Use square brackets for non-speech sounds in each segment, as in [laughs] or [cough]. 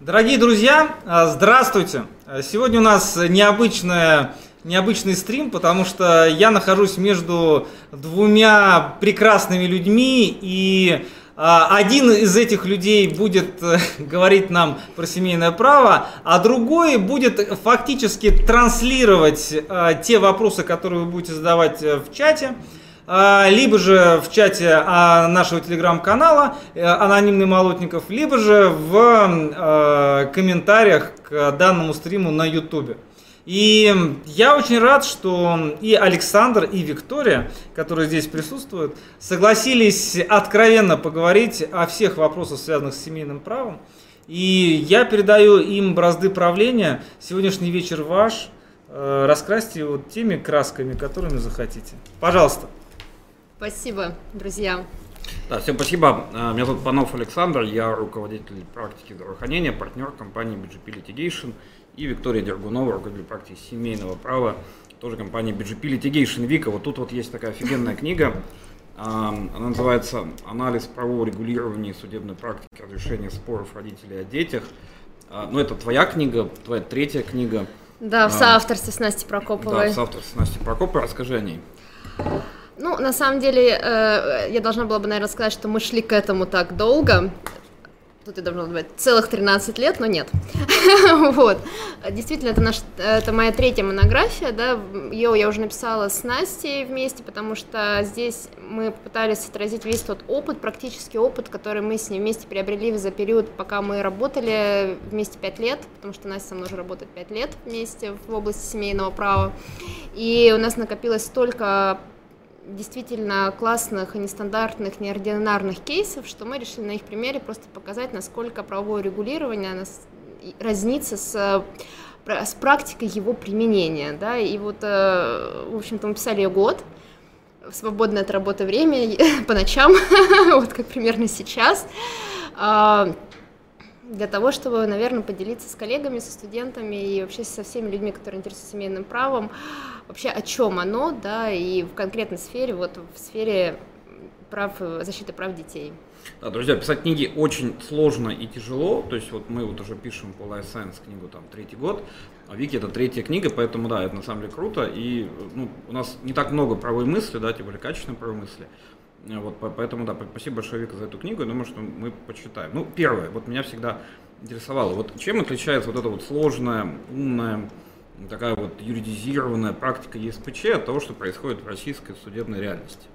Дорогие друзья, а, здравствуйте! Сегодня у нас необычная, необычный стрим, потому что я нахожусь между двумя прекрасными людьми, и а, один из этих людей будет э, [laughs] говорить нам про семейное право, а другой будет фактически транслировать а, те вопросы, которые вы будете задавать э, в чате. А, либо же в чате а, нашего телеграм-канала э, анонимный Молотников, либо же в а, комментариях к данному стриму на ютубе. И я очень рад, что и Александр, и Виктория, которые здесь присутствуют, согласились откровенно поговорить о всех вопросах, связанных с семейным правом. И я передаю им бразды правления. Сегодняшний вечер ваш. Э, раскрасьте его теми красками, которыми захотите. Пожалуйста. Спасибо, друзья. Да, всем спасибо. А, меня зовут Панов Александр, я руководитель практики здравоохранения, партнер компании BGP Litigation и Виктория Дергунова, руководитель практики семейного права, тоже компания BGP Litigation Вика. Вот тут вот есть такая офигенная [laughs] книга, а, она называется «Анализ правового регулирования и судебной практики разрешения споров родителей о детях». А, ну, это твоя книга, твоя третья книга. Да, в соавторстве с Настей Прокоповой. Да, в соавторстве с Настей Прокоповой. Расскажи о ней. Ну, на самом деле, э, я должна была бы, наверное, сказать, что мы шли к этому так долго. Тут я должна быть целых 13 лет, но нет. [laughs] вот. Действительно, это, наш, это моя третья монография, да, ее я уже написала с Настей вместе, потому что здесь мы пытались отразить весь тот опыт, практический опыт, который мы с ней вместе приобрели за период, пока мы работали вместе 5 лет, потому что Настя со мной уже работает 5 лет вместе в области семейного права. И у нас накопилось столько действительно классных нестандартных, неординарных кейсов, что мы решили на их примере просто показать, насколько правовое регулирование разнится с с практикой его применения, да, и вот, э, в общем-то, мы писали ее год, в свободное от работы время, [laughs] по ночам, [laughs] вот как примерно сейчас, а, для того, чтобы, наверное, поделиться с коллегами, со студентами и вообще со всеми людьми, которые интересуются семейным правом, вообще о чем оно, да, и в конкретной сфере, вот в сфере прав, защиты прав детей. Да, друзья, писать книги очень сложно и тяжело. То есть вот мы вот уже пишем по Life Science книгу там третий год, а Вики это третья книга, поэтому да, это на самом деле круто. И ну, у нас не так много правой мысли, да, тем более качественной правой мысли. Вот, поэтому, да, спасибо большое, Вика, за эту книгу. Я думаю, что мы почитаем. Ну, первое, вот меня всегда интересовало, вот чем отличается вот эта вот сложная, умная, такая вот юридизированная практика ЕСПЧ от того, что происходит в российской судебной реальности?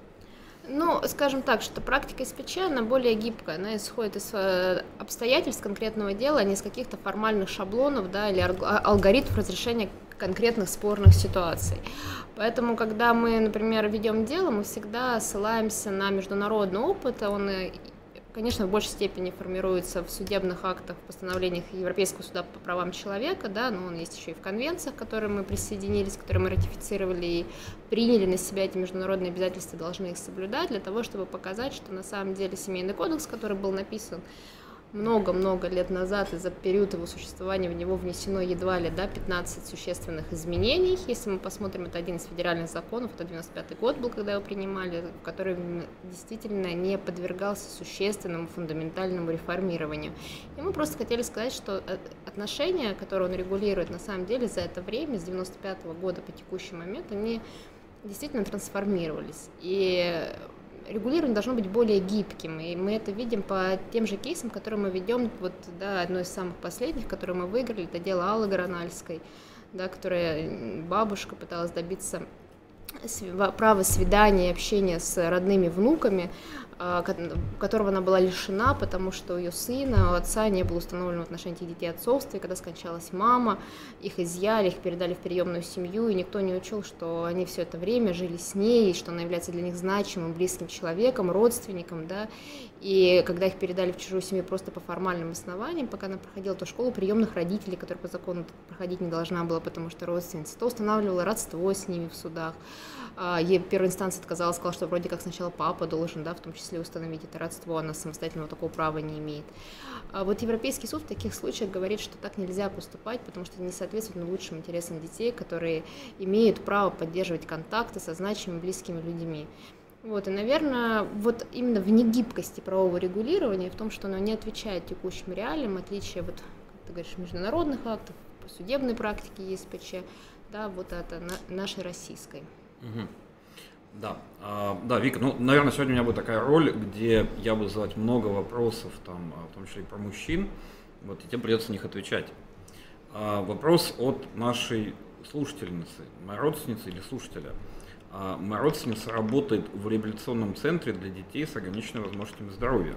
Ну, скажем так, что практика СПЧ, она более гибкая, она исходит из э, обстоятельств конкретного дела, а не из каких-то формальных шаблонов, да, или а, алгоритмов разрешения конкретных спорных ситуаций. Поэтому, когда мы, например, ведем дело, мы всегда ссылаемся на международный опыт, он конечно, в большей степени формируется в судебных актах, в постановлениях Европейского суда по правам человека, да, но он есть еще и в конвенциях, к которым мы присоединились, которые мы ратифицировали и приняли на себя эти международные обязательства, должны их соблюдать для того, чтобы показать, что на самом деле семейный кодекс, который был написан много-много лет назад и за период его существования в него внесено едва ли да, 15 существенных изменений. Если мы посмотрим, это один из федеральных законов, это 95 год был, когда его принимали, который действительно не подвергался существенному фундаментальному реформированию. И мы просто хотели сказать, что э, отношения, которые он регулирует, на самом деле за это время, с 95 года по текущий момент, они действительно трансформировались. И регулирование должно быть более гибким, и мы это видим по тем же кейсам, которые мы ведем, вот, да, одно из самых последних, которые мы выиграли, это дело Аллы Гранальской, да, которая бабушка пыталась добиться право свидания и общения с родными внуками, которого она была лишена, потому что ее сына, у отца не было установлено в отношении этих детей отцовства, и когда скончалась мама, их изъяли, их передали в приемную семью, и никто не учел, что они все это время жили с ней, и что она является для них значимым, близким человеком, родственником, да, и когда их передали в чужую семью просто по формальным основаниям, пока она проходила ту школу приемных родителей, которая по закону проходить не должна была, потому что родственница, то устанавливала родство с ними в судах, а, ей первая инстанция отказала, сказала, что вроде как сначала папа должен, да, в том числе установить это родство, она самостоятельного такого права не имеет. А вот Европейский суд в таких случаях говорит, что так нельзя поступать, потому что не соответствует лучшим интересам детей, которые имеют право поддерживать контакты со значимыми близкими людьми. Вот, и, наверное, вот именно в негибкости правового регулирования, в том, что оно не отвечает текущим реалиям, отличие вот ты ты говоришь, международных актов, судебной практике ЕСПЧ, да, вот это на, нашей российской. Угу. Да, а, да, Вика, ну, наверное, сегодня у меня будет такая роль, где я буду задавать много вопросов, там, а, в том числе и про мужчин, вот, и тебе придется на них отвечать. А, вопрос от нашей слушательницы, моей родственницы или слушателя. А, моя родственница работает в реабилитационном центре для детей с ограниченными возможностями здоровья.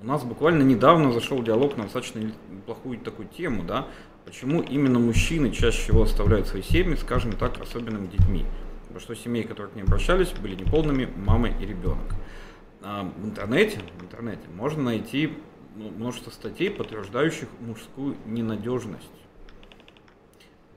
У нас буквально недавно зашел диалог на достаточно плохую такую тему, да, почему именно мужчины чаще всего оставляют свои семьи, скажем так, особенными детьми. Потому что семей, которые к ним обращались, были неполными мама и ребенок. А в интернете, в интернете можно найти ну, множество статей, подтверждающих мужскую ненадежность.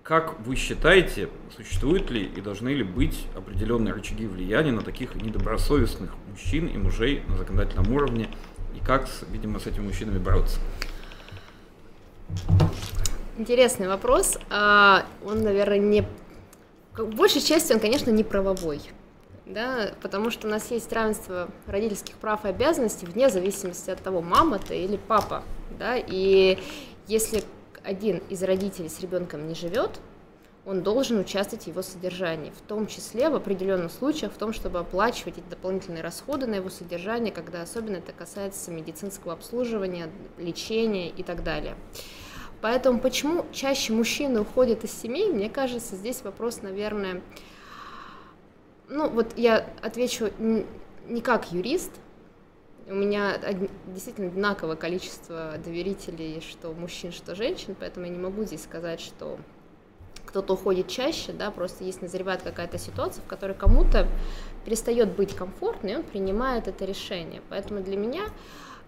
Как вы считаете, существуют ли и должны ли быть определенные рычаги влияния на таких недобросовестных мужчин и мужей на законодательном уровне, и как, видимо, с этими мужчинами бороться? Интересный вопрос. А, он, наверное, не в большей части он, конечно, не правовой, да, потому что у нас есть равенство родительских прав и обязанностей вне зависимости от того, мама ты или папа, да, и если один из родителей с ребенком не живет, он должен участвовать в его содержании, в том числе в определенных случаях в том, чтобы оплачивать эти дополнительные расходы на его содержание, когда особенно это касается медицинского обслуживания, лечения и так далее. Поэтому почему чаще мужчины уходят из семей, мне кажется, здесь вопрос, наверное, ну вот я отвечу не как юрист, у меня действительно одинаковое количество доверителей, что мужчин, что женщин, поэтому я не могу здесь сказать, что кто-то уходит чаще, да, просто есть назревает какая-то ситуация, в которой кому-то перестает быть комфортно, и он принимает это решение. Поэтому для меня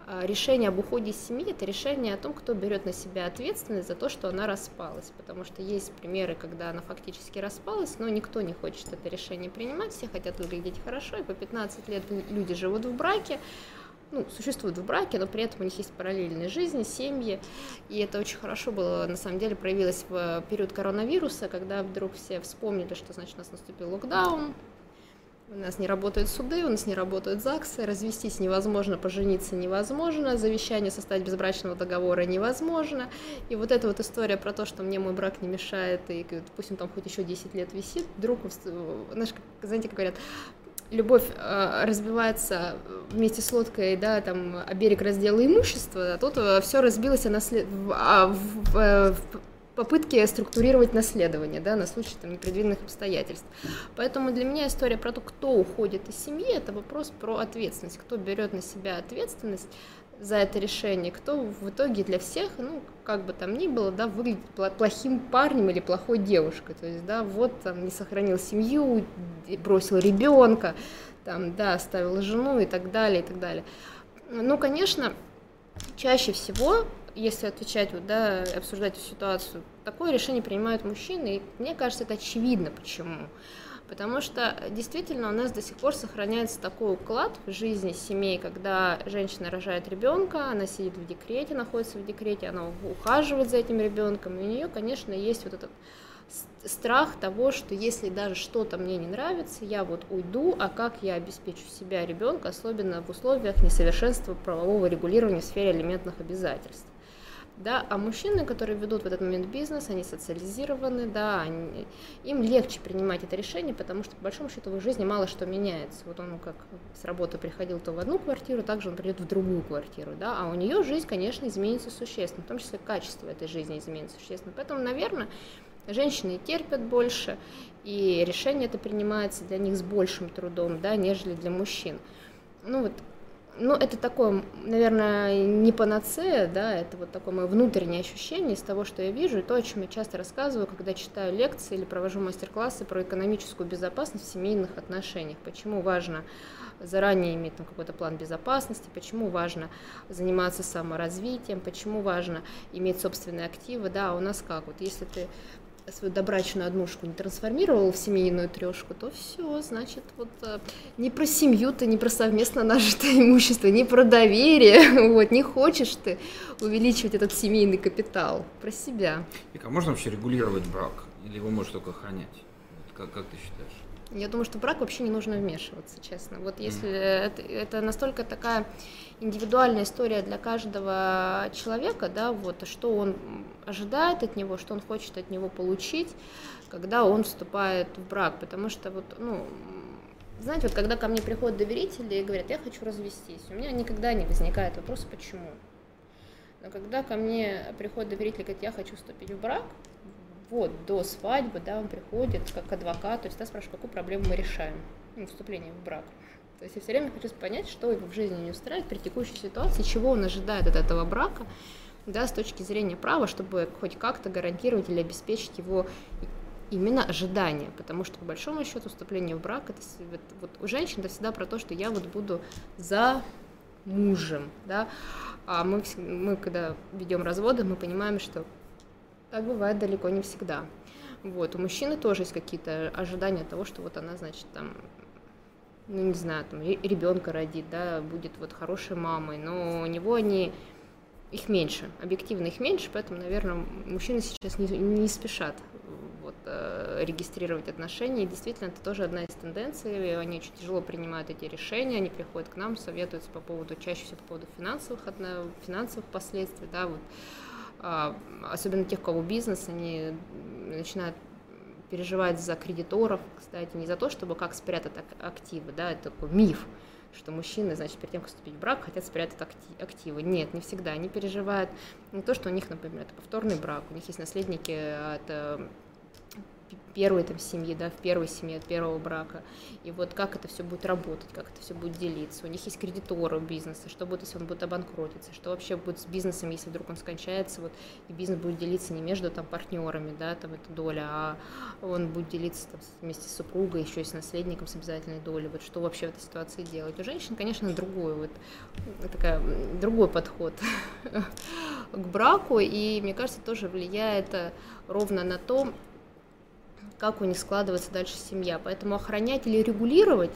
а, решение об уходе из семьи – это решение о том, кто берет на себя ответственность за то, что она распалась. Потому что есть примеры, когда она фактически распалась, но никто не хочет это решение принимать, все хотят выглядеть хорошо, и по 15 лет люди живут в браке, ну, существуют в браке, но при этом у них есть параллельные жизни, семьи, и это очень хорошо было, на самом деле, проявилось в период коронавируса, когда вдруг все вспомнили, что, значит, у нас наступил локдаун, у нас не работают суды, у нас не работают ЗАГСы, развестись невозможно, пожениться невозможно, завещание составить безбрачного договора невозможно. И вот эта вот история про то, что мне мой брак не мешает, и пусть он там хоть еще 10 лет висит, вдруг, знаешь, как, знаете, как говорят, любовь э, разбивается вместе с лодкой, да, там, о берег раздела имущества, а тут э, все разбилось о наслед... в, а, в, в, в попытки структурировать наследование да, на случай там, непредвиденных обстоятельств. Поэтому для меня история про то, кто уходит из семьи, это вопрос про ответственность, кто берет на себя ответственность за это решение, кто в итоге для всех, ну, как бы там ни было, да, выглядит плохим парнем или плохой девушкой. То есть, да, вот там не сохранил семью, бросил ребенка, там, да, оставил жену и так далее, и так далее. Ну, конечно, чаще всего если отвечать, вот, да, обсуждать эту ситуацию, такое решение принимают мужчины, и мне кажется, это очевидно почему. Потому что действительно у нас до сих пор сохраняется такой уклад в жизни семей, когда женщина рожает ребенка, она сидит в декрете, находится в декрете, она ухаживает за этим ребенком, и у нее, конечно, есть вот этот страх того, что если даже что-то мне не нравится, я вот уйду, а как я обеспечу себя ребенка, особенно в условиях несовершенства правового регулирования в сфере алиментных обязательств да, а мужчины, которые ведут в этот момент бизнес, они социализированы, да, они, им легче принимать это решение, потому что, по большому счету, в их жизни мало что меняется. Вот он как с работы приходил то в одну квартиру, также он придет в другую квартиру, да, а у нее жизнь, конечно, изменится существенно, в том числе качество этой жизни изменится существенно. Поэтому, наверное, женщины терпят больше, и решение это принимается для них с большим трудом, да, нежели для мужчин. Ну вот ну, это такое, наверное, не панацея, да, это вот такое мое внутреннее ощущение из того, что я вижу, и то, о чем я часто рассказываю, когда читаю лекции или провожу мастер-классы про экономическую безопасность в семейных отношениях. Почему важно заранее иметь там какой-то план безопасности, почему важно заниматься саморазвитием, почему важно иметь собственные активы, да, у нас как, вот если ты свою добрачную однушку не трансформировал в семейную трешку, то все, значит, вот э, не про семью ты, не про совместно нажитое имущество, не про доверие, [laughs] вот, не хочешь ты увеличивать этот семейный капитал, про себя. И а можно вообще регулировать брак? Или его можно только охранять? Вот как, как ты считаешь? Я думаю, что в брак вообще не нужно вмешиваться, честно. Вот если mm. это, это настолько такая индивидуальная история для каждого человека, да, вот что он ожидает от него, что он хочет от него получить, когда он вступает в брак, потому что вот, ну, знаете, вот когда ко мне приходят доверители и говорят, я хочу развестись, у меня никогда не возникает вопроса, почему. Но когда ко мне приходят доверители и говорят, я хочу вступить в брак, вот до свадьбы, да, он приходит как адвокат, то есть я спрашиваю, какую проблему мы решаем, ну, вступление в брак. То есть я все время хочу понять, что его в жизни не устраивает при текущей ситуации, чего он ожидает от этого брака, да, с точки зрения права, чтобы хоть как-то гарантировать или обеспечить его именно ожидания, потому что по большому счету вступление в брак это вот у женщин это всегда про то, что я вот буду за мужем, да, а мы мы когда ведем разводы, мы понимаем, что так бывает далеко не всегда. Вот, у мужчины тоже есть какие-то ожидания того, что вот она, значит, там, ну, не знаю, там, ребенка родит, да, будет вот хорошей мамой, но у него они, их меньше, объективно их меньше, поэтому, наверное, мужчины сейчас не, не спешат вот, э, регистрировать отношения. И действительно, это тоже одна из тенденций. Они очень тяжело принимают эти решения, они приходят к нам, советуются по поводу, чаще всего по поводу финансовых, финансовых последствий, да, вот особенно тех, у кого бизнес, они начинают переживать за кредиторов, кстати, не за то, чтобы как спрятать активы, да, это такой миф, что мужчины, значит, перед тем, как вступить в брак, хотят спрятать активы. Нет, не всегда. Они переживают не то, что у них, например, это повторный брак, у них есть наследники от первой там семьи, да, в первой семье, от первого брака. И вот как это все будет работать, как это все будет делиться. У них есть кредиторы у бизнеса, что будет, если он будет обанкротиться, что вообще будет с бизнесом, если вдруг он скончается, вот, и бизнес будет делиться не между там партнерами, да, там эта доля, а он будет делиться там, вместе с супругой, еще и с наследником с обязательной долей. Вот что вообще в этой ситуации делать? У женщин, конечно, другой вот такая, другой подход [laughs] к браку, и мне кажется, тоже влияет ровно на то, как у них складывается дальше семья. Поэтому охранять или регулировать,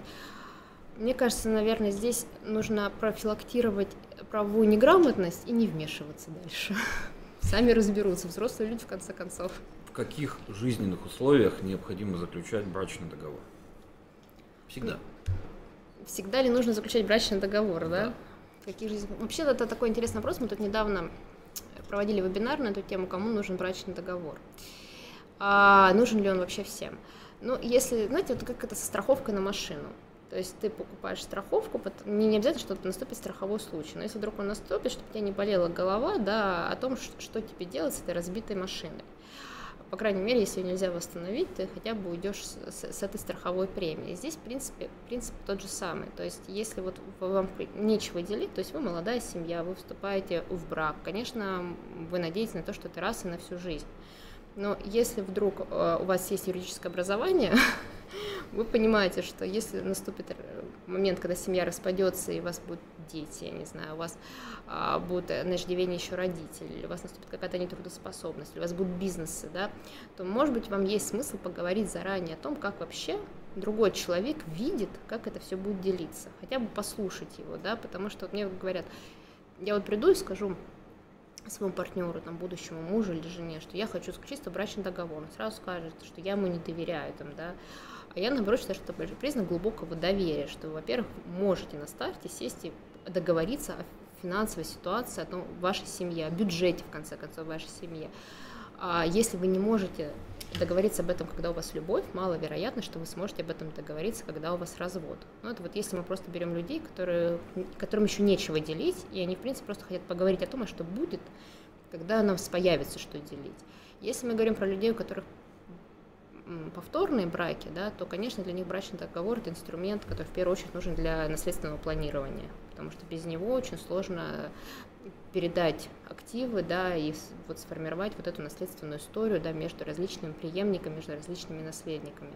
мне кажется, наверное, здесь нужно профилактировать правовую неграмотность и не вмешиваться дальше. [laughs] Сами разберутся, взрослые люди в конце концов. В каких жизненных условиях необходимо заключать брачный договор? Всегда. Всегда ли нужно заключать брачный договор, да? да? Каких жизнь... Вообще, это такой интересный вопрос. Мы тут недавно проводили вебинар на эту тему, кому нужен брачный договор а нужен ли он вообще всем. Ну, если, знаете, вот как это со страховкой на машину. То есть ты покупаешь страховку, не, обязательно, что наступит страховой случай, но если вдруг он наступит, чтобы у тебя не болела голова, да, о том, что, что тебе делать с этой разбитой машиной. По крайней мере, если ее нельзя восстановить, ты хотя бы уйдешь с, с, с этой страховой премией. Здесь, в принципе, принцип тот же самый. То есть, если вот вам нечего делить, то есть вы молодая семья, вы вступаете в брак, конечно, вы надеетесь на то, что это раз и на всю жизнь. Но если вдруг э, у вас есть юридическое образование, [laughs] вы понимаете, что если наступит момент, когда семья распадется, и у вас будут дети, я не знаю, у вас а, будут на иждивении еще родители, или у вас наступит какая-то нетрудоспособность, или у вас будут бизнесы, да, то, может быть, вам есть смысл поговорить заранее о том, как вообще другой человек видит, как это все будет делиться, хотя бы послушать его, да, потому что вот мне говорят, я вот приду и скажу, своему партнеру, там, будущему мужу или жене, что я хочу заключить брачный договор, он сразу скажет, что я ему не доверяю, там, да, а я, наоборот, считаю, что это признак глубокого доверия, что, во-первых, можете на старте сесть и договориться о финансовой ситуации, о том, вашей семье, о бюджете, в конце концов, вашей семье. А если вы не можете договориться об этом, когда у вас любовь, маловероятно, что вы сможете об этом договориться, когда у вас развод. Ну, это вот если мы просто берем людей, которые, которым еще нечего делить, и они, в принципе, просто хотят поговорить о том, а что будет, когда у нас появится, что делить. Если мы говорим про людей, у которых повторные браки, да, то, конечно, для них брачный договор – это инструмент, который в первую очередь нужен для наследственного планирования, потому что без него очень сложно передать активы, да, и вот сформировать вот эту наследственную историю, да, между различными преемниками, между различными наследниками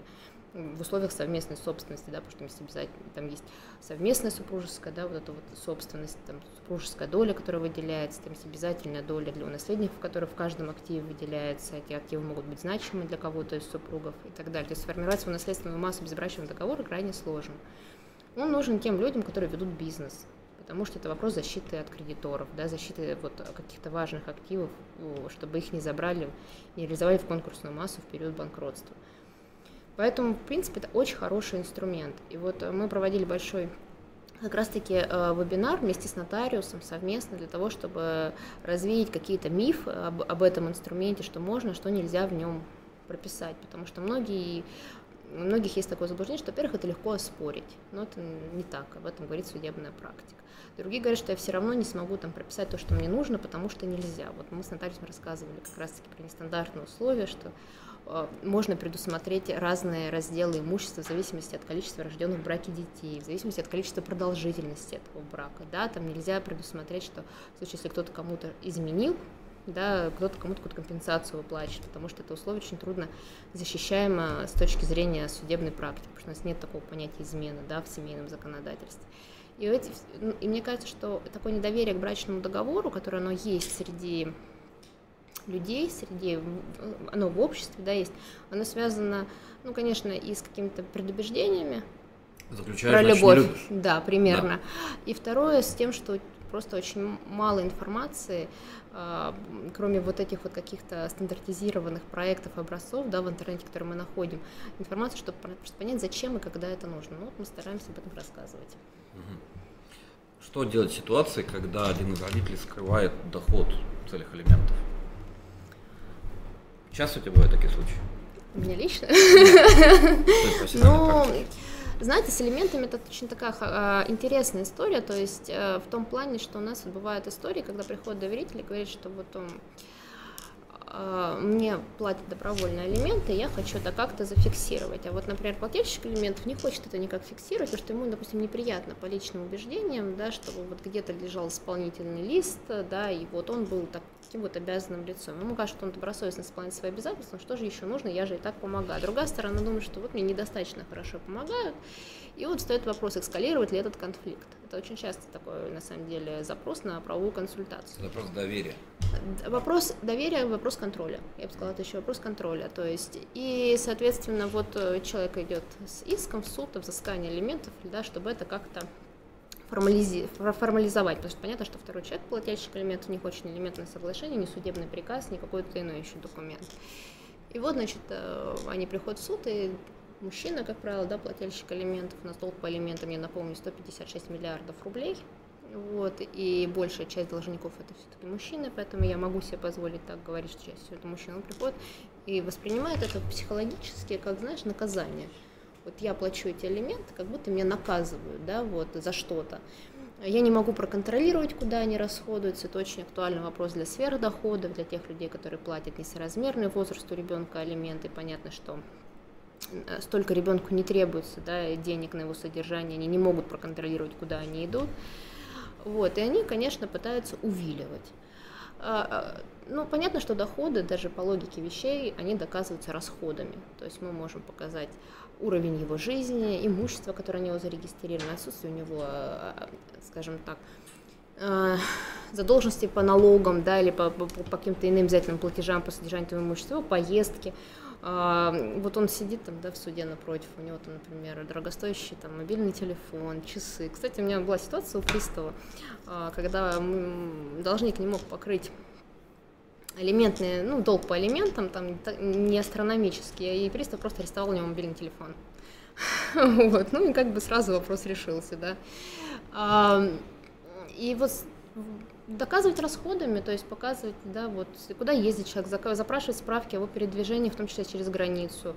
в условиях совместной собственности, да, потому что есть обязательно, там есть совместная супружеская, да, вот эта вот собственность, там супружеская доля, которая выделяется, там есть обязательная доля для наследников, которая в каждом активе выделяется, эти активы могут быть значимы для кого-то из супругов и так далее. То есть сформировать свою наследственную массу без брачного договора крайне сложно. Он нужен тем людям, которые ведут бизнес, потому что это вопрос защиты от кредиторов, да, защиты вот каких-то важных активов, чтобы их не забрали, не реализовали в конкурсную массу в период банкротства. Поэтому, в принципе, это очень хороший инструмент. И вот мы проводили большой как раз-таки э, вебинар вместе с нотариусом совместно для того, чтобы развеять какие-то мифы об, об этом инструменте, что можно, что нельзя в нем прописать, потому что многие у многих есть такое заблуждение, что, во-первых, это легко оспорить, но это не так, об этом говорит судебная практика. Другие говорят, что я все равно не смогу там прописать то, что мне нужно, потому что нельзя. Вот мы с нотариусом рассказывали как раз-таки про нестандартные условия, что э, можно предусмотреть разные разделы имущества в зависимости от количества рожденных в браке детей, в зависимости от количества продолжительности этого брака. Да, там нельзя предусмотреть, что в случае, если кто-то кому-то изменил, да, кто-то кому-то какую-то компенсацию выплачивает, потому что это условие очень трудно защищаемо с точки зрения судебной практики, потому что у нас нет такого понятия измены да, в семейном законодательстве. И, эти, ну, и мне кажется, что такое недоверие к брачному договору, которое оно есть среди людей, среди, оно в обществе, да, есть, оно связано, ну, конечно, и с какими-то предубеждениями, Заключаешь, про любовь, да, примерно. Да. И второе с тем, что просто очень мало информации, а, кроме вот этих вот каких-то стандартизированных проектов, образцов да, в интернете, которые мы находим, информацию, чтобы просто понять, зачем и когда это нужно. Ну, вот мы стараемся об этом рассказывать. Что делать в ситуации, когда один из родителей скрывает доход в целях алиментов? Часто у тебя бывают такие случаи? У меня лично? [laughs] Ну, знаете, с элементами это очень такая а, интересная история, то есть э, в том плане, что у нас бывают истории, когда приходит доверитель и говорит, что вот он мне платят добровольные алименты, я хочу это как-то зафиксировать. А вот, например, плательщик алиментов не хочет это никак фиксировать, потому что ему, допустим, неприятно по личным убеждениям, да, чтобы вот где-то лежал исполнительный лист, да, и вот он был так таким вот обязанным лицом. Ему кажется, что он добросовестно исполняет свои обязательства, что же еще нужно, я же и так помогаю. Другая сторона думает, что вот мне недостаточно хорошо помогают, и вот встает вопрос, эскалировать ли этот конфликт. Это очень часто такой, на самом деле, запрос на правовую консультацию. Вопрос доверия. Вопрос доверия, вопрос контроля. Я бы сказала, это еще вопрос контроля. То есть, и, соответственно, вот э, человек идет с иском в суд, о взыскании элементов, да, чтобы это как-то формализи... формализовать, потому что понятно, что второй человек, плательщик элементов, не хочет ни элементное соглашение, ни судебный приказ, ни какой-то иной еще документ. И вот, значит, э, они приходят в суд, и мужчина, как правило, да, плательщик элементов, у нас долг по элементам, я напомню, 156 миллиардов рублей, вот, и большая часть должников это все-таки мужчины, поэтому я могу себе позволить так говорить, что часть это мужчина, приходит и воспринимает это психологически, как, знаешь, наказание вот я плачу эти элементы, как будто меня наказывают, да, вот за что-то. Я не могу проконтролировать, куда они расходуются. Это очень актуальный вопрос для сверхдоходов, для тех людей, которые платят несоразмерный возрасту ребенка алименты. Понятно, что столько ребенку не требуется да, денег на его содержание, они не могут проконтролировать, куда они идут. Вот, и они, конечно, пытаются увиливать. А, а, ну, понятно, что доходы, даже по логике вещей, они доказываются расходами. То есть мы можем показать уровень его жизни, имущество, которое у него зарегистрировано, отсутствие у него, а, скажем так, задолженности по налогам, да, или по, по, по каким-то иным обязательным платежам по содержанию этого имущества, поездки. Вот он сидит там, да, в суде напротив, у него там, например, дорогостоящий там мобильный телефон, часы. Кстати, у меня была ситуация у пристава, когда должник не мог покрыть элементные, ну, долг по элементам, там, не астрономический, и пристав просто арестовал у него мобильный телефон. [laughs] Вот, ну и как бы сразу вопрос решился, да. И вот доказывать расходами, то есть показывать, да, вот куда ездит человек, запрашивать справки о его передвижении, в том числе через границу.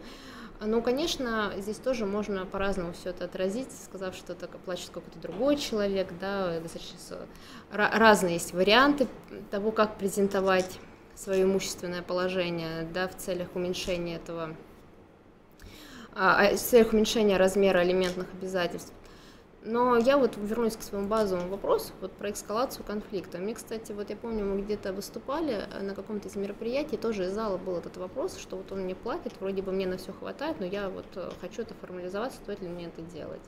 Ну, конечно, здесь тоже можно по-разному все это отразить, сказав, что так оплачивает какой-то другой человек, да, достаточно разные есть варианты того, как презентовать свое имущественное положение, да, в целях уменьшения этого, а, а, в целях уменьшения размера алиментных обязательств. Но я вот вернусь к своему базовому вопросу, вот про эскалацию конфликта. Мне, кстати, вот я помню, мы где-то выступали э, на каком-то из мероприятий, тоже из зала был этот вопрос, что вот он мне платит, вроде бы мне на все хватает, но я вот э, хочу это формализовать, стоит ли мне это делать.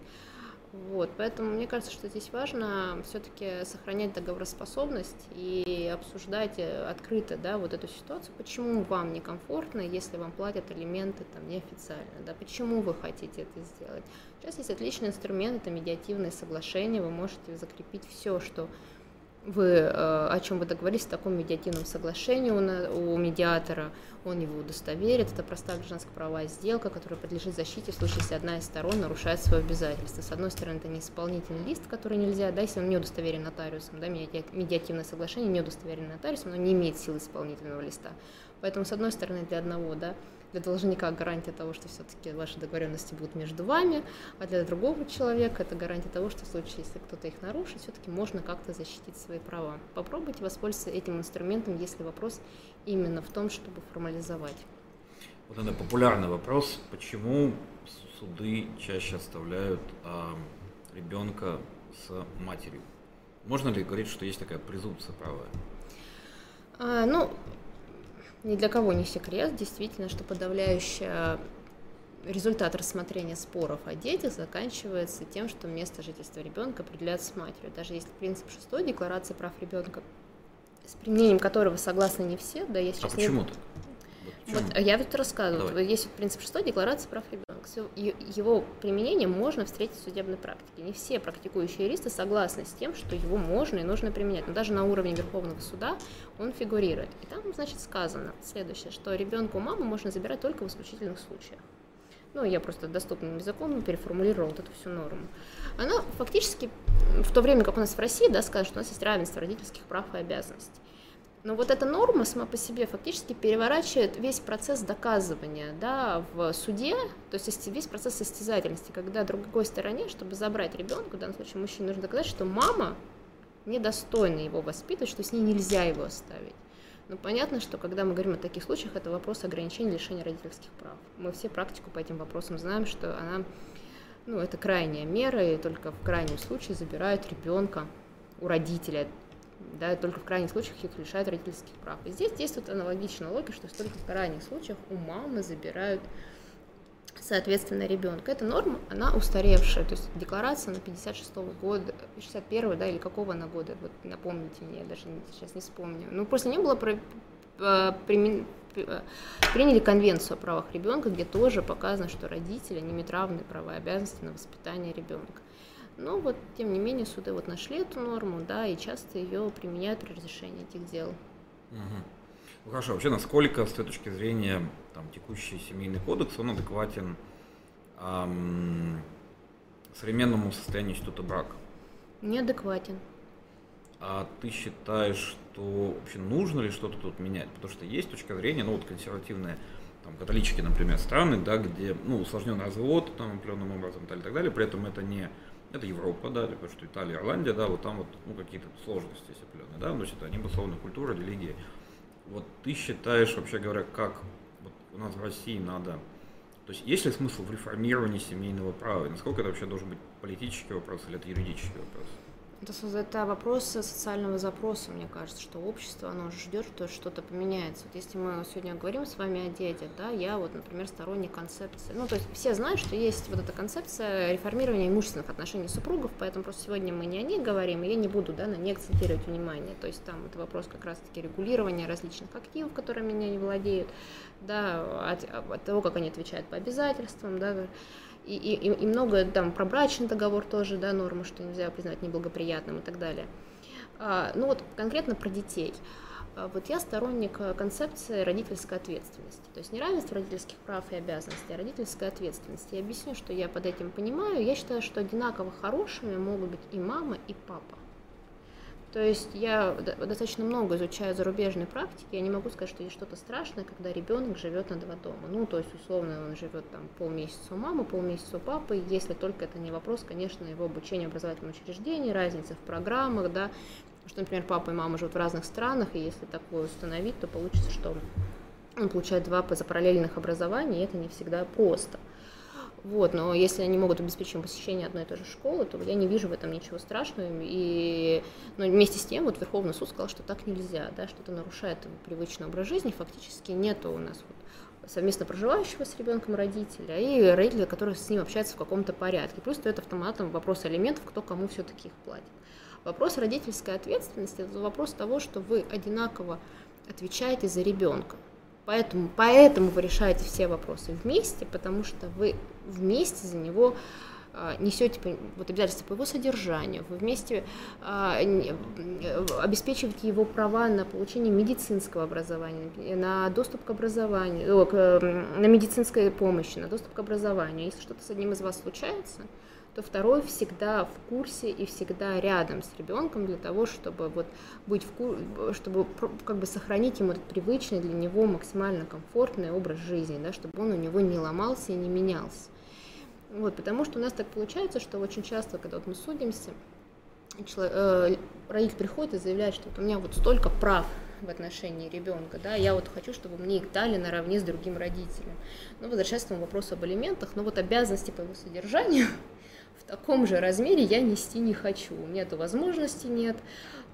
Вот, поэтому мне кажется, что здесь важно все-таки сохранять договороспособность и обсуждать э, открыто да, вот эту ситуацию, почему вам некомфортно, если вам платят элементы там, неофициально, да, почему вы хотите это сделать. Сейчас есть отличный инструмент, это медиативное соглашение, вы можете закрепить все, что вы, э, о чем вы договорились в таком медиативном соглашении у, у медиатора, он его удостоверит. Это простая гражданско-правовая сделка, которая подлежит защите в случае, если одна из сторон нарушает свое обязательство. С одной стороны, это не исполнительный лист, который нельзя, да, если он не удостоверен нотариусом, да, медиативное соглашение не удостоверено нотариусом, но не имеет силы исполнительного листа. Поэтому, с одной стороны, для одного, да, для должника гарантия того, что все-таки ваши договоренности будут между вами, а для другого человека это гарантия того, что в случае, если кто-то их нарушит, все-таки можно как-то защитить свои права. Попробуйте воспользоваться этим инструментом, если вопрос именно в том, чтобы формализовать. Вот это популярный вопрос, почему суды чаще оставляют а, ребенка с матерью? Можно ли говорить, что есть такая презумпция правая? А, ну, ни для кого не секрет, действительно, что подавляющая результат рассмотрения споров о детях заканчивается тем, что место жительства ребенка определяется с матерью. Даже если принцип шестой декларации прав ребенка, с применением которого согласны не все, да, я сейчас а почему не... так? Вот, я вот рассказываю. Давай. Есть принцип шестой декларации прав ребенка. Его применение можно встретить в судебной практике. Не все практикующие юристы согласны с тем, что его можно и нужно применять. Но даже на уровне Верховного суда он фигурирует. И там, значит, сказано следующее, что ребенка у мамы можно забирать только в исключительных случаях. Ну, я просто доступным языком переформулировала вот эту всю норму. Она фактически, в то время как у нас в России, да, скажет, что у нас есть равенство родительских прав и обязанностей. Но вот эта норма сама по себе фактически переворачивает весь процесс доказывания да, в суде, то есть весь процесс состязательности, когда другой стороне, чтобы забрать ребенка, в данном случае мужчине, нужно доказать, что мама недостойна его воспитывать, что с ней нельзя его оставить. Но понятно, что когда мы говорим о таких случаях, это вопрос ограничения лишения родительских прав. Мы все практику по этим вопросам знаем, что она, ну, это крайняя мера, и только в крайнем случае забирают ребенка у родителя да, только в крайних случаях их лишают родительских прав. И здесь действует аналогичная логика, что только в крайних случаях у мамы забирают соответственно, ребенка. Эта норма, она устаревшая, то есть декларация на 56 -го года, 61 да, или какого она года, вот напомните мне, я даже сейчас не вспомню. Ну, просто не было про, э, примен, э, приняли конвенцию о правах ребенка, где тоже показано, что родители не имеют равные права и обязанности на воспитание ребенка. Но вот, тем не менее, суды вот нашли эту норму, да, и часто ее применяют при разрешении этих дел. Угу. Ну, хорошо, вообще, насколько, с той точки зрения, там, текущий семейный кодекс, он адекватен эм, современному состоянию института брака? Неадекватен. А ты считаешь, что вообще нужно ли что-то тут менять? Потому что есть точка зрения, ну вот консервативная, там, католические, например, страны, да, где, ну, усложненный развод, там, определенным образом, и так далее, при этом это не это Европа, да, потому что Италия, Ирландия, да, вот там вот ну, какие-то сложности есть определенные, да, значит, они условно культура, религия. Вот ты считаешь, вообще говоря, как вот у нас в России надо, то есть есть ли смысл в реформировании семейного права, насколько это вообще должен быть политический вопрос или это юридический вопрос? Это, это вопрос социального запроса, мне кажется, что общество, оно ждет, что что-то поменяется. Вот если мы сегодня говорим с вами о детях, да, я вот, например, сторонник концепции. Ну, то есть все знают, что есть вот эта концепция реформирования имущественных отношений супругов, поэтому просто сегодня мы не о ней говорим, и я не буду, да, на ней акцентировать внимание. То есть там это вопрос как раз-таки регулирования различных активов, которые меня не владеют, да, от, от того, как они отвечают по обязательствам, да, и, и, и много там про брачный договор тоже, да, нормы, что нельзя признать неблагоприятным и так далее. А, ну вот конкретно про детей. А, вот я сторонник э, концепции родительской ответственности. То есть не равенство родительских прав и обязанностей, а родительская ответственность. Я объясню, что я под этим понимаю. Я считаю, что одинаково хорошими могут быть и мама, и папа. То есть я достаточно много изучаю зарубежной практики, я не могу сказать, что есть что-то страшное, когда ребенок живет на два дома. Ну, то есть, условно, он живет там полмесяца у мамы, полмесяца у папы, если только это не вопрос, конечно, его обучения в образовательном учреждении, разница в программах, да, что, например, папа и мама живут в разных странах, и если такое установить, то получится, что он получает два параллельных образования, и это не всегда просто. Вот, но если они могут обеспечить посещение одной и той же школы, то я не вижу в этом ничего страшного. И но вместе с тем вот Верховный суд сказал, что так нельзя, да, что это нарушает привычный образ жизни. Фактически нет у нас вот совместно проживающего с ребенком родителя и родителя, которые с ним общаются в каком-то порядке. Плюс стоит автоматом вопрос элементов, кто кому все-таки их платит. Вопрос родительской ответственности – это вопрос того, что вы одинаково отвечаете за ребенка. Поэтому, поэтому вы решаете все вопросы вместе, потому что вы вместе за него а, несете вот обязательства по его содержанию, вы вместе а, обеспечиваете его права на получение медицинского образования, на доступ к образованию, на медицинскую помощь, на доступ к образованию. Если что-то с одним из вас случается, то второй всегда в курсе и всегда рядом с ребенком для того, чтобы вот быть в кур... чтобы как бы сохранить ему этот привычный для него максимально комфортный образ жизни, да, чтобы он у него не ломался и не менялся. Вот, потому что у нас так получается, что очень часто, когда вот мы судимся, человек, э, родитель приходит и заявляет, что вот у меня вот столько прав в отношении ребенка, да, я вот хочу, чтобы мне их дали наравне с другим родителем. Ну, возвращаясь к тому вопросу об алиментах, но вот обязанности по его содержанию в таком же размере я нести не хочу. У меня этой возможности нет,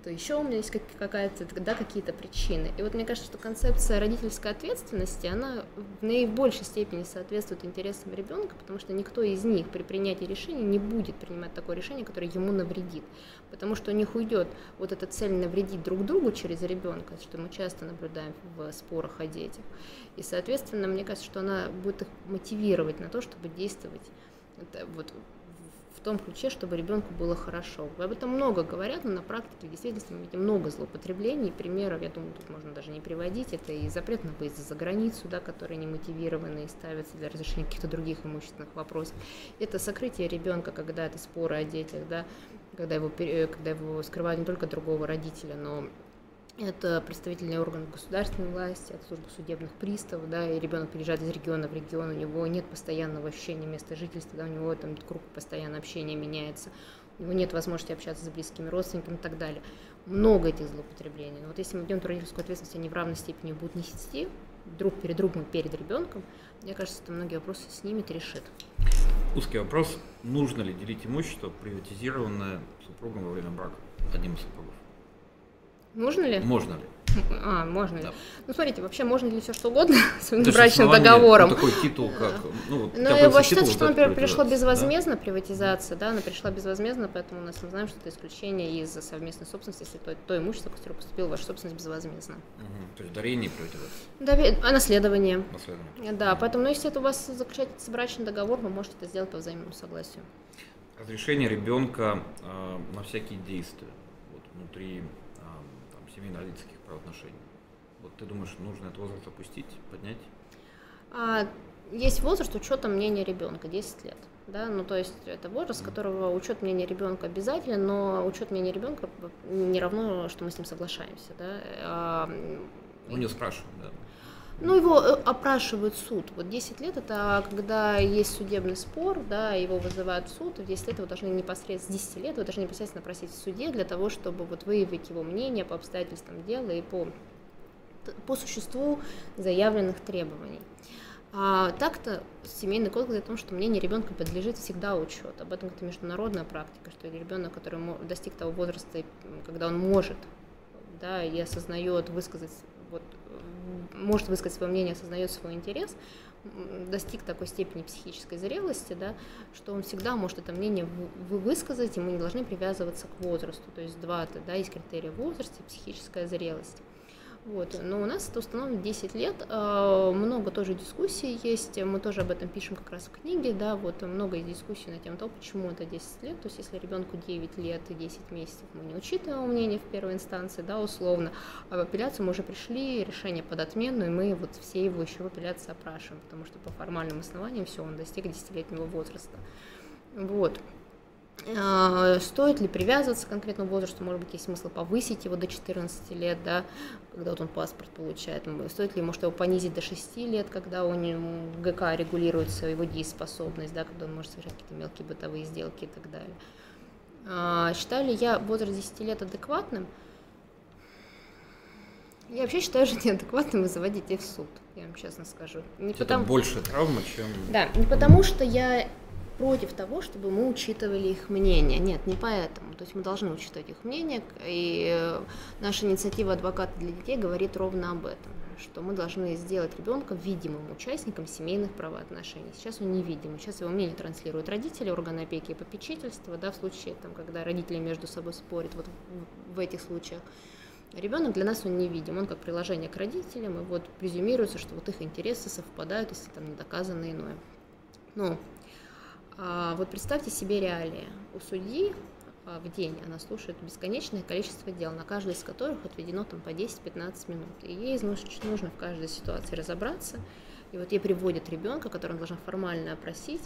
то еще у меня есть какая-то, да, какие-то причины. И вот мне кажется, что концепция родительской ответственности, она в наибольшей степени соответствует интересам ребенка, потому что никто из них при принятии решения не будет принимать такое решение, которое ему навредит. Потому что у них уйдет вот эта цель навредить друг другу через ребенка, что мы часто наблюдаем в спорах о детях. И, соответственно, мне кажется, что она будет их мотивировать на то, чтобы действовать вот в том ключе, чтобы ребенку было хорошо. Об этом много говорят, но на практике в действительности мы видим много злоупотреблений, примеров, я думаю, тут можно даже не приводить. Это и запрет на выезд за границу, да, которые не мотивированы и ставятся для разрешения каких-то других имущественных вопросов. Это сокрытие ребенка, когда это споры о детях, да, когда его, когда его скрывают не только другого родителя, но это представительный орган государственной власти, от службы судебных приставов, да, и ребенок переезжает из региона в регион, у него нет постоянного ощущения места жительства, да, у него там круг постоянно общения меняется, у него нет возможности общаться с близкими родственниками и так далее. Много этих злоупотреблений. Но вот если мы идем родительскую ответственность, они в равной степени будут нести друг перед другом, перед ребенком, мне кажется, это многие вопросы снимет и решит. Узкий вопрос. Нужно ли делить имущество, приватизированное супругом во время брака, одним из супругов? Нужно ли? Можно ли? А, можно ли? Да. Ну, смотрите, вообще можно ли все что угодно [laughs] с брачным договором? Ну, такой титул, как... Ну, ну я считается, что, например, пришло безвозмездно да? приватизация, да, она пришла безвозмездно, поэтому у нас мы знаем, что это исключение из совместной собственности, если то, то имущество, которое поступило в вашу собственность безвозмездно. Угу. То есть дарение приватизация? Да, а наследование. Наследование. Да, поэтому, ну, если это у вас заключается брачный договор, вы можете это сделать по взаимному согласию. Разрешение ребенка э, на всякие действия вот, внутри семейно-родительских правоотношений. Вот ты думаешь, нужно этот возраст опустить, поднять? А, есть возраст учета мнения ребенка, 10 лет. Да, ну то есть это возраст, которого учет мнения ребенка обязателен, но учет мнения ребенка не равно, что мы с ним соглашаемся. Да? А, ну не спрашиваем, да. Ну, его э, опрашивает суд. Вот 10 лет это когда есть судебный спор, да, его вызывают в суд, и в 10 лет его должны непосредственно, с 10 лет вы должны непосредственно просить в суде для того, чтобы вот выявить его мнение по обстоятельствам дела и по, по существу заявленных требований. А так-то семейный кодекс о том, что мнение ребенка подлежит всегда учету. Об этом это международная практика, что ребенок, который достиг того возраста, когда он может да, и осознает высказать вот, может высказать свое мнение, осознает свой интерес, достиг такой степени психической зрелости, да, что он всегда может это мнение высказать, и мы не должны привязываться к возрасту. То есть два да, есть критерии возраста и психическая зрелость. Вот. Но у нас это установлено 10 лет, а, много тоже дискуссий есть, мы тоже об этом пишем как раз в книге, да, вот много дискуссий на тему того, почему это 10 лет, то есть если ребенку 9 лет и 10 месяцев мы не учитываем мнение в первой инстанции, да, условно, а в апелляцию мы уже пришли, решение под отмену, и мы вот все его еще в апелляции опрашиваем, потому что по формальным основаниям все, он достиг 10-летнего возраста. Вот. А, стоит ли привязываться к конкретному возрасту, может быть, есть смысл повысить его до 14 лет, да, когда вот он паспорт получает, стоит ли, может, его понизить до 6 лет, когда у него ГК регулируется его дееспособность, да, когда он может совершать какие-то мелкие бытовые сделки и так далее. А, считаю ли я возраст 10 лет адекватным? Я вообще считаю, что неадекватным вызывать детей в суд, я вам честно скажу. Не Это потому... больше травма, чем... Да, не потому что я против того, чтобы мы учитывали их мнение. Нет, не поэтому. То есть мы должны учитывать их мнение, и э, наша инициатива адвоката для детей говорит ровно об этом, что мы должны сделать ребенка видимым участником семейных правоотношений. Сейчас он невидим, сейчас его мнение транслируют родители, органы опеки и попечительства, да, в случае, там, когда родители между собой спорят, вот в, этих случаях. Ребенок для нас он не видим, он как приложение к родителям, и вот презюмируется, что вот их интересы совпадают, если там не доказано иное. Ну, А вот представьте себе реалии. У судьи а, в день она слушает бесконечное количество дел, на каждое из которых отведено там по 10-15 минут. И ей нужно в каждой ситуации разобраться. И вот ей приводят ребенка, которого должна формально опросить,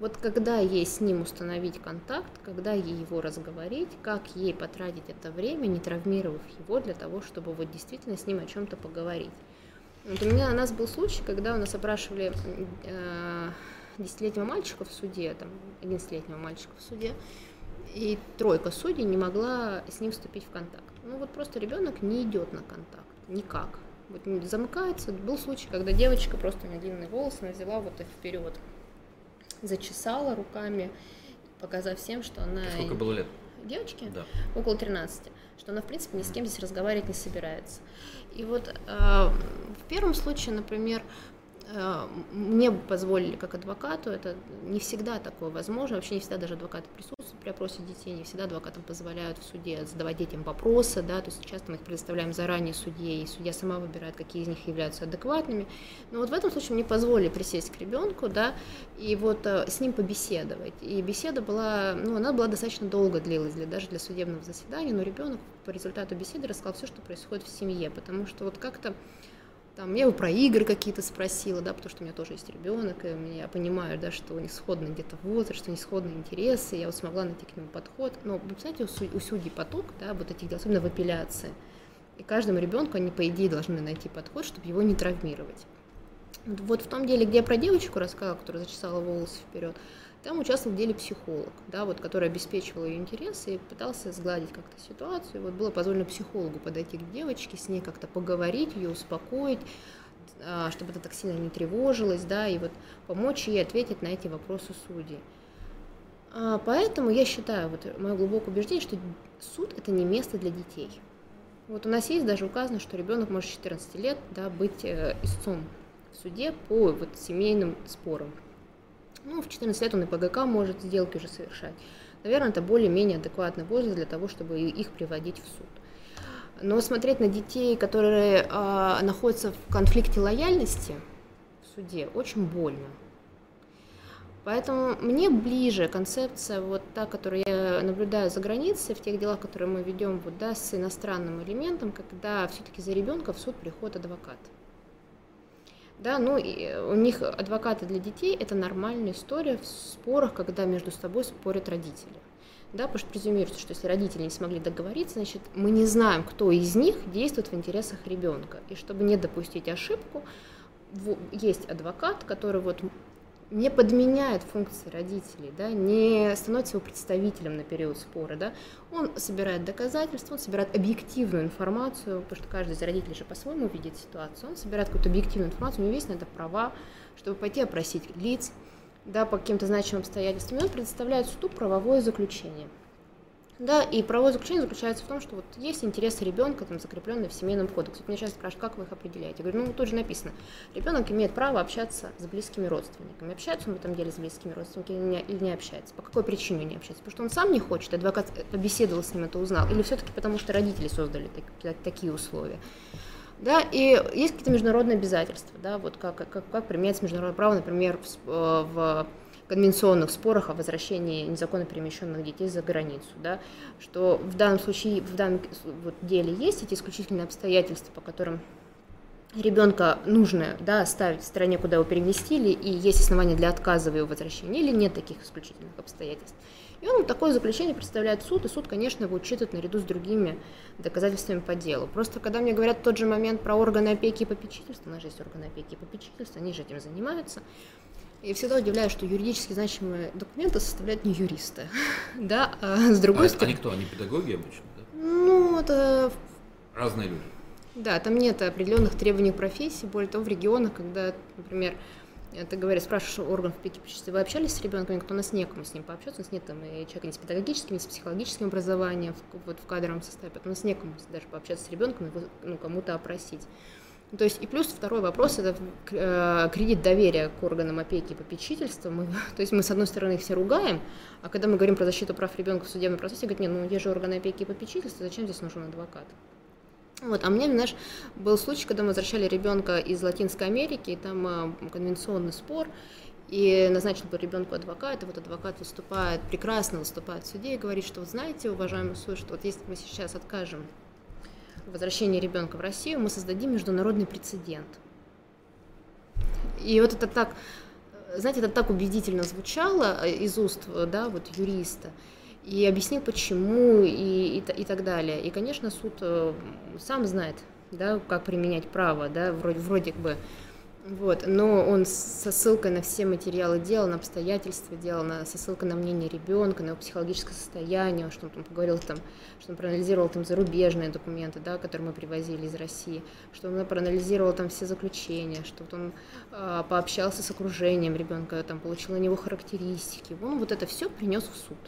вот когда ей с ним установить контакт, когда ей его разговорить, как ей потратить это время, не травмировав его для того, чтобы вот действительно с ним о чем-то поговорить. Вот у меня у нас был случай, когда у нас опрашивали э, десятилетнего мальчика в суде, там, 11-летнего мальчика в суде, и тройка судей не могла с ним вступить в контакт. Ну вот просто ребенок не идет на контакт, никак. Вот замыкается. Был случай, когда девочка просто длинные волосы, она взяла вот их вперед, зачесала руками, показав всем, что она... Сколько было лет? Девочке? Да. Около 13. Что она, в принципе, ни с кем здесь разговаривать не собирается. И вот э, в первом случае, например, мне позволили как адвокату, это не всегда такое возможно, вообще не всегда даже адвокаты присутствуют при опросе детей, не всегда адвокатам позволяют в суде задавать детям вопросы, да, то есть часто мы их предоставляем заранее судье, и судья сама выбирает, какие из них являются адекватными. Но вот в этом случае мне позволили присесть к ребенку, да, и вот э, с ним побеседовать. И беседа была, ну, она была достаточно долго длилась, для, даже для судебного заседания, но ребенок по результату беседы рассказал все, что происходит в семье, потому что вот как-то там, я его про игры какие-то спросила, да, потому что у меня тоже есть ребенок, и я понимаю, да, что у них сходный где-то возраст, что у них сходные интересы, я вот смогла найти к нему подход. Но, вы знаете, у судей поток, да, вот этих, особенно в апелляции. И каждому ребенку они, по идее, должны найти подход, чтобы его не травмировать. Вот в том деле, где я про девочку рассказала, которая зачесала волосы вперед, там участвовал в деле психолог, да, вот, который обеспечивал ее интересы и пытался сгладить как-то ситуацию. Вот было позволено психологу подойти к девочке, с ней как-то поговорить, ее успокоить, а, чтобы это так сильно не тревожилось, да, и вот помочь ей ответить на эти вопросы судей. А, поэтому я считаю, вот мое глубокое убеждение, что суд это не место для детей. Вот у нас есть даже указано, что ребенок может с 14 лет да, быть э, истцом в суде по вот, семейным спорам. Ну, в 14 лет он и ПГК может сделки уже совершать. Наверное, это более-менее адекватный возраст для того, чтобы их приводить в суд. Но смотреть на детей, которые э, находятся в конфликте лояльности в суде, очень больно. Поэтому мне ближе концепция вот та, которую я наблюдаю за границей, в тех делах, которые мы ведем вот, да, с иностранным элементом, когда все-таки за ребенка в суд приходит адвокат. Да, ну и у них адвокаты для детей это нормальная история в спорах, когда между собой спорят родители. Да, потому что презюмируется, что если родители не смогли договориться, значит, мы не знаем, кто из них действует в интересах ребенка. И чтобы не допустить ошибку, есть адвокат, который вот не подменяет функции родителей, да, не становится его представителем на период спора. Да. Он собирает доказательства, он собирает объективную информацию, потому что каждый из родителей же по-своему видит ситуацию. Он собирает какую-то объективную информацию, у него есть на это права, чтобы пойти опросить лиц да, по каким-то значимым обстоятельствам, и он предоставляет суду правовое заключение – да, и правовое заключение заключается в том, что вот есть интересы ребенка, там, закрепленные в семейном кодексе. Меня часто спрашивают, как вы их определяете. Я говорю, ну, тут же написано, ребенок имеет право общаться с близкими родственниками. Общается он в этом деле с близкими родственниками или не общается? По какой причине не общается? Потому что он сам не хочет, адвокат побеседовал с ним, это узнал, или все-таки потому что родители создали так, такие условия. Да, и есть какие-то международные обязательства, да, вот как, как, как применяется международное право, например, в, э, в конвенционных спорах о возвращении незаконно перемещенных детей за границу, да, что в данном случае, в данном вот деле есть эти исключительные обстоятельства, по которым ребенка нужно да, оставить в стране, куда его переместили, и есть основания для отказа в его возвращении, или нет таких исключительных обстоятельств. И он такое заключение представляет суд, и суд, конечно, его учитывает наряду с другими доказательствами по делу. Просто когда мне говорят тот же момент про органы опеки и попечительства, у нас же есть органы опеки и попечительства, они же этим занимаются, и всегда удивляюсь, что юридически значимые документы составляют не юристы. [laughs] да, а с другой а стороны... Они кто? Они педагоги обычно, да? Ну, это... Разные люди. Да, там нет определенных требований профессии. Более того, в регионах, когда, например, ты говоришь, спрашиваешь органов опеки вы общались с ребенком, никто у нас некому с ним пообщаться, у нас нет там и человека ни с педагогическим, ни с психологическим образованием в, вот, в кадровом составе, у нас некому даже пообщаться с ребенком, ну, кому-то опросить. То есть и плюс второй вопрос это э, кредит доверия к органам опеки и попечительства. Мы, [laughs] то есть мы с одной стороны их все ругаем, а когда мы говорим про защиту прав ребенка в судебном процессе, говорят, нет, ну есть же органы опеки и попечительства, зачем здесь нужен адвокат? Вот, а мне, знаешь, был случай, когда мы возвращали ребенка из Латинской Америки, и там э, конвенционный спор, и назначил по ребенку адвоката, вот адвокат выступает, прекрасно выступает в суде и говорит, что, вы знаете, уважаемый суд, что вот если мы сейчас откажем возвращение ребенка в Россию, мы создадим международный прецедент. И вот это так, знаете, это так убедительно звучало из уст, да, вот юриста, и объяснил, почему, и, и, и так далее. И, конечно, суд э, сам знает, да, как применять право, да, вроде, вроде бы, вот, но он со ссылкой на все материалы дела, на обстоятельства дела, на, со ссылкой на мнение ребенка, на его психологическое состояние, что он там поговорил там, что он проанализировал там зарубежные документы, да, которые мы привозили из России, что он проанализировал там все заключения, что вот он э, пообщался с окружением ребенка, там получил на него характеристики. Он вот это все принес в суд.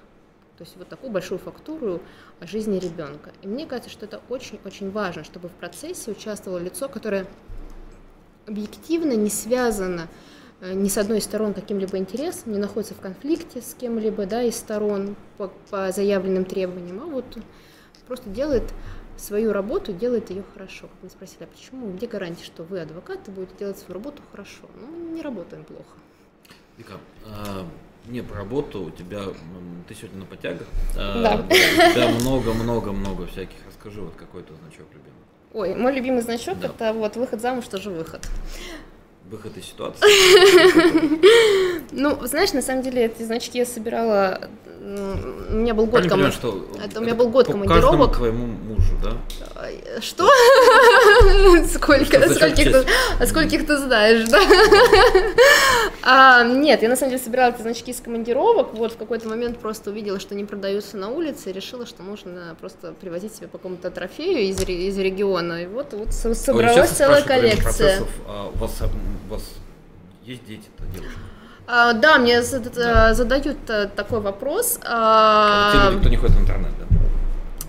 То есть вот такую большую фактуру о жизни ребенка. И мне кажется, что это очень-очень важно, чтобы в процессе участвовало лицо, которое объективно не связано э, ни с одной из сторон каким-либо интересом, не находится в конфликте с кем-либо да, из сторон по, по заявленным требованиям, а вот просто делает свою работу, делает ее хорошо. Как мы спросили, а почему, где гарантия, что вы, адвокаты, будете делать свою работу хорошо? Ну, не работаем плохо. Вика, а, не по работу, у тебя, ты сегодня на потягах, а, Да. у тебя много-много-много всяких, расскажи вот какой то значок любимый. Ой, мой любимый значок Да. это вот выход замуж, тоже выход. Выход из ситуации. [laughs] Ну, знаешь, на самом деле эти значки я собирала. У меня был год понимаю, что это у меня был год командировок. каждому твоему мужу, да? Что? [laughs] Сколько? Скольких ты, а скольких ты знаешь, да? [laughs] А, нет, я на самом деле собирала эти значки из командировок. Вот в какой-то момент просто увидела, что они продаются на улице, и решила, что нужно просто привозить себе по какому-то трофею из, ре- из региона. И вот, собралась целая коллекция. а у вас, у вас есть дети-то, девушка? А, да, мне зад- Да. задают э, такой вопрос. Те А, люди, кто не ходит в интернет, да?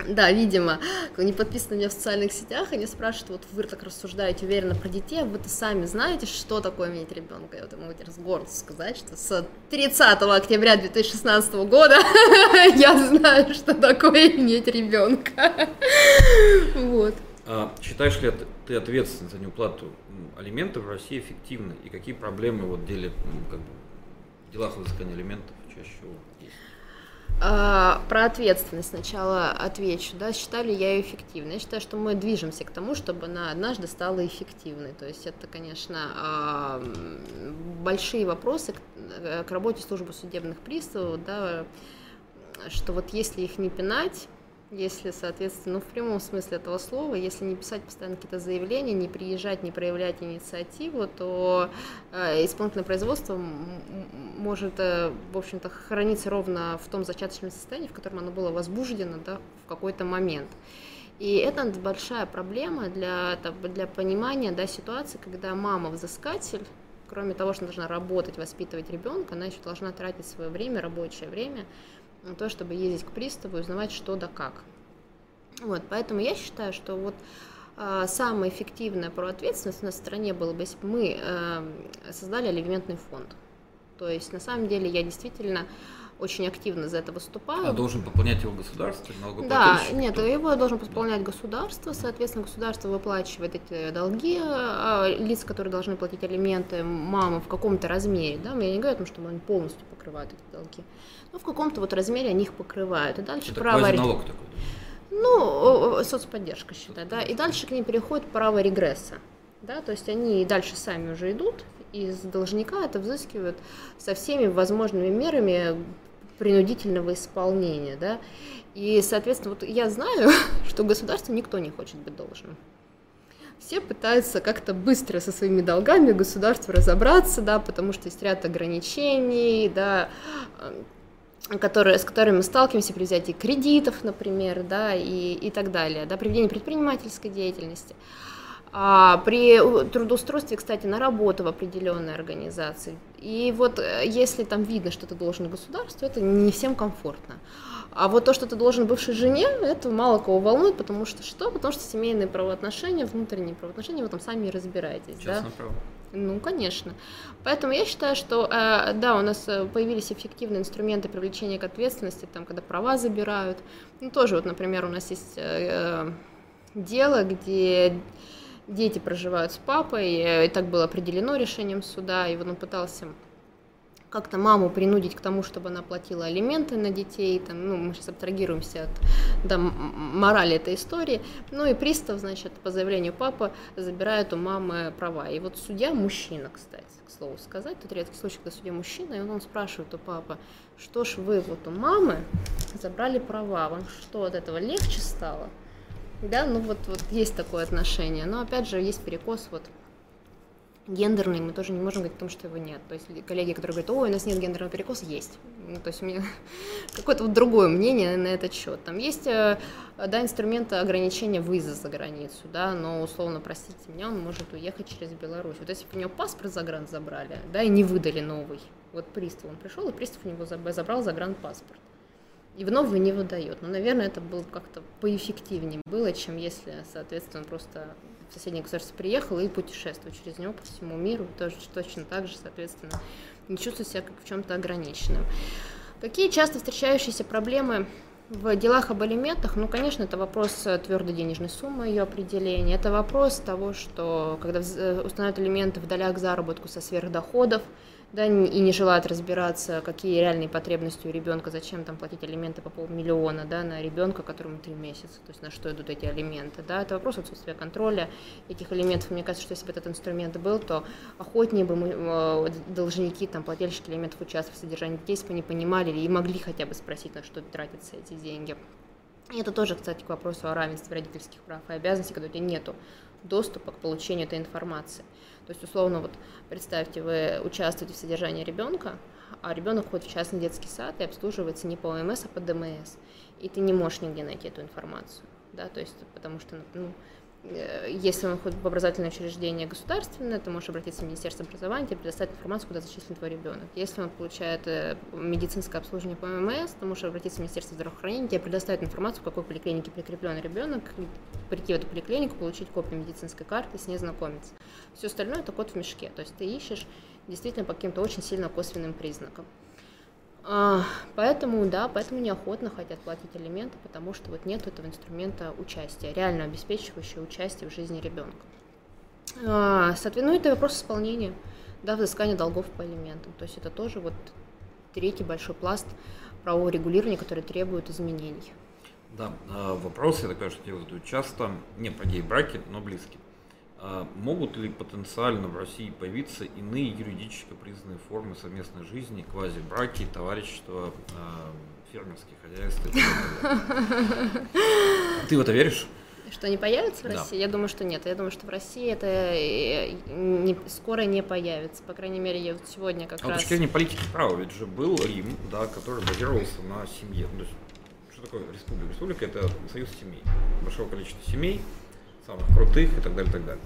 Да, видимо, они подписаны на меня в социальных сетях, они спрашивают, вот вы так рассуждаете уверенно про детей, а вы-то сами знаете, что такое иметь ребенка? Я вот могу тебе с гордостью сказать, что с 30 октября 2016 года [laughs] я знаю, что такое иметь ребенка. [laughs] Вот. А считаешь ли ты- ты ответственность за неуплату алиментов в России эффективны? И какие проблемы вот деле, м, как бы, в делах взыскания алиментов чаще всего есть? А, Про ответственность сначала отвечу. Да, считаю ли я ее эффективной? Я считаю, что мы движемся к тому, чтобы она однажды стала эффективной. То есть это, конечно, а, большие вопросы э, к работе службы судебных приставов, да, что вот если их не пинать, если, соответственно, ну, в прямом смысле этого слова, если не писать постоянно какие-то заявления, не приезжать, не проявлять инициативу, то э, исполнительное производство может, э, в общем-то, храниться ровно в том зачаточном состоянии, в котором оно было возбуждено да, в какой-то момент. И это большая проблема для, для понимания да, ситуации, когда мама-взыскатель, кроме того, что должна работать, воспитывать ребенка, она еще должна тратить свое время, рабочее время на то, чтобы ездить к приставу и узнавать, что да как. Вот, поэтому я считаю, что вот а, самая эффективная проответственность у нас в стране было бы, если бы мы э, создали алиментный фонд. То есть, на самом деле, я действительно очень активно за это выступаю. А должен пополнять его государство, Да, нет, Кто? его должен исполнять государство, соответственно, государство выплачивает эти долги а, лиц, которые должны платить алименты мамы в каком-то размере, да, я не говорю о том, что они полностью покрывают эти долги, но в каком-то вот размере они их покрывают, и дальше Это право... налог такой. ну, соцподдержка, считай, да, и дальше к ним переходит право регресса, да, то есть они и дальше сами уже идут, из должника. Это взыскивают со всеми возможными мерами принудительного исполнения, да, и, соответственно, вот я знаю, [laughs] что государству никто не хочет быть должным. Все пытаются как-то быстро со своими долгами государству разобраться, да, потому что есть ряд ограничений, да, которые, с которыми мы сталкиваемся при взятии кредитов, например, да, и, и так далее, да, при ведении предпринимательской деятельности. А при трудоустройстве, кстати, на работу в определенной организации. И вот э, если там видно, что ты должен государству, это не всем комфортно. А вот то, что ты должен бывшей жене, это мало кого волнует, потому что что? Потому что семейные правоотношения, внутренние правоотношения, вы там сами и разбираетесь. да? Частное право. Ну, конечно. Поэтому я считаю, что э, да, у нас э, появились эффективные инструменты привлечения к ответственности, там, когда права забирают. Ну, тоже, вот, например, у нас есть э, э, дело, где дети проживают с папой, э, и так было определено решением суда, и вот он пытался как-то маму принудить к тому, чтобы она платила алименты на детей, там, ну, мы сейчас абстрагируемся от да, морали этой истории, ну и пристав, значит, по заявлению папы забирает у мамы права. И вот судья мужчина, кстати, к слову сказать, тут редкий случай, когда судья мужчина, и он, он спрашивает у папы, что ж вы вот у мамы забрали права, вам что от этого легче стало? Да, ну вот, вот есть такое отношение, но опять же есть перекос вот гендерный, мы тоже не можем говорить о том, что его нет. То есть коллеги, которые говорят, ой, у нас нет гендерного перекоса, есть. Ну, то есть у меня [laughs] какое-то вот другое мнение на этот счет. Там есть, э, да, инструменты ограничения выезда за границу, да, но условно, простите меня, он может уехать через Беларусь. Вот если бы у него паспорт за гран забрали, да, и не выдали новый, вот пристав, он пришел, и пристав у него забрал загранпаспорт. И в новый не выдает. Но, наверное, это было как-то поэффективнее было, чем если, соответственно, просто в соседнее государство приехал и путешествует через него по всему миру, тоже точно так же, соответственно, не чувствует себя как в чем-то ограниченным. Какие часто встречающиеся проблемы в делах об алиментах, ну, конечно, это вопрос твердой денежной суммы, ее определения. Это вопрос того, что когда устанавливают алименты в долях заработку со сверхдоходов, да, и не желают разбираться, какие реальные потребности у ребенка, зачем там платить алименты по полмиллиона, да, на ребенка, которому три месяца, то есть на что идут эти алименты, да, это вопрос отсутствия контроля этих элементов. Мне кажется, что если бы этот инструмент был, то охотнее бы мы, э, должники, там, плательщики алиментов участвовали в содержании детей, если бы они понимали и могли хотя бы спросить, на что тратятся эти деньги. И это тоже, кстати, к вопросу о равенстве родительских прав и обязанностей, когда у тебя нету доступа к получению этой информации. То есть, условно, вот представьте, вы участвуете в содержании ребенка, а ребенок ходит в частный детский сад и обслуживается не по ОМС, а по ДМС. И ты не можешь нигде найти эту информацию. Да, то есть, потому что, ну, если он ходит в образовательное учреждение государственное, ты можешь обратиться в Министерство образования, тебе предоставить информацию, куда зачислен твой ребенок. Если он получает э, медицинское обслуживание по ММС, ты можешь обратиться в Министерство здравоохранения, тебе предоставят информацию, в какой поликлинике прикреплен ребенок, прийти в эту поликлинику, получить копию медицинской карты, с ней знакомиться. Все остальное это код в мешке, то есть ты ищешь действительно по каким-то очень сильно косвенным признакам. А, поэтому, да, поэтому неохотно хотят платить алименты, потому что вот нет этого инструмента участия, реально обеспечивающего участие в жизни ребенка. А, соответственно, ну, это вопрос исполнения, да, взыскания долгов по алиментам. То есть это тоже вот третий большой пласт правового регулирования, который требует изменений. Да, а, вопрос, я так понимаю, что задают часто, не про гей-браки, но близкие. А могут ли потенциально в России появиться иные юридически признанные формы совместной жизни, квази-браки, товарищества, а, фермерские хозяйства? Ты в это веришь? Что не появится в да. России? Я думаю, что нет. Я думаю, что в России это э, не, скоро не появится. По крайней мере, я вот сегодня как а раз... с точки зрения политики права, ведь же был Рим, да, который базировался на семье. То есть, что такое республика? Республика – это союз семей. Большого количества семей, самых крутых и так далее, и так далее.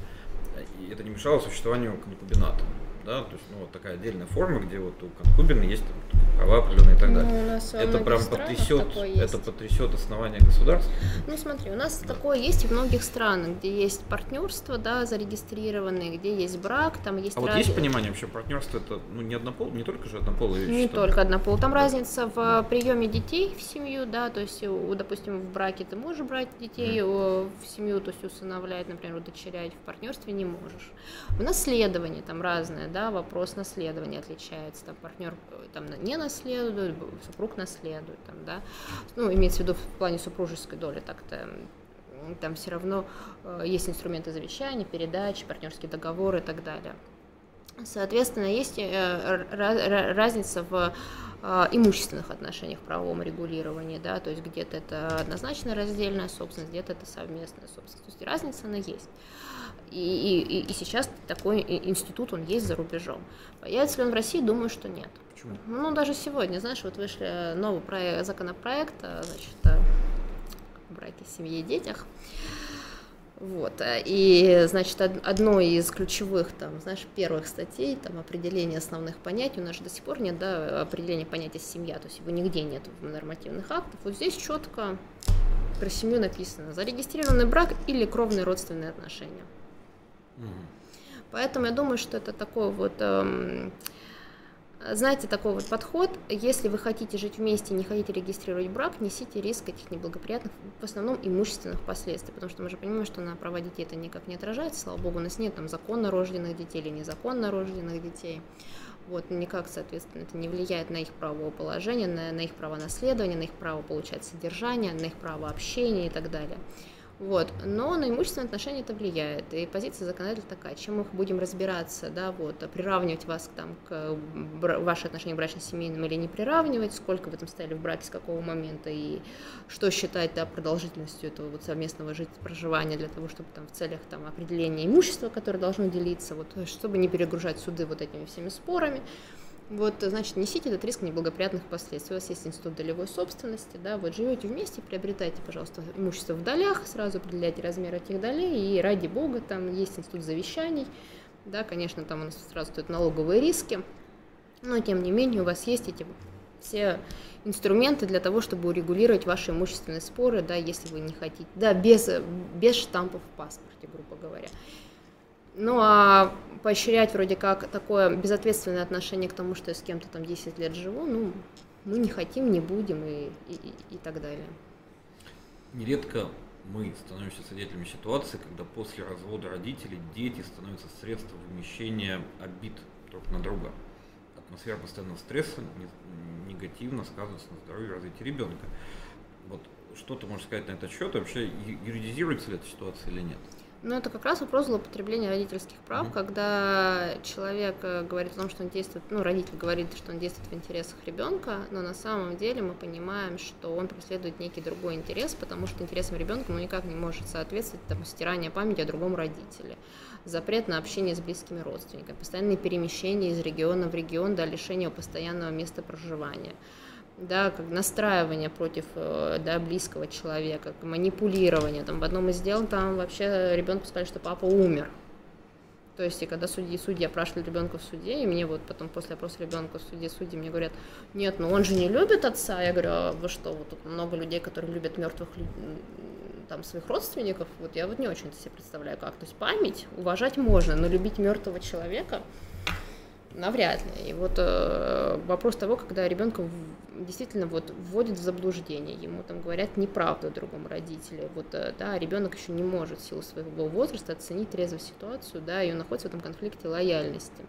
И это не мешало существованию конкубината да, то есть, ну, вот такая отдельная форма, где вот у конкубины есть там, права определенные и так далее. Ну, у нас это прям потрясет, это потрясет основание государства. Ну, смотри, у нас такое есть в многих странах, где есть партнерство, да, зарегистрированные, где есть брак, там есть. А раз... вот есть понимание вообще партнерство это, ну, не однопол, не только же однополые вещи. Не там. только однопол, там да. разница в да. приеме детей в семью, да, то есть, у, допустим, в браке ты можешь брать детей mm. в семью, то есть усыновлять, например, удочерять, в партнерстве не можешь. У наследование там разное, да, вопрос наследования отличается. Там партнер э, там, не наследует, супруг наследует, там, да. Ну, имеется в виду в плане супружеской доли, так-то там все равно э, есть инструменты завещания, передачи, партнерские договоры и так далее. Соответственно, есть э, разница в имущественных отношениях в правовом регулировании, да, то есть где-то это однозначно раздельная собственность, где-то это совместная собственность. То есть разница она есть. И, и, и сейчас такой институт, он есть за рубежом. Появится ли он в России? Думаю, что нет. Почему? Ну, даже сегодня, знаешь, вот вышли новый проект, законопроект, а, значит, о браке, семье и детях. Вот. И, значит, одной из ключевых, там, знаешь, первых статей, там, определение основных понятий, у нас же до сих пор нет, да, определения понятия семья, то есть его нигде нет в нормативных актах. Вот здесь четко про семью написано зарегистрированный брак или кровные родственные отношения. Поэтому я думаю, что это такой вот, эм, знаете, такой вот подход. Если вы хотите жить вместе, не хотите регистрировать брак, несите риск этих неблагоприятных, в основном имущественных последствий, потому что мы же понимаем, что на права детей это никак не отражается. Слава богу, у нас нет там законно рожденных детей или незаконно рожденных детей. Вот, никак, соответственно, это не влияет на их правовое положение, на, на их право наследования, на их право получать содержание, на их право общения и так далее. Вот. Но на имущественные отношения это влияет. И позиция законодателя такая, чем мы будем разбираться, да, вот, приравнивать вас там, к ваши отношения к брачно-семейным или не приравнивать, сколько вы там стояли в браке, с какого момента, и что считать да, продолжительностью этого вот совместного жить, проживания для того, чтобы там в целях там, определения имущества, которое должно делиться, вот, чтобы не перегружать суды вот этими всеми спорами. Вот, значит, несите этот риск неблагоприятных последствий. У вас есть институт долевой собственности, да, вот живете вместе, приобретайте, пожалуйста, имущество в долях, сразу определяйте размер этих долей, и ради бога, там есть институт завещаний, да, конечно, там у нас сразу стоят налоговые риски, но, тем не менее, у вас есть эти все инструменты для того, чтобы урегулировать ваши имущественные споры, да, если вы не хотите, да, без, без штампов в паспорте, грубо говоря. Ну а поощрять вроде как такое безответственное отношение к тому, что я с кем-то там 10 лет живу, ну, мы не хотим, не будем и, и, и так далее. Нередко мы становимся свидетелями ситуации, когда после развода родителей дети становятся средством вымещения обид друг на друга. Атмосфера постоянного стресса негативно сказывается на здоровье и развитии ребенка. Вот что ты можешь сказать на этот счет? Вообще юридизируется ли эта ситуация или нет? Ну, это как раз вопрос злоупотребления родительских прав, mm-hmm. когда человек э, говорит о том, что он действует, ну, родитель говорит, что он действует в интересах ребенка, но на самом деле мы понимаем, что он преследует некий другой интерес, потому что интересам ребенка ну, никак не может соответствовать там, стирание памяти о другом родителе, запрет на общение с близкими родственниками, постоянные перемещения из региона в регион до лишения постоянного места проживания да, как настраивание против э, да, близкого человека, манипулирование. Там в одном из дел там вообще ребенку сказали, что папа умер. То есть, и когда судьи судьи опрашивали ребенка в суде, и мне вот потом после опроса ребенка в суде судьи мне говорят, нет, ну он же не любит отца. Я говорю, а вы что, вот тут много людей, которые любят мертвых там своих родственников, вот я вот не очень себе представляю, как. То есть память уважать можно, но любить мертвого человека навряд ли. И вот э, вопрос того, когда ребенка действительно вот вводят в заблуждение, ему там говорят неправду другому родителю, вот, э, да, ребенок еще не может в силу своего возраста оценить трезво ситуацию, да, и он находится в этом конфликте лояльности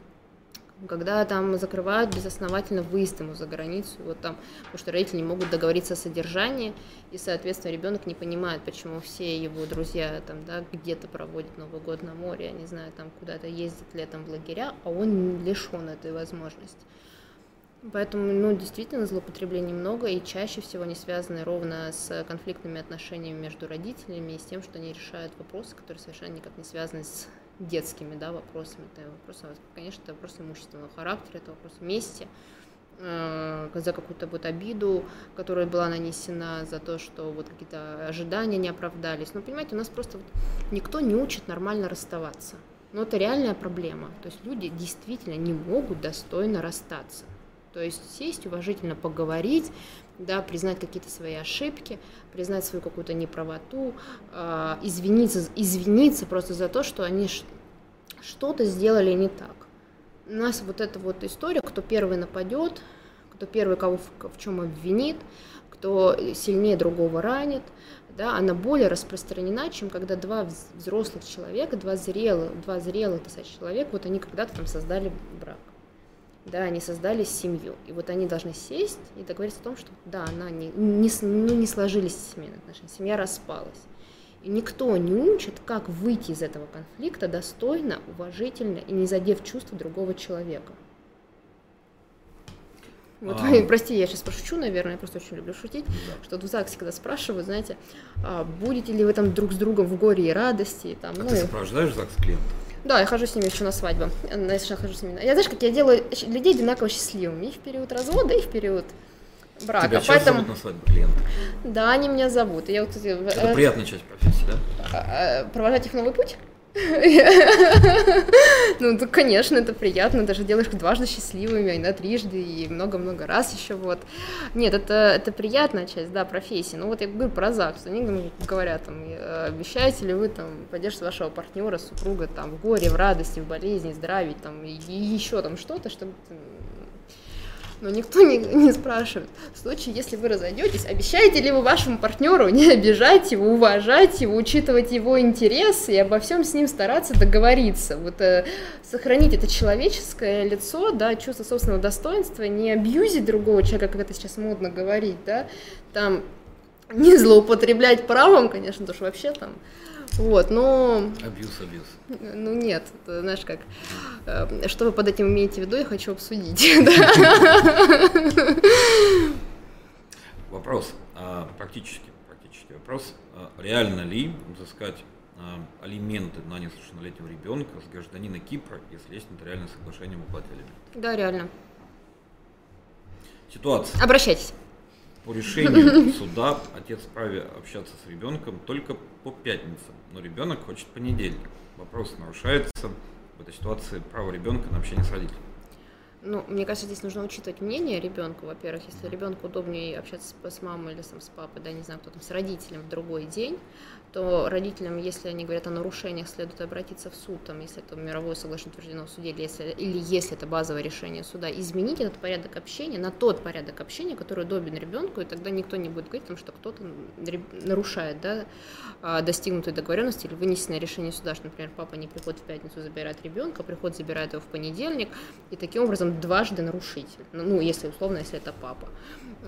когда там закрывают безосновательно выезд ему за границу, вот там, потому что родители не могут договориться о содержании, и, соответственно, ребенок не понимает, почему все его друзья там, да, где-то проводят Новый год на море, я не знаю, там куда-то ездят летом в лагеря, а он лишен этой возможности. Поэтому, ну, действительно, злоупотреблений много, и чаще всего они связаны ровно с конфликтными отношениями между родителями и с тем, что они решают вопросы, которые совершенно никак не связаны с детскими да, вопросами. Это вопросы, конечно, это вопрос имущественного характера, это вопрос мести э, за какую-то вот обиду, которая была нанесена, за то, что вот какие-то ожидания не оправдались. Но, понимаете, у нас просто вот никто не учит нормально расставаться. Но это реальная проблема. То есть люди действительно не могут достойно расстаться. То есть сесть, уважительно поговорить, да, признать какие-то свои ошибки, признать свою какую-то неправоту, э, извиниться, извиниться просто за то, что они что-то сделали не так. У нас вот эта вот история, кто первый нападет, кто первый кого в, в чем обвинит, кто сильнее другого ранит, да, она более распространена, чем когда два взрослых человека, два зрелых, два зрелых достаточно человека, вот они когда-то там создали брак да, они создали семью, и вот они должны сесть и договориться о том, что да, она не, не, ну, не сложились семейные отношения, семья распалась. И никто не учит, как выйти из этого конфликта достойно, уважительно и не задев чувства другого человека. Вот, а... [laughs] прости, я сейчас пошучу, наверное, я просто очень люблю шутить, да. что в ЗАГСе, когда спрашивают, знаете, а будете ли вы там друг с другом в горе и радости? Там, а ну, ты сопровождаешь ЗАГС клиента? Да, я хожу с ними еще на свадьбу. Я хожу с ними. Я знаешь, как я делаю людей одинаково счастливыми и в период развода, и в период брака. Тебя Поэтому... зовут на свадьбу клиента? Да, они меня зовут. Я вот, Это э... приятная часть профессии, да? А, провожать их новый путь? [laughs] Ну, конечно, это приятно, даже делаешь дважды счастливыми, и на трижды, и много-много раз еще вот. Нет, это, это приятная часть, да, профессии. Ну, вот я говорю про ЗАГС, они говорят, там, обещаете ли вы, там, поддерживать вашего партнера, супруга, там, в горе, в радости, в болезни, здравии, там, и, и еще там что-то, чтобы Но никто не, не спрашивает. В случае, если вы разойдетесь, обещаете ли вы вашему партнеру не обижать его, уважать его, учитывать его интересы и обо всем с ним стараться договориться? Вот э, сохранить это человеческое лицо, да, чувство собственного достоинства, не абьюзить другого человека, как это сейчас модно говорить, да, там не злоупотреблять правом, конечно, потому что вообще там вот, но... Абьюз, абьюз. Ну нет, это, знаешь как, э, что вы под этим имеете в виду, я хочу обсудить. [laughs] Вопрос, а, практически, практически вопрос, а, реально ли взыскать а, алименты на несовершеннолетнего ребенка с гражданина Кипра, если есть нотариальное соглашение об уплате алиментов? Да, реально. Ситуация. Обращайтесь. По решению [laughs] суда отец вправе общаться с ребенком только по пятницам, но ребенок хочет понедельник. Вопрос нарушается в этой ситуации право ребенка на общение с родителем. Ну, мне кажется, здесь нужно учитывать мнение ребенка, во-первых, если ребенку удобнее общаться с, с мамой или сам, с папой, да, не знаю, кто там, с родителем в другой день, то родителям, если они говорят о нарушениях, следует обратиться в суд, там, если это мировое соглашение утверждено в суде, или если, или если это базовое решение суда, изменить этот порядок общения на тот порядок общения, который удобен ребенку, и тогда никто не будет говорить, что кто-то нарушает да, а, достигнутую договоренность или вынесенное решение суда, что, например, папа не приходит в пятницу, забирает ребенка, приход забирает его в понедельник, и таким образом дважды нарушитель, ну, если условно, если это папа.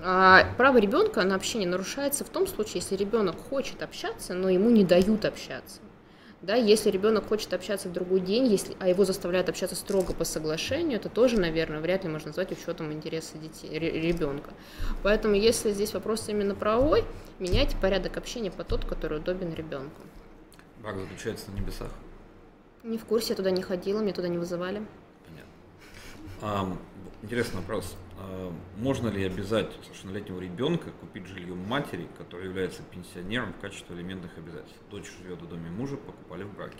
А право ребенка на общение нарушается в том случае, если ребенок хочет общаться, но ему не дают общаться. Да, если ребенок хочет общаться в другой день, если, а его заставляют общаться строго по соглашению, это тоже, наверное, вряд ли можно назвать учетом интереса детей, ребенка. Поэтому, если здесь вопрос именно правовой, меняйте порядок общения по тот, который удобен ребенку. Брак заключается на небесах. Не в курсе, я туда не ходила, меня туда не вызывали. А, интересный вопрос. А, можно ли обязать совершеннолетнего ребенка купить жилье матери, которая является пенсионером в качестве элементных обязательств? Дочь живет в доме мужа, покупали в браке.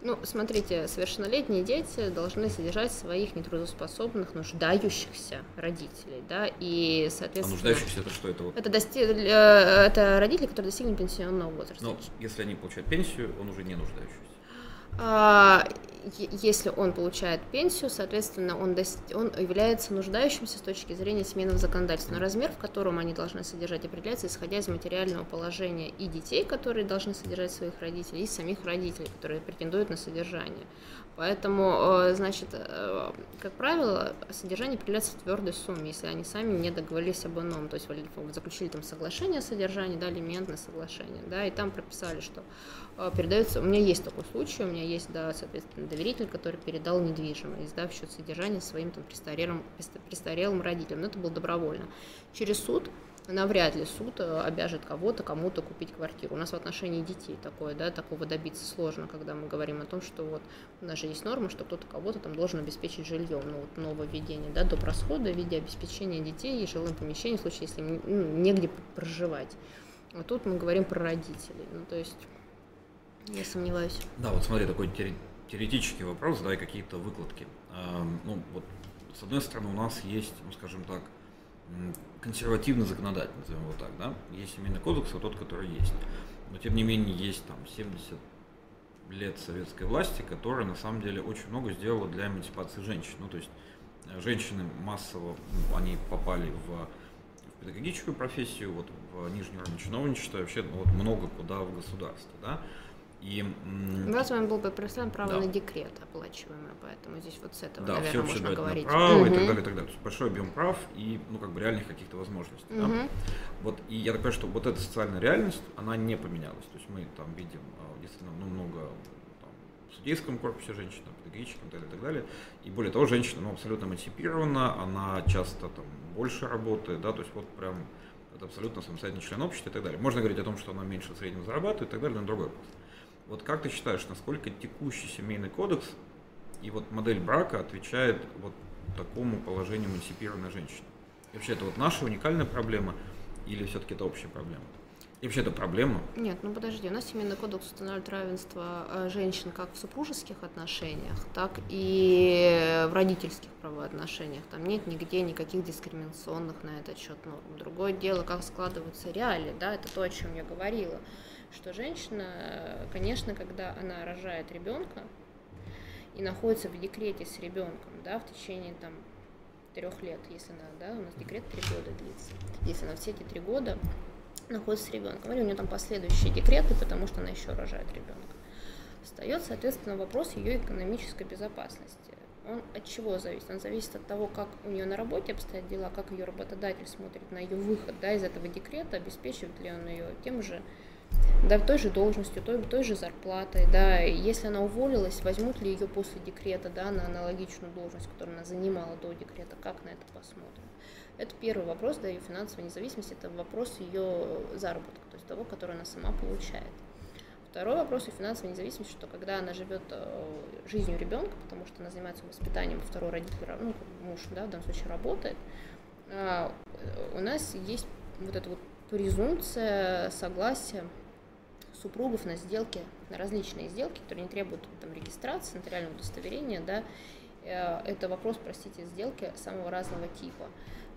Ну, смотрите, совершеннолетние дети должны содержать своих нетрудоспособных, нуждающихся родителей, да, и, соответственно... А нуждающихся это что? Это, вот... это, дости... Э, это родители, которые достигли пенсионного возраста. Но если они получают пенсию, он уже не нуждающийся. А, если он получает пенсию, соответственно, он, дос... он является нуждающимся с точки зрения семейного законодательства. Но размер, в котором они должны содержать, определяется исходя из материального положения и детей, которые должны содержать своих родителей, и самих родителей, которые претендуют на содержание. Поэтому, э, значит, э, как правило, содержание определяется в твердой сумме, если они сами не договорились об ином. То есть заключили там соглашение о содержании, да, алиментное соглашение, да, и там прописали, что э, передается, у меня есть такой случай, у меня есть, да, соответственно, доверитель, который передал недвижимость, да, в счет содержания своим там престарелым, престарелым родителям, но это было добровольно. Через суд навряд ли суд э, обяжет кого-то, кому-то купить квартиру. У нас в отношении детей такое, да, такого добиться сложно, когда мы говорим о том, что вот у нас же есть норма, что кто-то кого-то там должен обеспечить жильем, ну вот нововведение, да, доп. расхода в виде обеспечения детей и жилым помещением, в случае, если ну, негде проживать. А тут мы говорим про родителей, ну то есть я сомневаюсь. Да, вот смотри, такой теоретический вопрос, да, и какие-то выкладки. Ну, вот, с одной стороны, у нас есть, ну, скажем так, консервативный законодатель, назовем его так, да, есть семейный кодекс, вот тот, который есть. Но тем не менее есть там 70 лет советской власти, которая на самом деле очень много сделала для эмансипации женщин. Ну, то есть э, женщины массово, ну, они попали в, в педагогическую профессию, вот в нижнюю уровень чиновничества, вообще ну, вот много куда в государстве, да. И, вами был бы представлен право да. на декрет оплачиваемый, поэтому здесь вот с этого, да, наверное, можно говорить. право угу. и так далее, и так далее. То есть большой объем прав и, ну, как бы реальных каких-то возможностей. Угу. Да? Вот, и я так понимаю, что вот эта социальная реальность, она не поменялась. То есть мы там видим а, действительно ну, много там, в судейском корпусе женщин, в педагогическом и так далее, и так далее. И более того, женщина ну, абсолютно эмансипирована, она часто там больше работает, да, то есть вот прям это абсолютно самостоятельный член общества и так далее. Можно говорить о том, что она меньше среднего зарабатывает и так далее, но другой вопрос. Вот как ты считаешь, насколько текущий семейный кодекс и вот модель брака отвечает вот такому положению эмансипированной женщины? И вообще это вот наша уникальная проблема или все-таки это общая проблема? И вообще это проблема? Нет, ну подожди, у нас семейный кодекс устанавливает равенство э, женщин как в супружеских отношениях, так и в родительских правоотношениях. Там нет нигде никаких дискриминационных на этот счет норм. Другое дело, как складываются реалии, да, это то, о чем я говорила что женщина, конечно, когда она рожает ребенка и находится в декрете с ребенком, да, в течение там трех лет, если она, да, у нас декрет три года длится, если она все эти три года находится с ребенком, или у нее там последующие декреты, потому что она еще рожает ребенка. Встает, соответственно, вопрос ее экономической безопасности. Он от чего зависит? Он зависит от того, как у нее на работе обстоят дела, как ее работодатель смотрит на ее выход да, из этого декрета, обеспечивает ли он ее тем же да, той же должностью, той, той же зарплатой, да, если она уволилась, возьмут ли ее после декрета, да, на аналогичную должность, которую она занимала до декрета, как на это посмотрим. Это первый вопрос, да, ее финансовой независимости, это вопрос ее заработка, то есть того, который она сама получает. Второй вопрос ее финансовой независимости, что когда она живет э, жизнью ребенка, потому что она занимается воспитанием, второй родитель, ну, муж, да, в данном случае работает, а, у нас есть вот эта вот презумпция согласия супругов на сделки, на различные сделки, которые не требуют там, регистрации, нотариального удостоверения, да, э, это вопрос, простите, сделки самого разного типа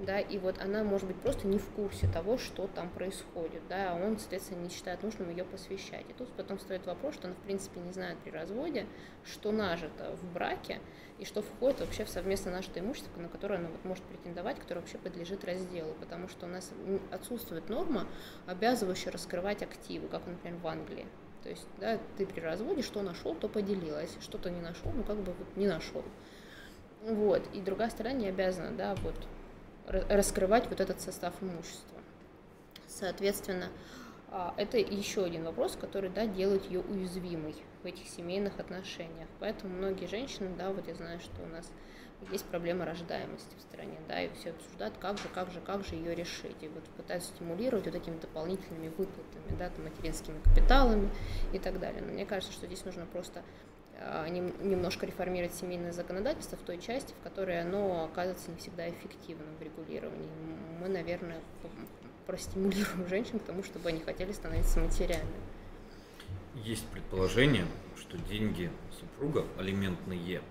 да, и вот она может быть просто не в курсе того, что там происходит, да, а он, соответственно, не считает нужным ее посвящать. И тут потом стоит вопрос, что она, в принципе, не знает при разводе, что нажито в браке и что входит вообще в совместно нажитое имущество, на которое она вот может претендовать, которое вообще подлежит разделу, потому что у нас отсутствует норма, обязывающая раскрывать активы, как, например, в Англии. То есть, да, ты при разводе что нашел, то поделил, если что-то не нашел, ну как бы вот не нашел. Вот, и другая сторона не обязана, да, вот раскрывать вот этот состав имущества. Соответственно, а, это еще один вопрос, который да, делает ее уязвимой в этих семейных отношениях. Поэтому многие женщины, да, вот я знаю, что у нас есть проблема рождаемости в стране, да, и все обсуждают, как же, как же, как же ее решить. И вот пытаются стимулировать вот этими дополнительными выплатами, да, там, материнскими капиталами и так далее. Но мне кажется, что здесь нужно просто немножко реформировать семейное законодательство в той части, в которой оно оказывается не всегда эффективным в регулировании. Мы, наверное, [laughs] простимулируем женщин к тому, чтобы они хотели становиться матерями. Есть предположение, что деньги супруга, алиментные,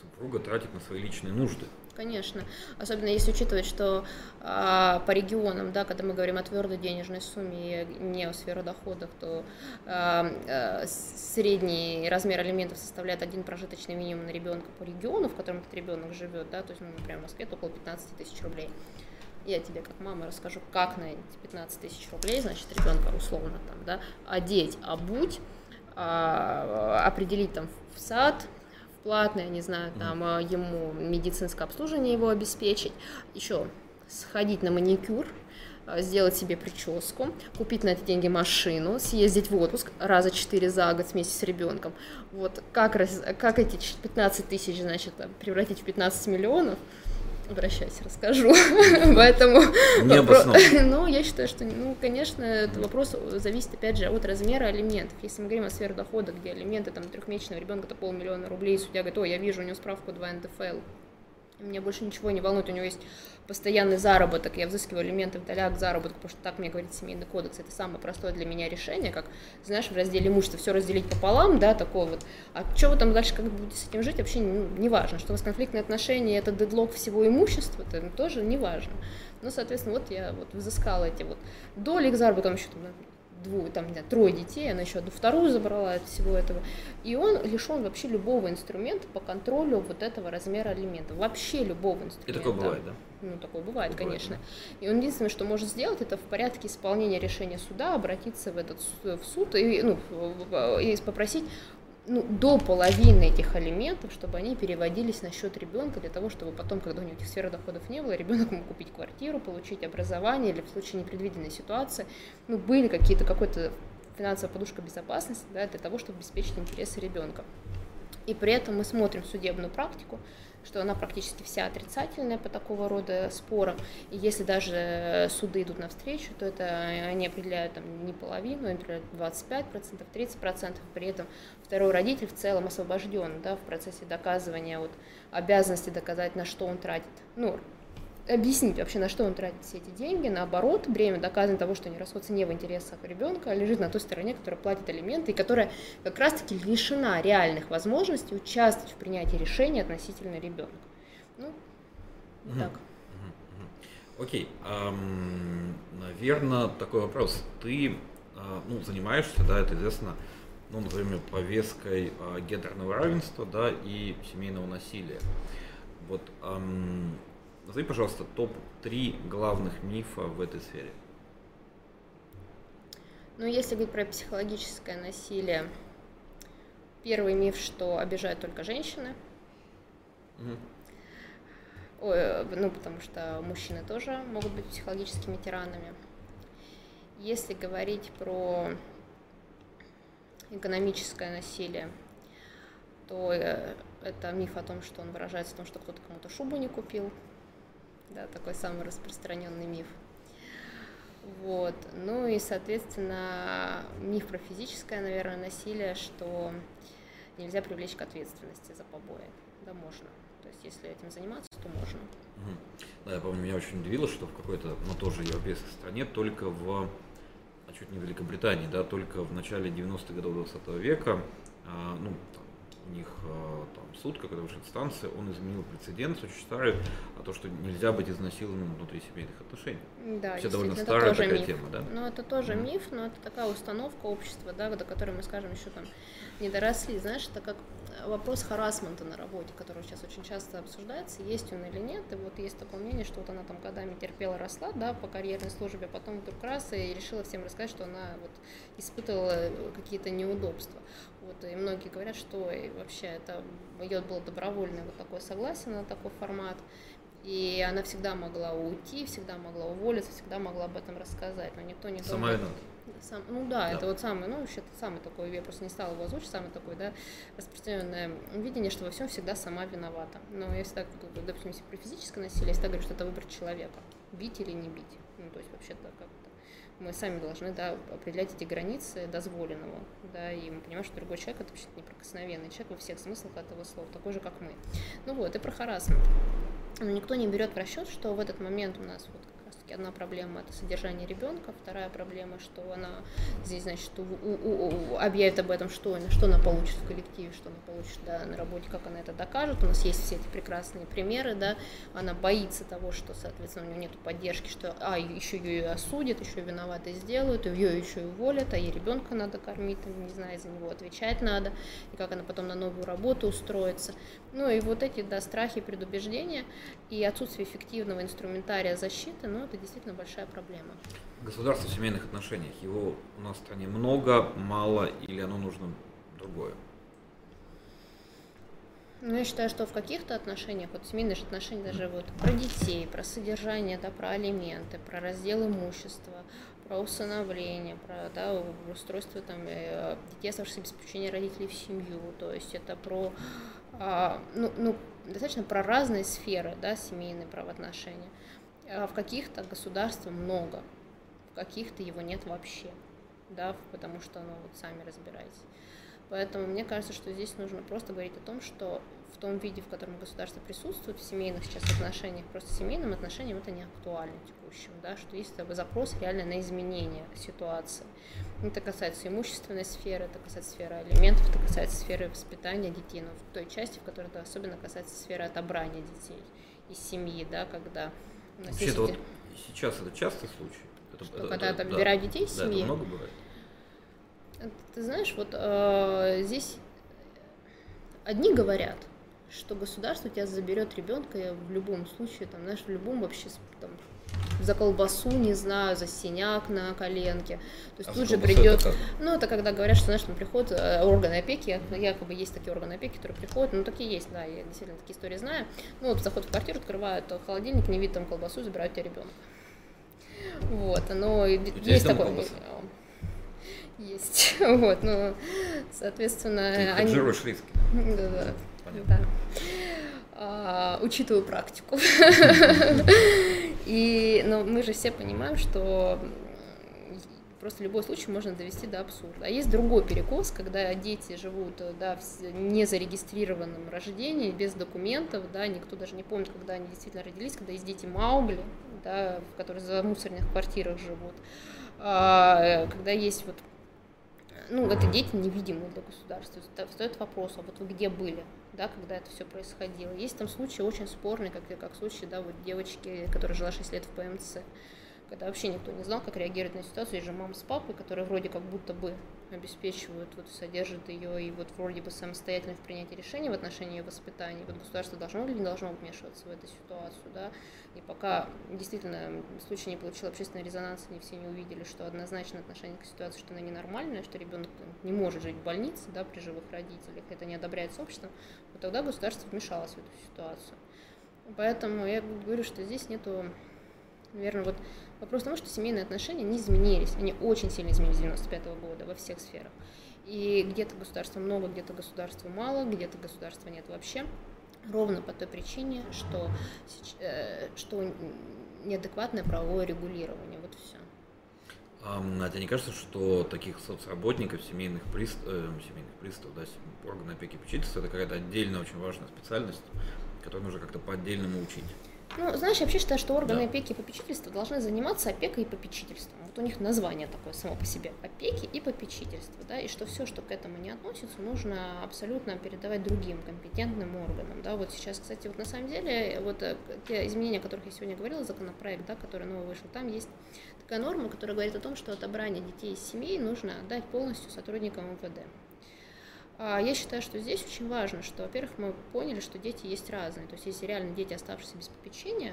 супруга тратит на свои личные нужды – Конечно. Особенно если учитывать, что а, по регионам, да, когда мы говорим о твердой денежной сумме и не о сферодоходах, то а, а, средний размер алиментов составляет один прожиточный минимум на ребенка по региону, в котором этот ребенок живет, да, то есть, ну, например, в Москве это около 15 тысяч рублей. Я тебе, как мама, расскажу, как на эти 15 тысяч рублей, значит, ребенка условно там, да, одеть, обуть, а, определить там в сад, платное, не знаю, там а, ему медицинское обслуживание его обеспечить, еще сходить на маникюр, а, сделать себе прическу, купить на эти деньги машину, съездить в отпуск раза четыре за год вместе с ребенком. Вот как, как эти 15 тысяч, значит, превратить в 15 миллионов – обращайся, расскажу. [laughs] Поэтому... [laughs] Ну, я считаю, что, ну, конечно, этот вопрос зависит, опять же, от размера алиментов. Если мы говорим о сфере дохода, где алименты там трехмесячного ребенка это полмиллиона рублей, судья говорит, о, я вижу у него справку 2 НДФЛ, меня больше ничего не волнует, у него есть постоянный заработок, я взыскиваю элементы вдаля к заработку, потому что так мне говорит семейный кодекс, это самое простое для меня решение, как, знаешь, в разделе имущества все разделить пополам, да, такое вот, а что вы там дальше как будете с этим жить, вообще ну, не важно, что у вас конфликтные отношения, это дедлог всего имущества, это тоже не важно. Ну, соответственно, вот я вот взыскала эти вот доли к заработку, еще там двое, там, не трое детей, она еще одну вторую забрала от всего этого. И он лишен вообще любого инструмента по контролю вот этого размера алиментов. Вообще любого инструмента. И такое бывает, да? Ну, такое бывает, такое конечно. Да. И он единственное, что может сделать, это в порядке исполнения решения суда обратиться в этот в суд и, ну, и попросить ну, до половины этих алиментов, чтобы они переводились на счет ребенка для того, чтобы потом, когда у него этих сфер доходов не было, ребенок мог купить квартиру, получить образование или в случае непредвиденной ситуации, ну, были какие-то, какой-то финансовая подушка безопасности да, для того, чтобы обеспечить интересы ребенка. И при этом мы смотрим судебную практику, что она практически вся отрицательная по такого рода спорам. И если даже суды идут навстречу, то это они определяют там не половину, они определяют 25%, 30%. При этом второй родитель в целом освобожден да, в процессе доказывания вот, обязанности доказать, на что он тратит. Ну, объяснить вообще, на что он тратит все эти деньги. Наоборот, бремя доказано того, что они расходятся не в интересах ребенка, а лежит на той стороне, которая платит алименты и которая как раз-таки лишена реальных возможностей участвовать в принятии решений относительно ребенка. Ну, вот так. Окей, эм, наверное, такой вопрос. Ты э, ну, занимаешься, да, это известно, ну, например, повесткой э, гендерного равенства, да, и семейного насилия. Вот назови, пожалуйста, топ-3 главных мифа в этой сфере. Ну, если говорить про психологическое насилие, первый миф, что обижают только женщины. Угу. Ой, ну, потому что мужчины тоже могут быть психологическими тиранами. Если говорить про экономическое насилие, то э, это миф о том, что он выражается в том, что кто-то кому-то шубу не купил. Да, такой самый распространенный миф. Вот. Ну и, соответственно, миф про физическое, наверное, насилие, что нельзя привлечь к ответственности за побои. Да, можно. То есть, если этим заниматься, то можно. Да, я помню, меня очень удивило, что в какой-то, ну, тоже европейской стране, только в, а чуть не в Великобритании, да, только в начале 90-х годов 20 века, а, ну, у них а, там, суд, когда высшая инстанция, он изменил прецедент, очень старый, а то, что нельзя быть изнасилованным внутри семейных отношений. Да, это довольно старая такая миф. тема, да? Ну, это тоже mm. миф, но это такая установка общества, да, до которой мы, скажем, еще там не доросли. Знаешь, это как вопрос харасмента на работе, который сейчас очень часто обсуждается, есть он или нет. И вот есть такое мнение, что вот она там годами терпела, росла, да, по карьерной службе, потом вдруг раз и решила всем рассказать, что она вот испытывала какие-то неудобства. Вот, и многие говорят, что и вообще это ее было добровольное вот такое согласие на такой формат. И она всегда могла уйти, всегда могла уволиться, всегда могла об этом рассказать, но никто не Сама думает. Сам, ну да, да, это вот самый, ну вообще это самый такой, я просто не стала его озвучить, самый такой, да, распространенное видение, что во всем всегда сама виновата. Но если так, допустим, если про физическое насилие, я всегда говорю, что это выбор человека, бить или не бить. Ну, то есть вообще-то как-то мы сами должны, да, определять эти границы дозволенного, да, и мы понимаем, что другой человек это вообще неприкосновенный человек во всех смыслах этого слова, такой же, как мы. Ну вот, и про харасмент. Но никто не берет в расчет, что в этот момент у нас вот все-таки одна проблема это содержание ребенка, вторая проблема, что она здесь, значит, у, у, у, объявит об этом, что, что она получит в коллективе, что она получит да, на работе, как она это докажет. У нас есть все эти прекрасные примеры, да, она боится того, что, соответственно, у нее нет поддержки, что, а, еще ее осудят, еще виноватой сделают, ее еще и уволят, а ей ребенка надо кормить, там, не знаю, за него отвечать надо, и как она потом на новую работу устроится. Ну и вот эти, да, страхи, предубеждения и отсутствие эффективного инструментария защиты, ну, это действительно большая проблема. Государство в семейных отношениях, его у нас в стране много, мало или оно нужно другое? Ну, я считаю, что в каких-то отношениях, вот семейные же отношения даже вот про детей, про содержание, да, про алименты, про раздел имущества, про усыновление, про да, устройство там, э, детей, оставшихся без попечения родителей в семью. То есть это про а, ну, ну, достаточно про разные сферы да, семейные правоотношения. А в каких-то государствах много, в каких-то его нет вообще, да, потому что, ну, вот сами разбирайтесь. Поэтому мне кажется, что здесь нужно просто говорить о том, что в том виде, в котором государство присутствует, в семейных сейчас отношениях, просто семейным отношениям это не актуально текущим, да, что есть запрос реально на изменение ситуации. Это касается имущественной сферы, это касается сферы алиментов, это касается сферы воспитания детей, но в той части, в которой это особенно касается сферы отобрания детей из семьи, да, когда Вообще-то вот сейчас это частый случай. Это, что, это, когда это, отбирают да, детей из да, семьи? Много бывает. Ты знаешь, вот э, здесь одни говорят, что государство тебя заберет ребенка в любом случае, там, знаешь, в любом вообще там, за колбасу, не знаю, за синяк на коленке. То есть а тут же придет. Это ну, это когда говорят, что знаешь, там приходят э, органы опеки, якобы есть такие органы опеки, которые приходят, ну такие есть, да, я действительно такие истории знаю. Ну, вот заход в квартиру, открывают холодильник, не видят там колбасу, забирают тебя ребенка. Вот, но есть такое. Колбаса? Есть. [laughs] Вот, ну, соответственно, Ты они... риски. Да, да. Понятно. да. А, учитываю практику. [laughs] И, но мы же все понимаем, что просто любой случай можно довести до абсурда. А есть другой перекос, когда дети живут да, в незарегистрированном рождении, без документов, да, никто даже не помнит, когда они действительно родились, когда есть дети Маугли, да, которые за мусорных квартирах живут, а, когда есть вот ну, это дети невидимые для государства. Встает вопрос, а вот вы где были, да, когда это все происходило? Есть там случаи очень спорные, как, как случай, да, вот девочки, которая жила 6 лет в ПМЦ, когда вообще никто не знал, как реагировать на ситуацию. Есть же мама с папой, которые вроде как будто бы обеспечивают, вот содержат ее и вот вроде бы самостоятельно в принятии решений в отношении ее воспитания. Вот государство должно или не должно вмешиваться в эту ситуацию, да. И пока действительно случай не получил общественный резонанс, они все не увидели, что однозначно отношение к ситуации, что она ненормальная, что ребенок не может жить в больнице, да, при живых родителях, это не одобряется обществом, вот тогда государство вмешалось в эту ситуацию. Поэтому я говорю, что здесь нету, наверное, вот вопрос в том, что семейные отношения не изменились. Они очень сильно изменились с 95 -го года во всех сферах. И где-то государства много, где-то государства мало, где-то государства нет вообще. Ровно по той причине, что, э, что неадекватное правовое регулирование. Вот все. А тебе не кажется, что таких соцработников, семейных, прист... э, семейных приставов, да, органы опеки и попечительства, это какая-то отдельная очень важная специальность, которую нужно как-то по-отдельному учить. Ну, знаешь, я вообще считаю, что органы да. опеки и попечительства должны заниматься опекой и попечительством. Вот у них название такое само по себе – опеки и попечительства, да, и что все, что к этому не относится, нужно абсолютно передавать другим компетентным органам, да. Вот сейчас, кстати, вот на самом деле, вот э, те изменения, о которых я сегодня говорила, законопроект, да, который новый вышел, там есть такая норма, которая говорит о том, что отобрание детей из семей нужно отдать полностью сотрудникам МВД. А, я считаю, что здесь очень важно, что, во-первых, мы поняли, что дети есть разные. То есть, если реально дети, оставшиеся без попечения,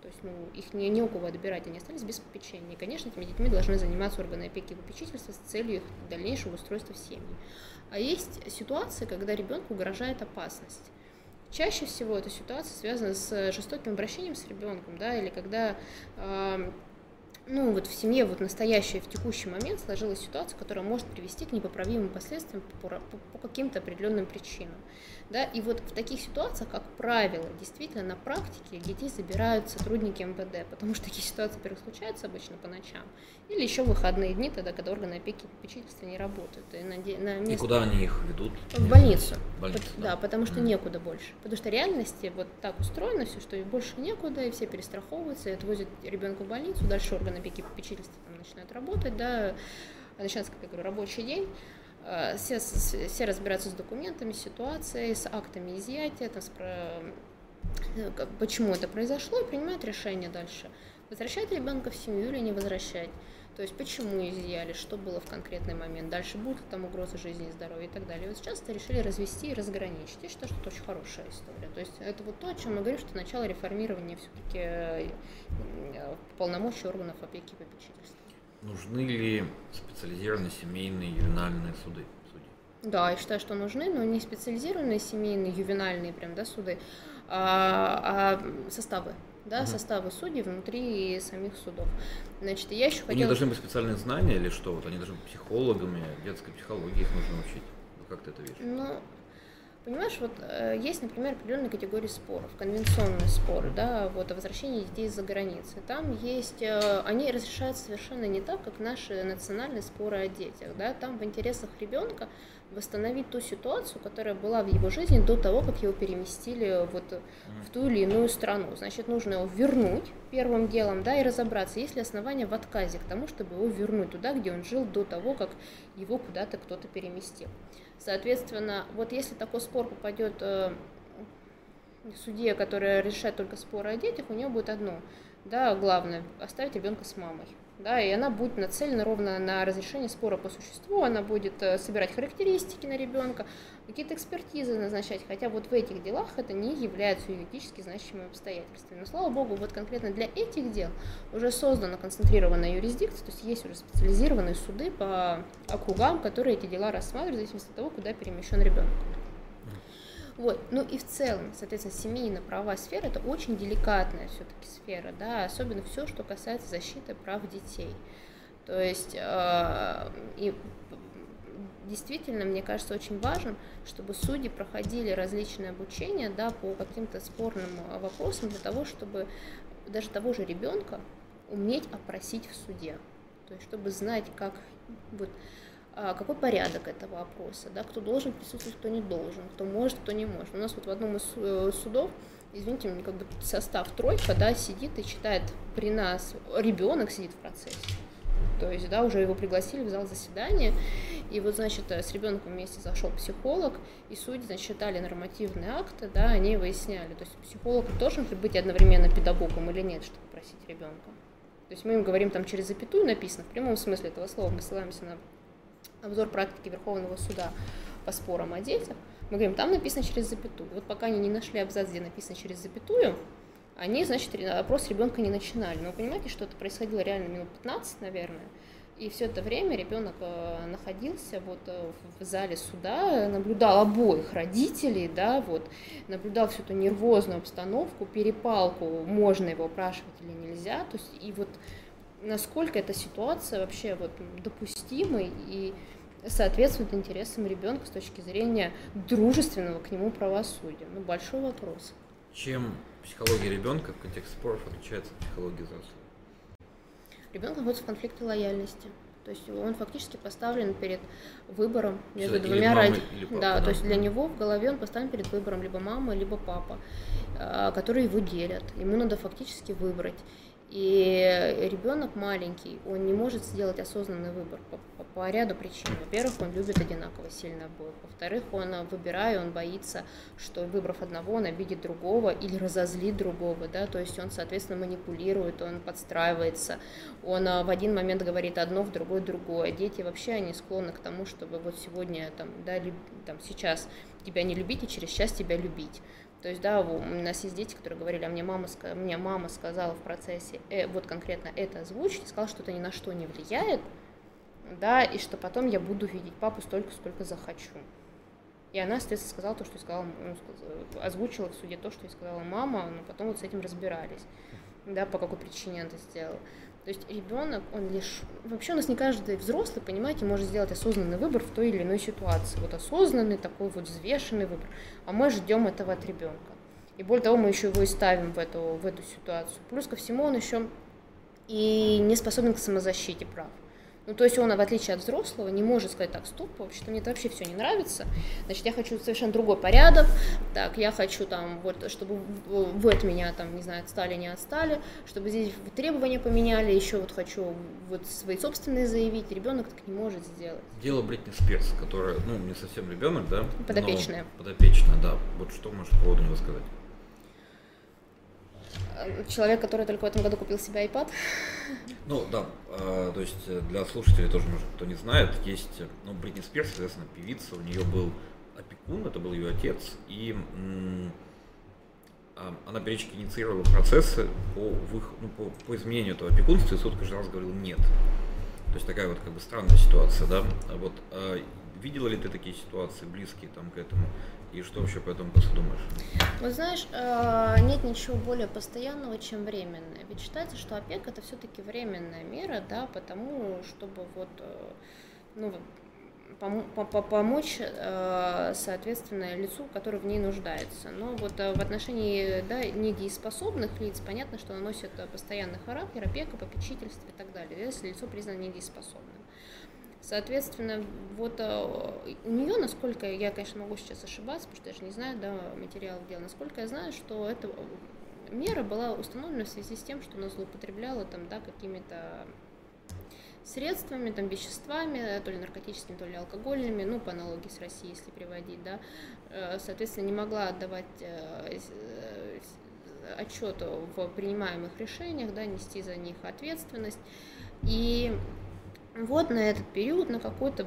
то есть, ну, их не, не у кого отбирать, они остались без попечения. И, конечно, этими детьми должны заниматься органы опеки и попечительства с целью их дальнейшего устройства в семьи. А есть ситуации, когда ребенку угрожает опасность. Чаще всего эта ситуация связана с жестоким обращением с ребенком, да, или когда ну, вот в семье вот настоящая в текущий момент сложилась ситуация, которая может привести к непоправимым последствиям по, по, по каким-то определенным причинам. Да? И вот в таких ситуациях, как правило, действительно на практике детей забирают сотрудники МВД, потому что такие ситуации, во-первых, случаются обычно по ночам, или еще в выходные дни, тогда, когда органы опеки и попечительства не работают. И, на, на место... и куда они их ведут? В больницу. Больницу да. да, потому что mm. некуда больше. Потому что в реальности вот так устроено все, что больше некуда, и все перестраховываются, и отвозят ребенка в больницу, дальше органы опеки и попечительства там начинают работать, да, начинается, как я говорю, рабочий день, все, все разбираются с документами, ситуацией, с актами изъятия, там, с про... Э, почему это произошло, и принимают решение дальше. Возвращать ребенка в семью или не возвращать. То есть почему изъяли, что было в конкретный момент, дальше будет ли там угроза жизни и здоровья и так далее. И вот сейчас решили развести и разграничить. Я считаю, что это очень хорошая история. То есть это вот то, о чем мы говорим, что начало реформирования все-таки э, полномочий органов опеки и попечительства. Нужны ли специализированные семейные ювенальные суды? Судьи? Да, я считаю, что нужны, но не специализированные семейные ювенальные прям, да, суды, а, а составы да, угу. составы судей внутри самих судов. Значит, я еще хотела... У них должны быть специальные знания или что? Вот они должны быть психологами, детской психологии их нужно учить. Как ты это видишь? Ну, Понимаешь, вот э, есть, например, определенные категории споров, конвенционные споры, да, вот о возвращении детей из-за границы. Там есть, э, они разрешаются совершенно не так, как наши национальные споры о детях, да, там в интересах ребенка восстановить ту ситуацию, которая была в его жизни до того, как его переместили вот в ту или иную страну. Значит, нужно его вернуть первым делом, да, и разобраться, есть ли основания в отказе к тому, чтобы его вернуть туда, где он жил до того, как его куда-то кто-то переместил. Соответственно, вот если такой спор попадет э, судье, которая решает только споры о детях, у нее будет одно, да, главное, оставить ребенка с мамой. Да, и она будет нацелена ровно на разрешение спора по существу, она будет э, собирать характеристики на ребенка, какие-то экспертизы назначать, хотя вот в этих делах это не является юридически значимыми обстоятельствами. Но, слава богу, вот конкретно для этих дел уже создана концентрированная юрисдикция, то есть есть уже специализированные суды по округам, которые эти дела рассматривают в зависимости от того, куда перемещен ребенок. Вот. Ну и в целом, соответственно, семейно-правовая сфера – это очень деликатная все-таки сфера, да, особенно все, что касается защиты прав детей. То есть, э, и действительно, мне кажется, очень важным, чтобы судьи проходили различные обучения да, по каким-то спорным э, вопросам для того, чтобы даже того же ребенка уметь опросить в суде. То есть, чтобы знать, как вот, какой порядок этого опроса, да, кто должен присутствовать, кто не должен, кто может, кто не может. У нас вот в одном из э, судов, извините, мне как бы состав тройка, да, сидит и читает при нас, ребенок сидит в процессе. То есть, да, уже его пригласили в зал заседания, и вот, значит, с ребенком вместе зашел психолог, и судьи, значит, читали нормативные акты, да, они выясняли, то есть психолог должен быть одновременно педагогом или нет, чтобы просить ребенка. То есть мы им говорим там через запятую написано, в прямом смысле этого слова, мы ссылаемся на обзор практики Верховного суда по спорам о детях, мы говорим, там написано через запятую. Вот пока они не нашли абзац, где написано через запятую, они, значит, опрос ребенка не начинали. Но вы понимаете, что это происходило реально минут 15, наверное. И все это время ребенок э, находился вот э, в зале суда, наблюдал обоих родителей, да, вот, наблюдал всю эту нервозную обстановку, перепалку, можно его опрашивать или нельзя, то есть и вот насколько эта ситуация вообще вот допустимой и соответствует интересам ребенка с точки зрения дружественного к нему правосудия. Ну, большой вопрос. Чем психология ребенка в контексте споров отличается от психологии взрослого? Ребенок находится в конфликте лояльности. То есть он фактически поставлен перед выбором между Или двумя родителями. да. то есть для него в голове он поставлен перед выбором либо мама, либо папа, а, которые его делят. Ему надо фактически выбрать. И ребенок маленький, он не может сделать осознанный выбор по, по- по ряду причин. Во-первых, он любит одинаково сильно обоих. Во-вторых, он, а, выбирая, он боится, что выбрав одного, он обидит другого или разозлит другого, да, то есть он, соответственно, манипулирует, он подстраивается, он а, в один момент говорит одно, в другой другое. Дети вообще, они склонны к тому, чтобы вот сегодня, там, да, люб- там, сейчас тебя не любить, и через час тебя любить. То есть, да, у нас есть дети, которые говорили, а мне мама, мне мама сказала в процессе э, вот конкретно это озвучить, сказала, что это ни на что не влияет, да, и что потом я буду видеть папу столько, сколько захочу. И она, соответственно, сказала то, что сказала, ну, озвучила в суде то, что и сказала мама, но потом вот с этим разбирались, да, по какой причине она это сделала. То есть ребенок, он лишь... Вообще у нас не каждый взрослый, понимаете, может сделать осознанный выбор в той или иной ситуации. Вот осознанный, такой вот взвешенный выбор. А мы ждем этого от ребенка. И более того, мы еще его и ставим в эту, в эту ситуацию. Плюс ко всему он еще и не способен к самозащите прав. Ну, то есть он, в отличие от взрослого, не может сказать, так, стоп, вообще-то мне это вообще все не нравится, значит, я хочу совершенно другой порядок, так, я хочу там, вот, чтобы вы от меня, там, не знаю, отстали, не отстали, чтобы здесь требования поменяли, еще вот хочу вот свои собственные заявить, ребенок так не может сделать. Дело Бритни Спирс, которая, ну, не совсем ребенок, да? Подопечная. Подопечная, да. Вот что можешь по поводу него сказать? Человек, который только в этом году купил себе iPad, Ну да, э, то есть э, для слушателей тоже, может, кто не знает, есть, ну, Бритни Спирс, соответственно, певица, у нее был опекун, это был ее отец, и а, она периодически инициировала процессы по, вых- ну, по, по изменению этого опекунства, и суд каждый раз говорил нет. То есть такая вот как бы странная ситуация, да. А вот а, видела ли ты такие ситуации, близкие там к этому, и что вообще по этому поводу думаешь? Вот знаешь, э, нет ничего более постоянного, чем временное. Ведь считается, что опека это все-таки временная мера, да, потому чтобы вот, э, ну, пом- по- по- помочь, э, соответственно, лицу, который в ней нуждается. Но вот в отношении да, недееспособных лиц понятно, что э, постоянный характер, опека, попечительство и так далее, если лицо признано недееспособным. Соответственно, вот э, у нее, насколько я, конечно, могу сейчас ошибаться, потому что я же не знаю, да, материал дела, насколько я знаю, что эта мера была установлена в связи с тем, что она злоупотребляла там, да, какими-то средствами, там, веществами, то ли наркотическими, то ли алкогольными, ну, по аналогии с Россией, если приводить, да, Э, соответственно, не могла отдавать э, э, отчет в принимаемых решениях, да, нести за них ответственность. И вот на этот период, на какой-то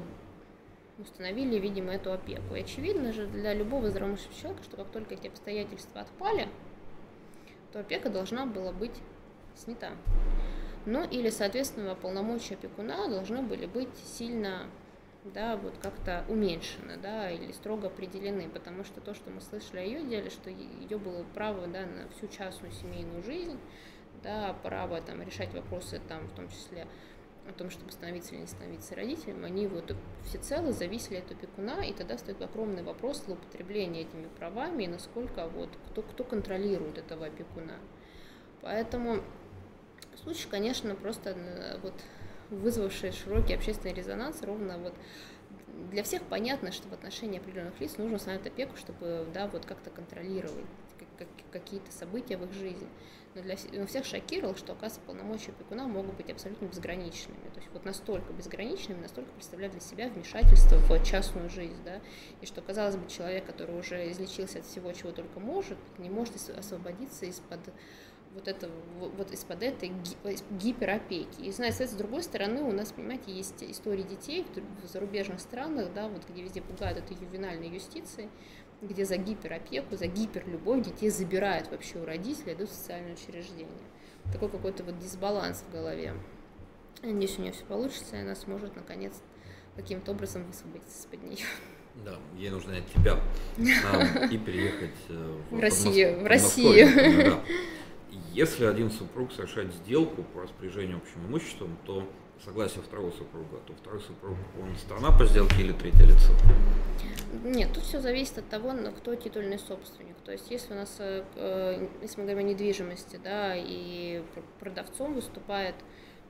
установили, видимо, эту опеку. И очевидно же для любого здравомыслящего человека, что как только эти обстоятельства отпали, то опека должна была быть снята. Ну или, соответственно, полномочия опекуна должны были быть сильно да, вот как-то уменьшены, да, или строго определены, потому что то, что мы слышали о ее деле, что ее было право, да, на всю частную семейную жизнь, да, право там решать вопросы там, в том числе о том, чтобы становиться или не становиться родителем, они вот всецело зависели от опекуна, и тогда стоит огромный вопрос злоупотребления этими правами и насколько вот кто, кто контролирует этого опекуна. Поэтому случай, конечно, просто э, вот вызвавший широкий общественный резонанс, ровно вот для всех понятно, что в отношении определенных лиц нужно установить опеку, чтобы да, вот как-то контролировать как- как- какие-то события в их жизни. Но для но всех шокировало, что, оказывается, полномочия опекуна могут быть абсолютно безграничными. То есть вот настолько безграничными, настолько представляют для себя вмешательство в частную жизнь. Да? И что, казалось бы, человек, который уже излечился от всего, чего только может, не может освободиться из-под вот это вот из-под этой гиперопеки. И, знаете, с другой стороны, у нас, понимаете, есть истории детей в зарубежных странах, да, вот где везде пугают этой ювенальной юстиции, где за гиперопеку, за гиперлюбовь детей забирают вообще у родителей, идут в социальное учреждение. Такой какой-то вот дисбаланс в голове. Надеюсь, у нее все получится, и она сможет, наконец, каким-то образом высвободиться из-под нее. Да, ей нужно от тебя а, и переехать э, в, в Россию. В Россию. Да. Если один супруг совершает сделку по распоряжению общим имуществом, то согласие второго супруга, то второй супруг, он сторона по сделке или третье лицо? Нет, тут все зависит от того, кто титульный собственник. То есть, если у нас, э, э, если мы говорим о недвижимости, да, и продавцом выступает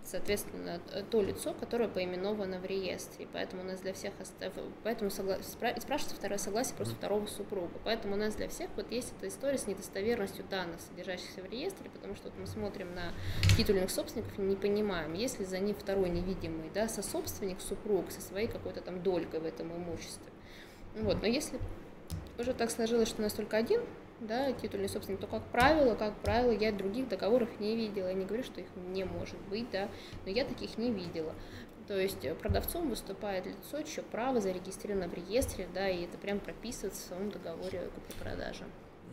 соответственно, то лицо, которое поименовано в реестре. Поэтому у нас для всех, поэтому согла... спрашивается второе согласие просто второго супруга. Поэтому у нас для всех вот есть эта история с недостоверностью данных, содержащихся в реестре, потому что вот мы смотрим на титульных собственников и не понимаем, есть ли за ним второй невидимый, да, сособственник, супруг со своей какой-то там долькой в этом имуществе. Вот, но если уже так сложилось, что у нас только один да, титульный собственник, то как правило, как правило, я других договоров не видела. Я не говорю, что их не может быть, да, но я таких не видела. То есть продавцом выступает лицо, чье право зарегистрировано в реестре, да, и это прям прописывается в своем договоре купли-продажи.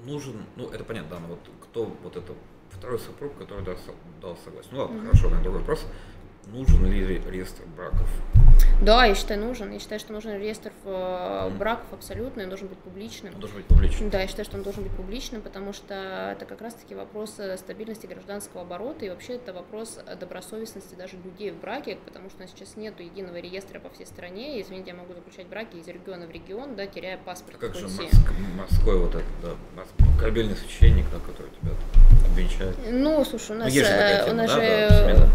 Нужен, ну это понятно, да, но вот кто вот это второй супруг, который дал, дал согласие. Ну ладно, mm-hmm. хорошо, на другой вопрос. Нужен ли реестр браков? Да, я считаю, нужен. Я считаю, что нужен реестр э, браков абсолютно, и должен быть публичным. Он должен быть публичным. Да, я считаю, что он должен быть публичным, потому что это как раз-таки вопрос э, стабильности гражданского оборота, и вообще это вопрос добросовестности даже людей в браке, потому что у нас сейчас нет единого реестра по всей стране. И, извините, я могу заключать браки из региона в регион, да, теряя паспорт. А как же Моск... морской вот этот, да, корабельный священник, да, который тебя обвенчает? Ну, слушай, у ну, нас, ну, же, у нас да, же... Да,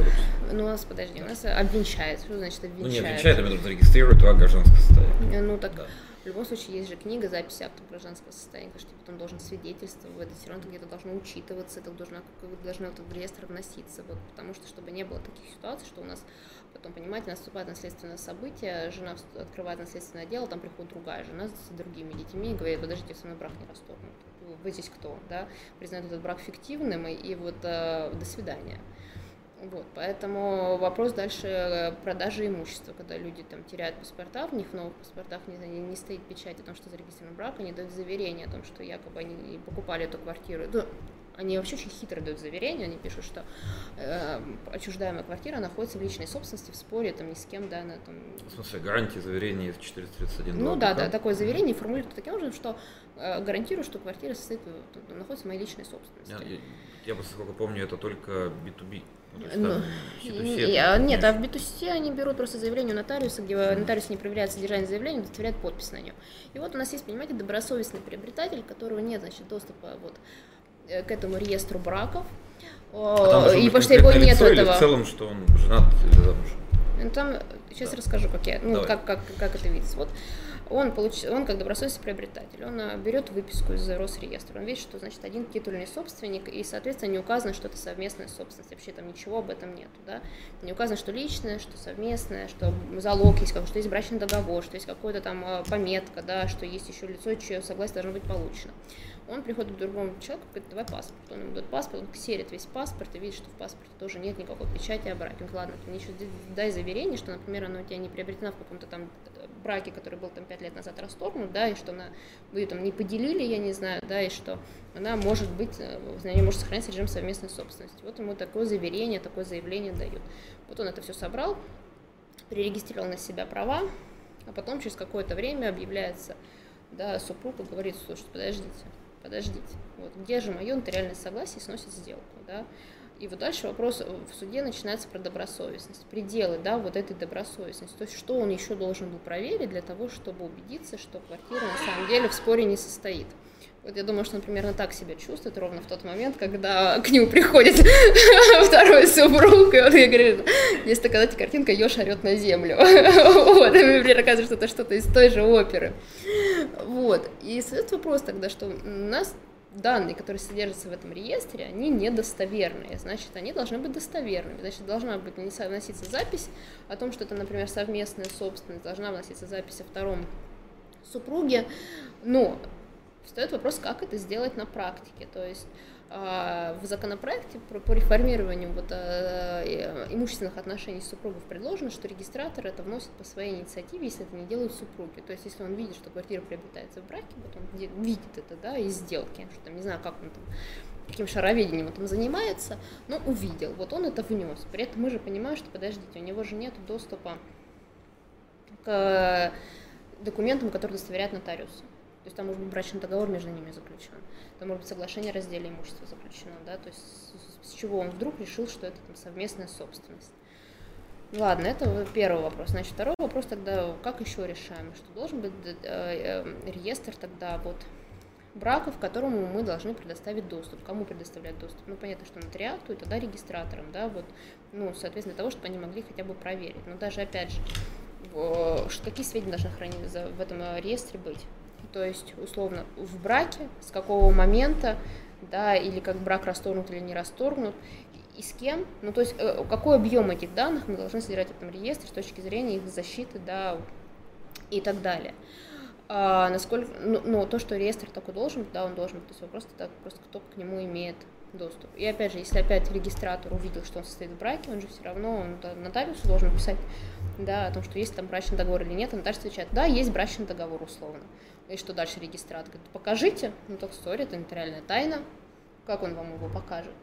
ну, у нас, подожди, у нас обвенчает. Что значит обвенчает? Ну, не обвенчает, а именно зарегистрирует два гражданского состояния. Ну, так да. в любом случае есть же книга записи акта гражданского состояния, что потом должен свидетельствовать, все равно где-то должно учитываться, это должно, должно в реестр вноситься, вот, потому что, чтобы не было таких ситуаций, что у нас потом, понимаете, наступает наследственное событие, жена открывает наследственное дело, там приходит другая жена с другими детьми и говорит, подождите, со мной брак не расторгнут. Вы здесь кто, да? Признают этот брак фиктивным, и, и вот э, до свидания. Вот, поэтому вопрос дальше э, продажи имущества, когда люди там теряют паспорта, в них в новых паспортах не, не, не стоит печать о том, что зарегистрирован брак, они дают заверение о том, что якобы они покупали эту квартиру. Ну, они вообще очень хитро дают заверение, они пишут, что э, отчуждаемая квартира находится в личной собственности, в споре там ни с кем, да, она там... В смысле, гарантии заверения 431 Ну да, да, такое заверение формулируют таким образом, что гарантирую, что квартира состоит, находится в моей личной собственности. Я, я, я, поскольку помню, это только B2B. Ну, я, нет, а в B2C они берут просто заявление у нотариуса, где нотариус не проверяет содержание заявления, удостоверяет подпись на нем. И вот у нас есть, понимаете, добросовестный приобретатель, которого нет, значит, доступа вот э, к этому реестру браков. А и потому что его нет этого. в целом, что он женат или замужем? Ну, там, сейчас да. расскажу, как я, ну, как, как, как это видится. Вот он, получ... он как добросовестный приобретатель, он а, берет выписку из Росреестра, он видит, что значит один титульный собственник, и, соответственно, не указано, что это совместная собственность, вообще там ничего об этом нету, да, не указано, что личное, что совместное, что залог есть, что есть брачный договор, что есть какая-то там а, пометка, да, что есть еще лицо, чье согласие должно быть получено. Он приходит к другому человеку, говорит, давай паспорт. Он ему дает паспорт, он ксерит весь паспорт и видит, что в паспорте тоже нет никакой печати о браке. Он говорит, ладно, ты мне еще дай заверение, что, например, оно у тебя не приобретено в каком-то там браке, который был там пять лет назад расторгнут, да, и что она, вы ее там не поделили, я не знаю, да, и что она может быть, э, за нее может сохранять режим совместной собственности. Вот ему такое заверение, такое заявление дают. Вот он это все собрал, перерегистрировал на себя права, а потом через какое-то время объявляется, да, супруг и говорит, слушайте, подождите, подождите, вот, где же мое нотариальное согласие сносит сделку, да, и вот дальше вопрос в суде начинается про добросовестность, пределы, да, вот этой добросовестности. То есть, что он еще должен был проверить для того, чтобы убедиться, что квартира на самом деле в споре не состоит. Вот я думаю, что он примерно так себя чувствует ровно в тот момент, когда к нему приходит [laughs] второй супруг, и он говорит, есть такая, знаете, картинка «Еж орет на землю». [laughs] Вот, и мне оказывается, что это что-то из той же оперы. Вот, и следует вопрос тогда, что у нас данные, которые содержатся в этом реестре, они недостоверные. Значит, они должны быть достоверными. Значит, должна быть вноситься запись о том, что это, например, совместная собственность, должна вноситься запись о втором супруге. Но встает вопрос, как это сделать на практике. То есть в законопроекте по, по реформированию вот, э, имущественных отношений супругов предложено, что регистратор это вносит по своей инициативе, если это не делают супруги. То есть, если он видит, что квартира приобретается в браке, вот он видит это, да, из сделки, что там, не знаю, как он там каким шароведением он там занимается, но увидел, вот он это внес. При этом мы же понимаем, что, подождите, у него же нет доступа к документам, которые удостоверяют нотариусы. То есть там может быть брачный договор между ними заключен, там может быть соглашение о разделе имущества заключено, да, то есть с, с чего он вдруг решил, что это там совместная собственность. Ладно, это первый вопрос. Значит, второй вопрос тогда, как еще решаем, что должен быть э, э, реестр тогда вот браков, которому мы должны предоставить доступ. Кому предоставлять доступ? Ну, понятно, что нотариату и тогда регистраторам, да, вот, ну, соответственно, для того, чтобы они могли хотя бы проверить. Но даже, опять же, какие сведения должны храниться в этом реестре быть? То есть, условно, в браке, с какого момента, да, или как брак расторгнут или не расторгнут, и с кем, ну, то есть, э, какой объем этих данных мы должны содержать в этом реестре с точки зрения их защиты, да, и так далее. А, насколько, ну, то, что реестр такой должен да, он должен то есть вопрос тогда просто кто к нему имеет доступ. И опять же, если опять регистратор увидел, что он состоит в браке, он же все равно, он нотариусу должен писать, да, о том, что есть там брачный договор или нет, он нотариус отвечает, да, есть брачный договор условно. И что дальше регистратор говорит, покажите, ну так сори, это нотариальная тайна, как он вам его покажет.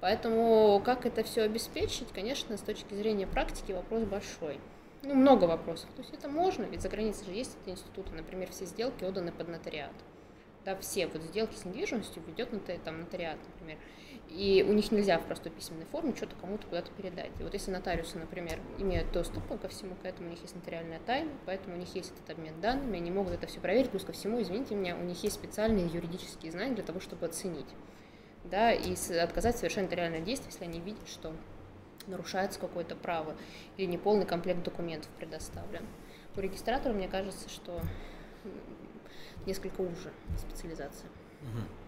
Поэтому как это все обеспечить, конечно, с точки зрения практики вопрос большой. Ну, много вопросов. То есть это можно, ведь за границей же есть эти институты, например, все сделки отданы под нотариат. Да, все вот сделки с недвижимостью ведет там, нотариат, например. И у них нельзя в простой письменной форме что-то кому-то куда-то передать. И вот если нотариусы, например, имеют доступ ко всему к этому, у них есть нотариальная тайна, поэтому у них есть этот обмен данными, они могут это все проверить, плюс ко всему, извините меня, у них есть специальные юридические знания для того, чтобы оценить, да, и отказать совершенно нотариальное действие, если они видят, что нарушается какое-то право или неполный комплект документов предоставлен. У регистратора, мне кажется, что несколько уже специализация. Угу.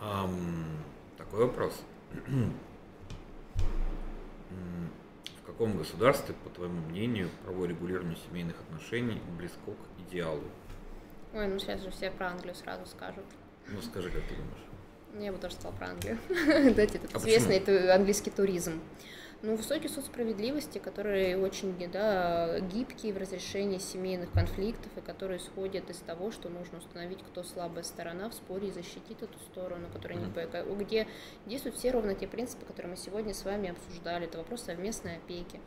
Um, такой вопрос. В каком государстве, по твоему мнению, правовое регулирование семейных отношений близко к идеалу? Ой, ну сейчас же все про Англию сразу скажут. Ну скажи, как ты думаешь? Я бы тоже сказала про Англию. [laughs] Дайте этот а известный английский туризм. Ну, высокий суд справедливости, который очень да, гибкий в разрешении семейных конфликтов и который исходит из того, что нужно установить, кто слабая сторона в споре и защитить эту сторону, которая не, где действуют все ровно те принципы, которые мы сегодня с вами обсуждали. Это вопрос совместной опеки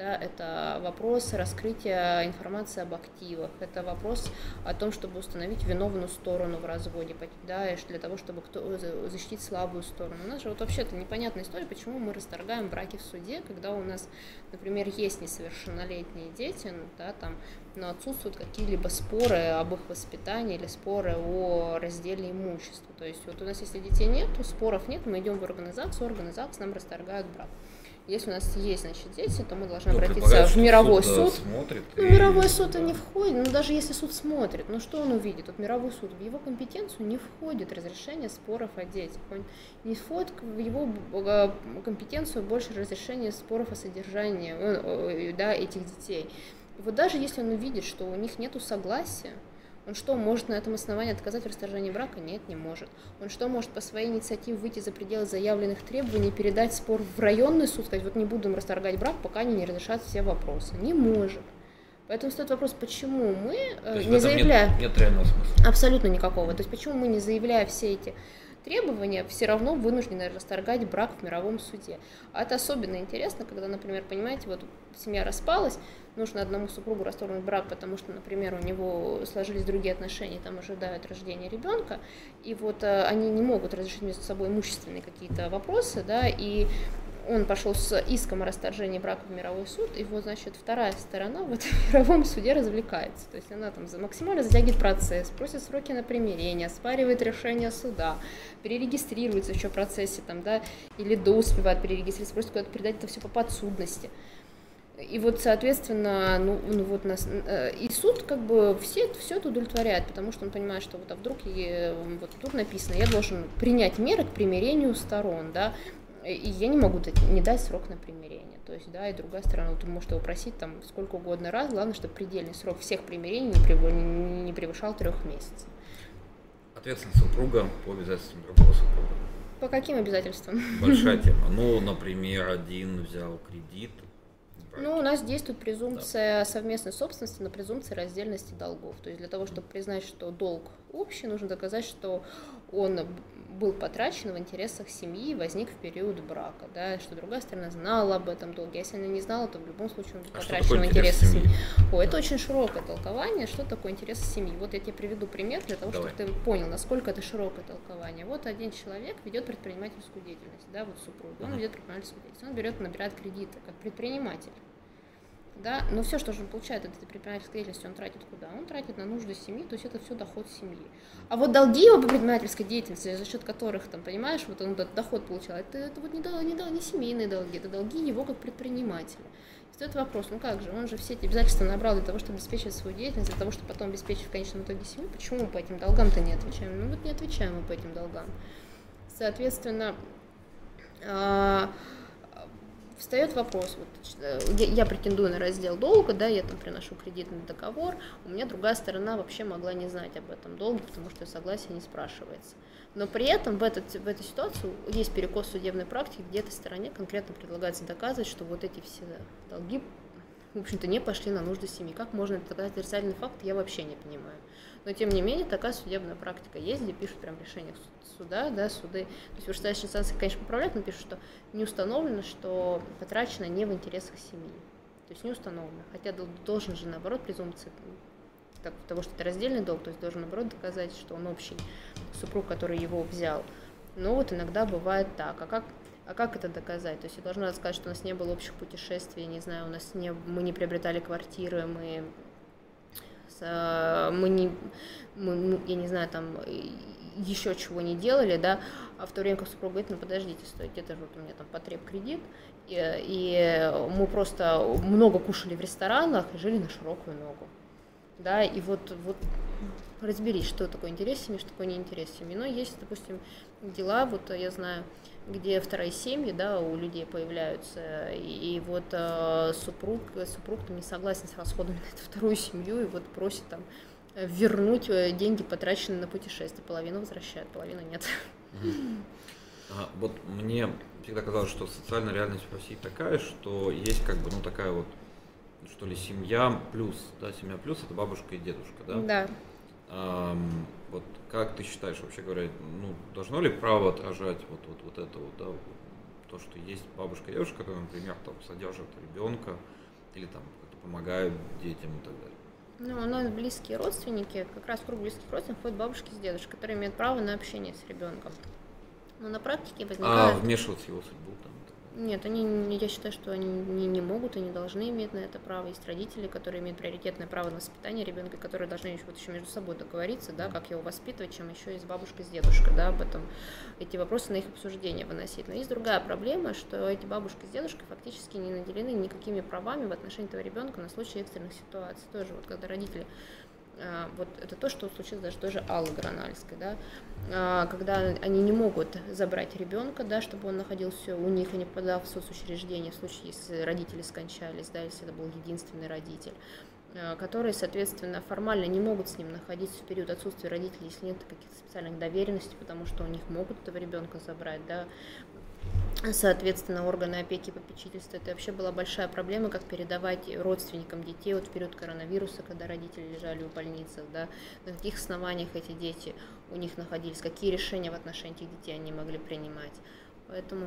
да, это вопрос раскрытия информации об активах, это вопрос о том, чтобы установить виновную сторону в разводе, да, и для того, чтобы кто, защитить слабую сторону. У нас же вот вообще это непонятная история, почему мы расторгаем браки в суде, когда у нас, например, есть несовершеннолетние дети, да, там, но отсутствуют какие-либо споры об их воспитании или споры о разделе имущества. То есть вот у нас, если детей нет, споров нет, мы идем в организацию, организация нам расторгает брак. Если у нас есть, значит, дети, то мы должны ну, обратиться в мировой суд. Смотрит ну, и... мировой суд и не входит. Ну, даже если суд смотрит, ну что он увидит? Вот мировой суд, в его компетенцию не входит разрешение споров о детях. Он не входит в его э, компетенцию больше разрешение споров о содержании э, да, этих детей. И вот даже если он увидит, что у них нет согласия, он что, может на этом основании отказать в расторжении брака? Нет, не может. Он что, может по своей инициативе выйти за пределы заявленных требований, передать спор в районный суд, сказать, вот не будем расторгать брак, пока они не разрешат все вопросы? Не может. Поэтому стоит вопрос, почему мы э, не заявляем... Нет, нет реального смысла. Абсолютно никакого. То есть почему мы не заявляя все эти требования, все равно вынуждены расторгать брак в мировом суде. А это особенно интересно, когда, например, понимаете, вот семья распалась, нужно одному супругу расторгнуть брак, потому что, например, у него сложились другие отношения, там ожидают рождения ребенка, и вот э, они не могут разрешить между собой имущественные какие-то вопросы, да, и он пошел с иском о расторжении брака в мировой суд, и вот, значит, вторая сторона в этом [laughs] мировом суде развлекается. То есть она там максимально затягивает процесс, просит сроки на примирение, оспаривает решение суда, перерегистрируется еще в процессе, там, да, или до успевает перерегистрироваться, просит куда-то передать это все по подсудности. И вот, соответственно, ну, ну вот нас, э, и суд как бы все, все это удовлетворяет, потому что он понимает, что вот а вдруг и, вот тут написано, я должен принять меры к примирению сторон, да, и я не могу дать, не дать срок на примирение. То есть, да, и другая сторона, вот, может его просить там сколько угодно раз, главное, чтобы предельный срок всех примирений не превышал трех месяцев. Ответственность супруга по обязательствам другого супруга. По каким обязательствам? Большая [laughs] тема. Ну, например, один взял кредит, ну, у нас действует презумпция да. совместной собственности на презумпции раздельности долгов. То есть для того, чтобы признать, что долг общий, нужно доказать, что он был потрачен в интересах семьи и возник в период брака, да, что другая сторона знала об этом долге. Если она не знала, то в любом случае он был а потрачен в интересах семьи. семьи. О, это очень широкое толкование, что такое интерес семьи. Вот я тебе приведу пример для того, Давай. чтобы ты понял, насколько это широкое толкование. Вот один человек ведет предпринимательскую деятельность, да, вот супруг, он ведет предпринимательскую деятельность, он берет, набирает кредиты как предприниматель да, но все, что же он получает от этой предпринимательской деятельности, он тратит куда? Он тратит на нужды семьи, то есть это все доход семьи. А вот долги его по предпринимательской деятельности, за счет которых, там, понимаешь, вот он этот доход получал, это, это вот не, не, не семейные долги, это долги его как предпринимателя. Стоит вопрос, ну как же, он же все эти обязательства набрал для того, чтобы обеспечивать свою деятельность, для того, чтобы потом обеспечить в конечном итоге семью, почему мы по этим долгам-то не отвечаем? Ну вот не отвечаем мы по этим долгам. Соответственно, а, встает вопрос, вот, э, я, я претендую на раздел долга, да, я там приношу кредитный договор, у меня другая сторона вообще могла не знать об этом долге, потому что согласие не спрашивается. Но при этом в, этот, в этой ситуации есть перекос судебной практики, где этой стороне конкретно предлагается доказывать, что вот эти все долги, в общем-то, не пошли на нужды семьи. Как можно доказать отрицательный факт, я вообще не понимаю. Но, тем не менее, такая судебная практика есть, где пишут прям решение суда, да, суды. То есть вышестоящие инстанции, конечно, поправляют, но пишут, что не установлено, что потрачено не в интересах семьи. То есть не установлено. Хотя должен же, наоборот, презумпция так, того, что это раздельный долг, то есть должен, наоборот, доказать, что он общий супруг, который его взял. Но вот иногда бывает так. А как а как это доказать? То есть я должна сказать, что у нас не было общих путешествий, не знаю, у нас не, мы не приобретали квартиры, мы мы не, мы, я не знаю, там еще чего не делали, да, а в то время как супруг говорит, ну подождите, стойте, это же вот у меня там потреб кредит, и, и мы просто много кушали в ресторанах и жили на широкую ногу, да, и вот, вот разберись, что такое интерес семьи, что такое не интерес семьи. Но есть, допустим, дела, вот я знаю, где вторые семьи, да, у людей появляются, и, и вот э, супруг, супруг там не согласен с расходами [laughs] на эту вторую семью, и вот просит там вернуть э, деньги, потраченные на путешествие. Половину возвращают, половину нет. А, вот мне всегда казалось, что социальная реальность в России такая, что есть как бы, ну, такая вот, что ли, семья плюс, да, семья плюс это бабушка и дедушка, да? Да. Um, вот как ты считаешь, вообще говоря, ну, должно ли право отражать вот, вот, вот это вот, да, то, что есть бабушка и девушка, которые, например, там содержат ребенка или там как-то помогают детям и так далее? Ну, у нас близкие родственники, как раз в круг близких родственников входят бабушки с дедушкой, которые имеют право на общение с ребенком. Но на практике возникает... А вмешиваться в его судьбу там? Нет, они, я считаю, что они не, не могут и не должны иметь на это право. Есть родители, которые имеют приоритетное право на воспитание ребенка, которые должны еще, вот еще между собой договориться, да, как его воспитывать, чем еще и с бабушкой, с дедушкой, да, об этом, эти вопросы на их обсуждение выносить. Но есть другая проблема, что эти бабушки с дедушкой фактически не наделены никакими правами в отношении этого ребенка на случай экстренных ситуаций. Тоже вот когда родители вот это то, что случилось даже тоже Аллы Гранальской, да, а, когда они не могут забрать ребенка, да, чтобы он находился у них и не попадал в соцучреждение в случае, если родители скончались, да, если это был единственный родитель а, которые, соответственно, формально не могут с ним находиться в период отсутствия родителей, если нет каких-то специальных доверенностей, потому что у них могут этого ребенка забрать, да, соответственно, органы опеки и попечительства. Это вообще была большая проблема, как передавать родственникам детей вот в период коронавируса, когда родители лежали в больницах, да, на каких основаниях эти дети у них находились, какие решения в отношении этих детей они могли принимать. Поэтому...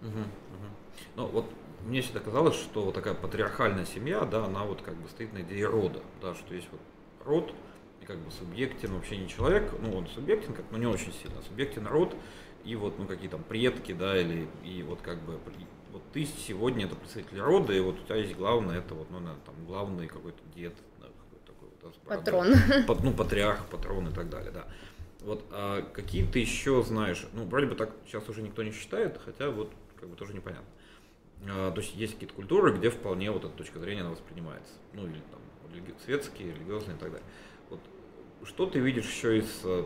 Угу, угу. Ну вот мне всегда казалось, что вот такая патриархальная семья, да, она вот как бы стоит на идее рода, да, что есть вот род, и как бы субъектен вообще не человек, ну он субъектен, как, но не очень сильно, субъектен род, и вот, ну, какие там предки, да, или, и вот как бы, вот ты сегодня это представитель рода, и вот у тебя есть главное, это вот, ну, там, главный какой-то дед, да, какой такой вот, Патрон. Под, ну, патриарх, патрон и так далее, да. Вот, а какие ты еще знаешь, ну, вроде бы так сейчас уже никто не считает, хотя вот, как бы тоже непонятно. А, то есть есть какие-то культуры, где вполне вот эта точка зрения она воспринимается. Ну, или там светские, религиозные и так далее. Что ты видишь еще из э,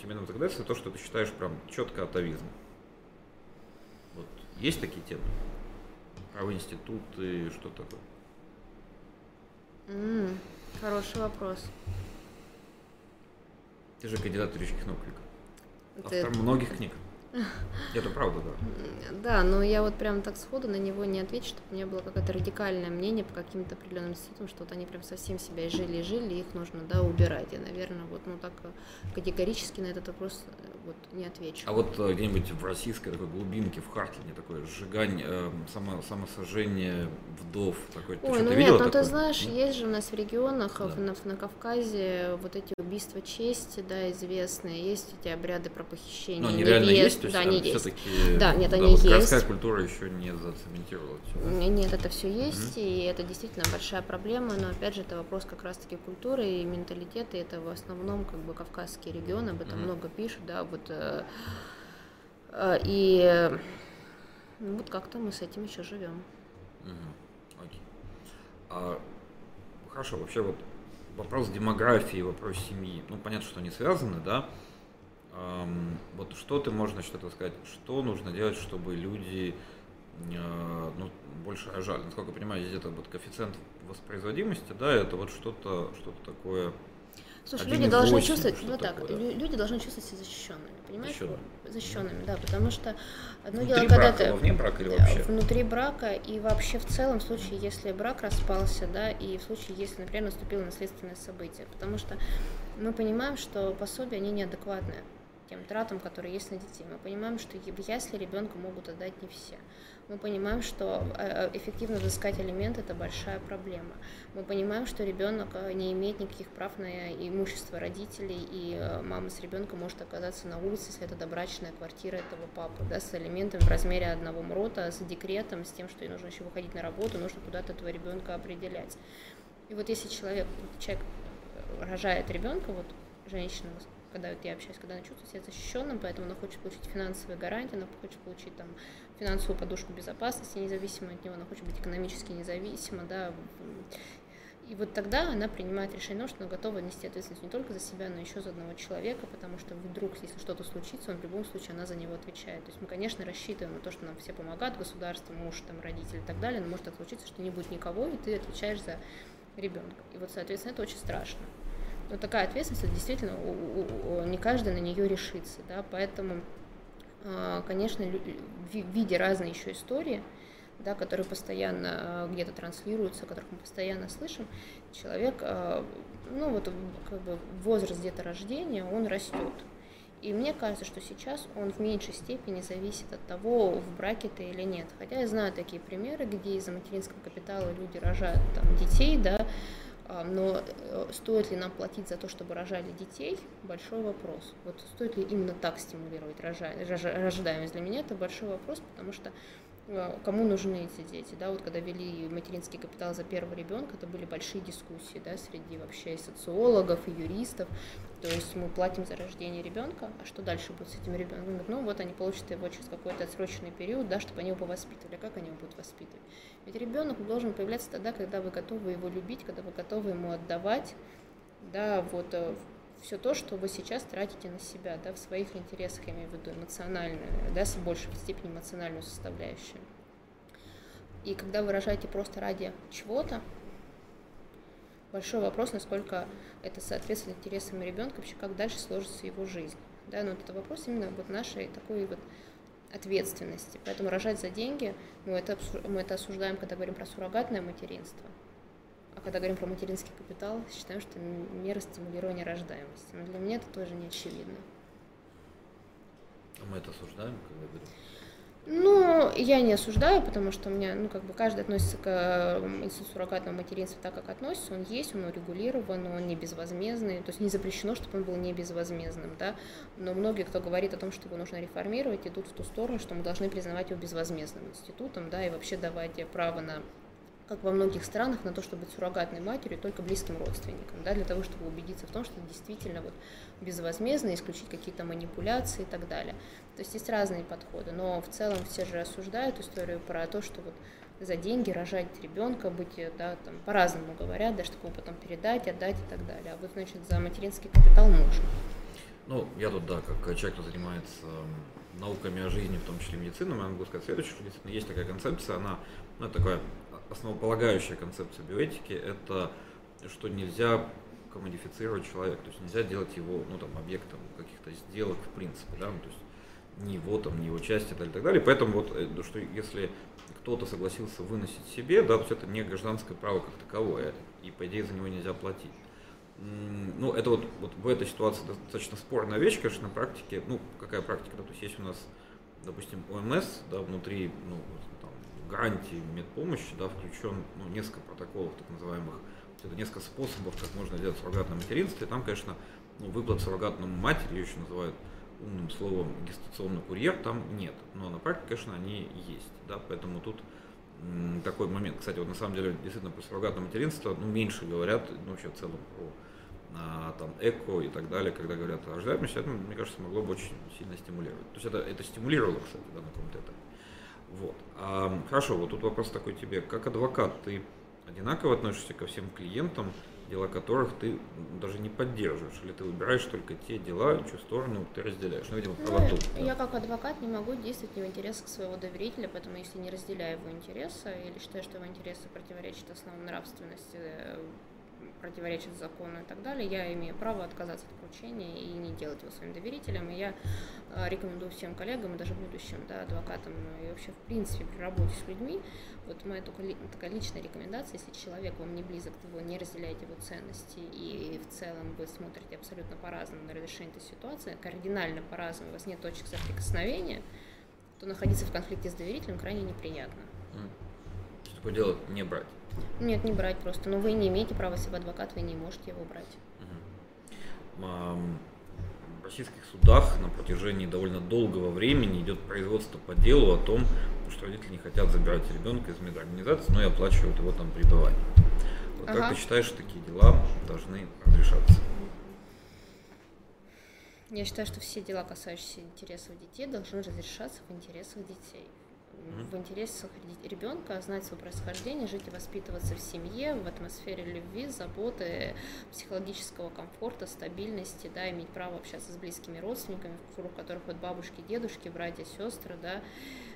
семейного законодательства, то, что ты считаешь прям четко атовизм? Вот есть такие темы? Правый институт и что такое? Mm, хороший вопрос. Ты же кандидат юридических наук, Автор многих книг. [laughs] Это правда, да. Да, но я вот прям так сходу на него не отвечу, чтобы у меня было какое-то радикальное мнение по каким-то определенным институтам, что вот они прям совсем себя и жили, и жили, их нужно, да, убирать. И, наверное, вот, ну, так э, категорически на этот вопрос э, вот не отвечу. А вот э, где-нибудь в российской такой глубинке, в Хартлине, такое сжигание, э, само, самосожжение вдов, такое. Ой, ну нет, ну такое? ты знаешь, нет? есть же у нас в регионах, да. на, на Кавказе вот эти убийства чести, да, известные, есть эти обряды про похищение реально есть? То есть, да, они есть. Да, нет, да, они вот есть. Городская культура еще не зацементировала. Нет, это все есть, и это действительно большая проблема, но опять же это вопрос как раз-таки культуры и менталитета, и это в основном как бы кавказские регионы, об этом много пишут, да, вот э, э, и ну, вот как-то мы с этим еще живем. Mm-hmm. А, хорошо, вообще вот вопрос демографии, вопрос семьи, ну понятно, что они связаны, да, вот что ты можешь насчет этого сказать? Что нужно делать, чтобы люди э, ну, больше рожали? Насколько я понимаю, здесь это вот коэффициент воспроизводимости, да, это вот что-то что такое. Слушай, люди должны чувствовать, вот так, такое? люди должны чувствовать себя защищенными, понимаешь? Защищенными, защищенными да, потому что одно внутри дело, брака, когда ты вне брака или вообще? внутри брака и вообще в целом в случае, если брак распался, да, и в случае, если, например, наступило наследственное событие, потому что мы понимаем, что пособия они неадекватные тем тратам, которые есть на детей. Мы понимаем, что ясли ребенка могут отдать не все. Мы понимаем, что э, э, эффективно взыскать алименты – это большая проблема. Мы понимаем, что ребенок э, не имеет никаких прав на имущество родителей, и мама с ребенком может оказаться на улице, если это добрачная квартира этого папы, да, с алиментами в размере одного мрота, с декретом, с тем, что ей нужно еще выходить на работу, нужно куда-то этого ребенка определять. И вот если человек, человек рожает ребенка, вот женщина когда вот я общаюсь, когда она чувствует себя защищенным, поэтому она хочет получить финансовые гарантии, она хочет получить там финансовую подушку безопасности, независимо от него, она хочет быть экономически независима, да, и вот тогда она принимает решение, что она готова нести ответственность не только за себя, но еще за одного человека, потому что вдруг, если что-то случится, он в любом случае она за него отвечает. То есть мы, конечно, рассчитываем на то, что нам все помогают, государство, муж, там, родители и так далее, но может так случиться, что не будет никого, и ты отвечаешь за ребенка. И вот, соответственно, это очень страшно. Но такая ответственность, действительно, не каждый на нее решится, да, поэтому, а, конечно, видя разные еще истории, да, которые постоянно а, где-то транслируются, которых мы постоянно слышим, человек, а, ну вот как бы возраст где-то рождения, он растет. И мне кажется, что сейчас он в меньшей степени зависит от того, в браке ты или нет. Хотя я знаю такие примеры, где из-за материнского капитала люди рожают там детей, да, но э, стоит ли нам платить за то, чтобы рожали детей, большой вопрос. Вот стоит ли именно так стимулировать рождаемость? Для меня это большой вопрос, потому что Э, кому нужны эти дети, да, вот когда вели материнский капитал за первого ребенка, это были большие дискуссии, да, среди вообще социологов и юристов, то есть мы платим за рождение ребенка, а что дальше будет с этим ребенком? Ну вот они получат его через какой-то отсроченный период, да, чтобы они его воспитывали, как они его будут воспитывать? Ведь ребенок должен появляться тогда, когда вы готовы его любить, когда вы готовы ему отдавать, да, вот э, все то, что вы сейчас тратите на себя, да, в своих интересах, я имею в виду эмоциональную, да, с большей степени эмоциональную составляющую. И когда вы рожаете просто ради чего-то, большой вопрос, насколько это соответствует интересам ребенка, вообще как дальше сложится его жизнь. Да, но это вопрос именно вот нашей такой вот ответственности. Поэтому рожать за деньги, мы это, мы это осуждаем, когда говорим про суррогатное материнство – а когда говорим про материнский капитал, считаем, что мера стимулирования рождаемости. Но для меня это тоже не очевидно. А мы это осуждаем, когда говорим? Ну, я не осуждаю, потому что у меня, ну, как бы каждый относится к институту суррогатного материнства так, как относится. Он есть, он урегулирован, он не безвозмездный. То есть не запрещено, чтобы он был не безвозмездным, да. Но многие, кто говорит о том, что его нужно реформировать, идут в ту сторону, что мы должны признавать его безвозмездным институтом, да, и вообще давать право на как во многих странах, на то, чтобы быть суррогатной матерью только близким родственникам, да, для того, чтобы убедиться в том, что действительно вот безвозмездно, исключить какие-то манипуляции и так далее. То есть есть разные подходы, но в целом все же осуждают историю про то, что вот за деньги рожать ребенка, быть, да, там по-разному говорят, да, чтобы его потом передать, отдать и так далее. А вот, значит, за материнский капитал можно. Ну, я тут, да, как человек, кто занимается науками о жизни, в том числе медициной, я могу сказать следующее, что действительно есть такая концепция, она, ну, такая основополагающая концепция биоэтики – это что нельзя комодифицировать человека. То есть нельзя делать его, ну, там, объектом каких-то сделок в принципе, да, ну, то есть ни его там, ни его части и так далее. Поэтому вот, э, что если кто-то согласился выносить себе, да, то есть это не гражданское право как таковое, и по идее за него нельзя платить. Ну, это вот, вот в этой ситуации достаточно спорная вещь, конечно, на практике. Ну, какая практика, да, то есть есть у нас, допустим, ОМС, да, внутри, ну, там, гарантии медпомощи, да, включен ну, несколько протоколов так называемых, это несколько способов, как можно делать суррогатное материнство, и там, конечно, ну, выплат суррогатному матери, ее еще называют умным словом гестационный курьер, там нет. Но на практике, конечно, они есть. Да, поэтому тут такой момент. Кстати, вот на самом деле, действительно, про суррогатное материнство ну, меньше говорят, ну, вообще в целом про а, там, эко и так далее, когда говорят о рождаемости, это, мне кажется, могло бы очень сильно стимулировать. То есть это, это стимулировало, кстати, да, на каком-то этапе. Вот. А, хорошо, вот тут вопрос такой тебе. Как адвокат, ты одинаково относишься ко всем клиентам, дела которых ты даже не поддерживаешь, или ты выбираешь только те дела, чью сторону ты разделяешь. Ну, видимо, правоту. Ну, я как адвокат не могу действовать не в интересах своего доверителя, поэтому если не разделяю его интересы или считаю, что его интересы противоречат основам нравственности, противоречит закону и так далее, я имею право отказаться от поручения и не делать его своим доверителем. И я э, рекомендую всем коллегам, и даже будущим да, адвокатам, и вообще в принципе при работе с людьми, вот моя только такая личная рекомендация, если человек вам не близок, вы не разделяете его ценности, и в целом вы смотрите абсолютно по-разному на разрешение этой ситуации, кардинально по-разному, у вас нет точек соприкосновения, то находиться в конфликте с доверителем крайне неприятно. Что такое дело не брать? Нет, не брать просто. Но вы не имеете права, если вы адвокат, вы не можете его брать. В российских судах на протяжении довольно долгого времени идет производство по делу о том, что родители не хотят забирать ребенка из медорганизации, но и оплачивают его там пребывание. Вот ага. Как ты считаешь, что такие дела должны разрешаться? Я считаю, что все дела, касающиеся интересов детей, должны разрешаться в интересах детей в интересах ребенка знать свое происхождение, жить и воспитываться в семье, в атмосфере любви, заботы, психологического комфорта, стабильности, да, иметь право общаться с близкими родственниками, в круг которых вот бабушки, дедушки, братья, сестры, да,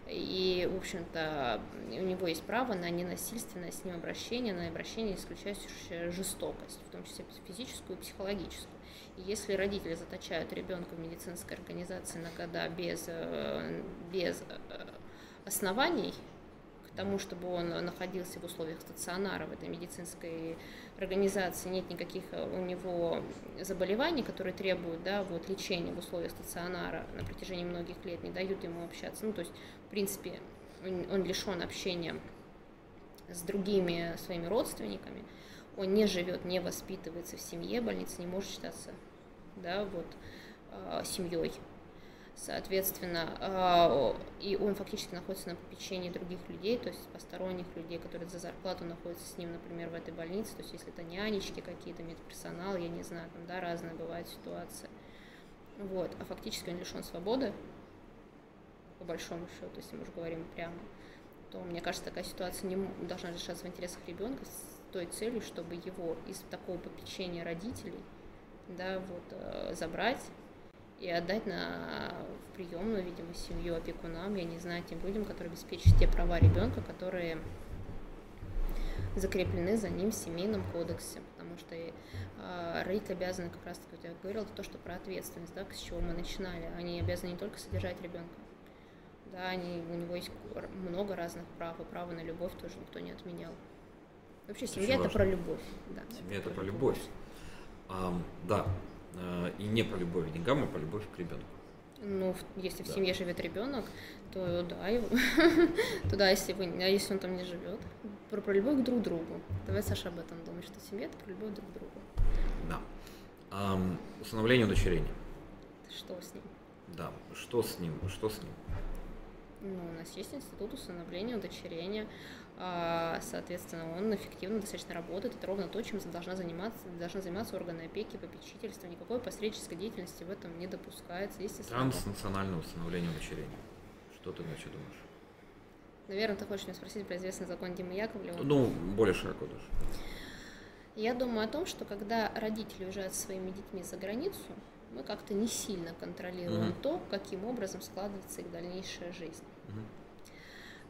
и, в общем-то, у него есть право на ненасильственное с ним обращение, на обращение, исключающее жестокость, в том числе физическую и психологическую. И если родители заточают ребенка в медицинской организации на года без, э, без э, оснований к тому, чтобы он находился в условиях стационара в этой медицинской организации, нет никаких э, у него заболеваний, которые требуют да, вот, лечения в условиях стационара на протяжении многих лет, не дают ему общаться. Ну, то есть, в принципе, он лишен общения с другими своими родственниками, он не живет, не воспитывается в семье, больница не может считаться да, вот, э, семьей. Соответственно, а, и он фактически находится на попечении других людей, то есть посторонних людей, которые за зарплату находятся с ним, например, в этой больнице. То есть если это нянечки какие-то, медперсонал, я не знаю, там, да, разные бывают ситуации. Вот. А фактически он лишен свободы, по большому счету, если мы уже говорим прямо, то, мне кажется, такая ситуация не должна решаться в интересах ребенка с той целью, чтобы его из такого попечения родителей да, вот, э, забрать и отдать на в приемную, видимо, семью опекунам, я не знаю, тем людям, которые обеспечат те права ребенка, которые закреплены за ним в семейном кодексе, потому что э, родители обязаны, как раз таки, я говорила, то, что про ответственность, да, с чего мы начинали, они обязаны не только содержать ребенка, да, они, у него есть много разных прав, и право на любовь тоже никто не отменял. Вообще, семья это про любовь. Да, семья это про любовь. А, да, и не по любовь к деньгам, а по любовь к ребенку. Ну, если да. в семье живет ребенок, то да, его, [laughs] то да, если, вы, а если он там не живет, про, про любовь к друг другу. Давай, Саша, об этом думаешь, что семья это про любовь друг к другу. Да. Um, усыновление удочерения. Что с ним? Да, что с ним? Что с ним? Ну, у нас есть институт усыновления, удочерения. А, соответственно, он эффективно достаточно работает. Это ровно то, чем должна заниматься, должна заниматься органы опеки, попечительства. Никакой посреднической деятельности в этом не допускается. Транснациональное установление удочерения. Что ты вообще думаешь? Наверное, ты хочешь меня спросить про известный закон Димы Яковлева? Ну, более широко даже. Я думаю о том, что когда родители уезжают со своими детьми за границу, мы как-то не сильно контролируем mm то, каким образом складывается их дальнейшая жизнь. mm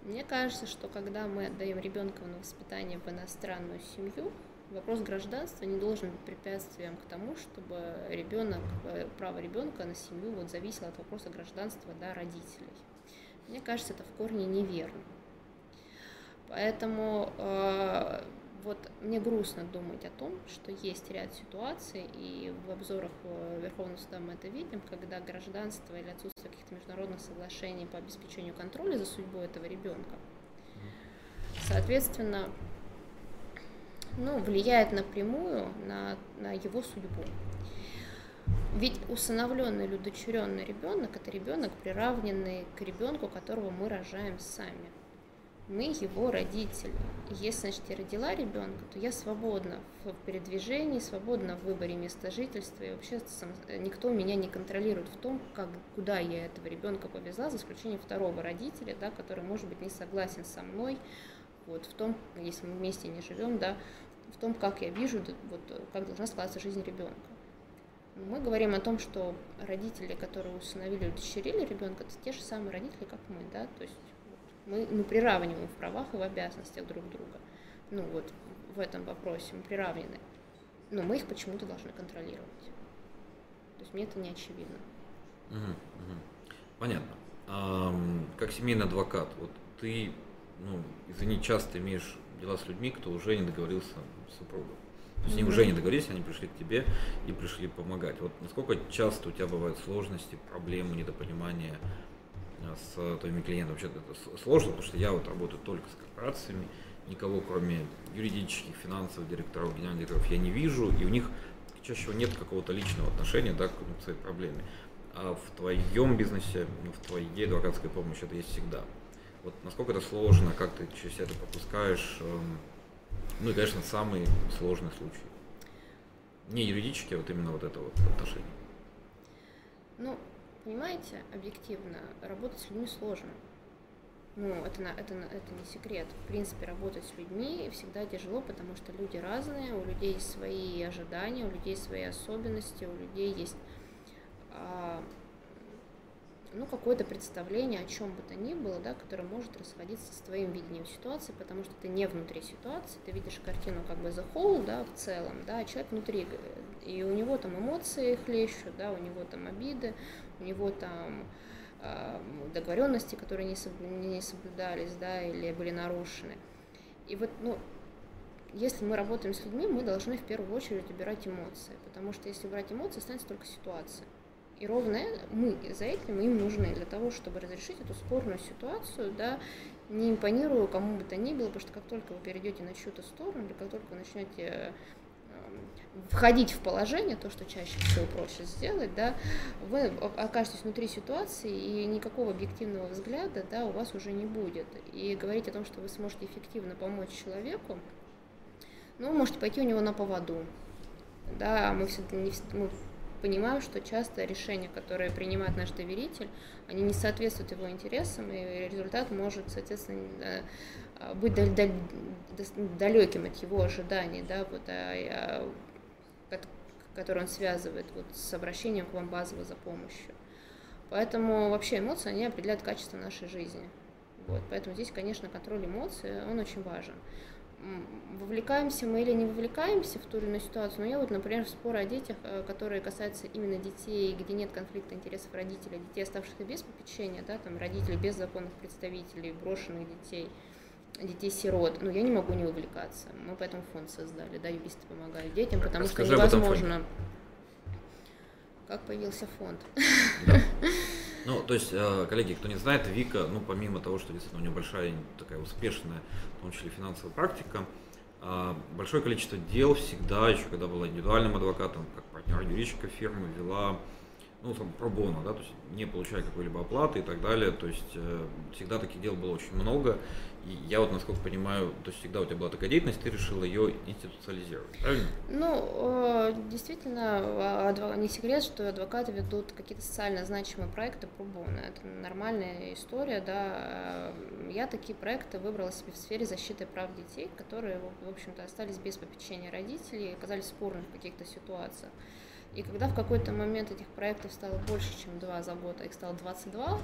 мне кажется, что когда мы отдаем ребенка на воспитание в иностранную семью, Вопрос гражданства не должен быть препятствием к тому, чтобы ребенок, э, право ребенка на семью вот зависело от вопроса гражданства да, родителей. Мне кажется, это в корне неверно. Поэтому э, вот мне грустно думать о том, что есть ряд ситуаций, и в обзорах э, Верховного суда мы это видим, когда гражданство или отсутствие каких-то международных соглашений по обеспечению контроля за судьбой этого ребенка, соответственно, ну, влияет напрямую на, на его судьбу. Ведь усыновленный или удочеренный ребенок это ребенок, приравненный к ребенку, которого мы рожаем сами мы его родители. И если, значит, я родила ребенка, то я свободна в передвижении, свободна в выборе места жительства, и вообще сам, никто меня не контролирует в том, как, куда я этого ребенка повезла, за исключением второго родителя, да, который, может быть, не согласен со мной, вот, в том, если мы вместе не живем, да, в том, как я вижу, вот, как должна складываться жизнь ребенка. Мы говорим о том, что родители, которые усыновили, удочерили ребенка, это те же самые родители, как мы, да, то есть мы, мы приравниваем в правах и в обязанностях друг друга. Ну вот в этом вопросе мы приравнены. Но мы их почему-то должны контролировать. То есть мне это не очевидно. Угу, угу. Понятно. А, как семейный адвокат, вот ты, ну, извини, часто имеешь дела с людьми, кто уже не договорился с супругом. То есть они уже не договорились, они пришли к тебе и пришли помогать. Вот насколько часто у тебя бывают сложности, проблемы, недопонимания с твоими клиентами. Вообще это сложно, потому что я вот работаю только с корпорациями, никого кроме юридических, финансовых директоров, генеральных директоров я не вижу, и у них чаще всего нет какого-то личного отношения да, к своей проблеме. А в твоем бизнесе, ну, в твоей адвокатской помощи это есть всегда. Вот насколько это сложно, как ты через это пропускаешь, эм, ну и, конечно, самый сложный случай. Не юридически, а вот именно вот это вот отношение. Ну, Понимаете, объективно, работать с людьми сложно. Ну, это, это, это не секрет. В принципе, работать с людьми всегда тяжело, потому что люди разные, у людей есть свои ожидания, у людей свои особенности, у людей есть а, ну, какое-то представление о чем бы то ни было, да, которое может расходиться с твоим видением ситуации, потому что ты не внутри ситуации, ты видишь картину как бы за whole, да, в целом, да, а человек внутри, и у него там эмоции хлещут, да, у него там обиды, у него там договоренности, которые не, соблю, не соблюдались, да, или были нарушены. И вот, ну, если мы работаем с людьми, мы должны в первую очередь убирать эмоции, потому что если убрать эмоции, останется только ситуация. И ровно мы за этим им нужны, для того, чтобы разрешить эту спорную ситуацию, да, не импонируя кому бы то ни было, потому что как только вы перейдете на чью-то сторону, или как только вы начнете входить в положение, то, что чаще всего проще сделать, да, вы окажетесь внутри ситуации, и никакого объективного взгляда да, у вас уже не будет. И говорить о том, что вы сможете эффективно помочь человеку, ну, можете пойти у него на поводу. Да, мы все не, мы понимаю, что часто решения, которые принимает наш доверитель, они не соответствуют его интересам, и результат может, соответственно, быть далеким от его ожиданий, да, вот, а, а, который он связывает вот, с обращением к вам базово за помощью. Поэтому вообще эмоции, они определяют качество нашей жизни. Вот, поэтому здесь, конечно, контроль эмоций, он очень важен вовлекаемся мы или не вовлекаемся в ту или иную ситуацию. Но я вот, например, в споры о детях, э, которые касаются именно детей, где нет конфликта интересов родителей, детей, оставшихся без попечения, да, там родителей без законных представителей, брошенных детей, детей-сирот, ну, я не могу не вовлекаться. Мы поэтому фонд создали, да, юристы помогают детям, потому Расскажи что невозможно... Как появился фонд? Да. [laughs] Ну, то есть, э, коллеги, кто не знает, Вика, ну, помимо того, что действительно у нее большая, такая успешная, в том числе финансовая практика, э, большое количество дел всегда, еще когда была индивидуальным адвокатом, как партнер юридической фирмы, вела ну, там, пробона, да, то есть не получая какой-либо оплаты и так далее, то есть э, всегда таких дел было очень много, и я вот, насколько понимаю, то есть всегда у тебя была такая деятельность, ты решила ее институциализировать, правильно? Ну, э, действительно, не секрет, что адвокаты ведут какие-то социально значимые проекты пробона, это нормальная история, да, я такие проекты выбрала себе в сфере защиты прав детей, которые, в общем-то, остались без попечения родителей, оказались спорными в каких-то ситуациях. И когда в какой-то момент этих проектов стало больше, чем два за год, а их стало 22,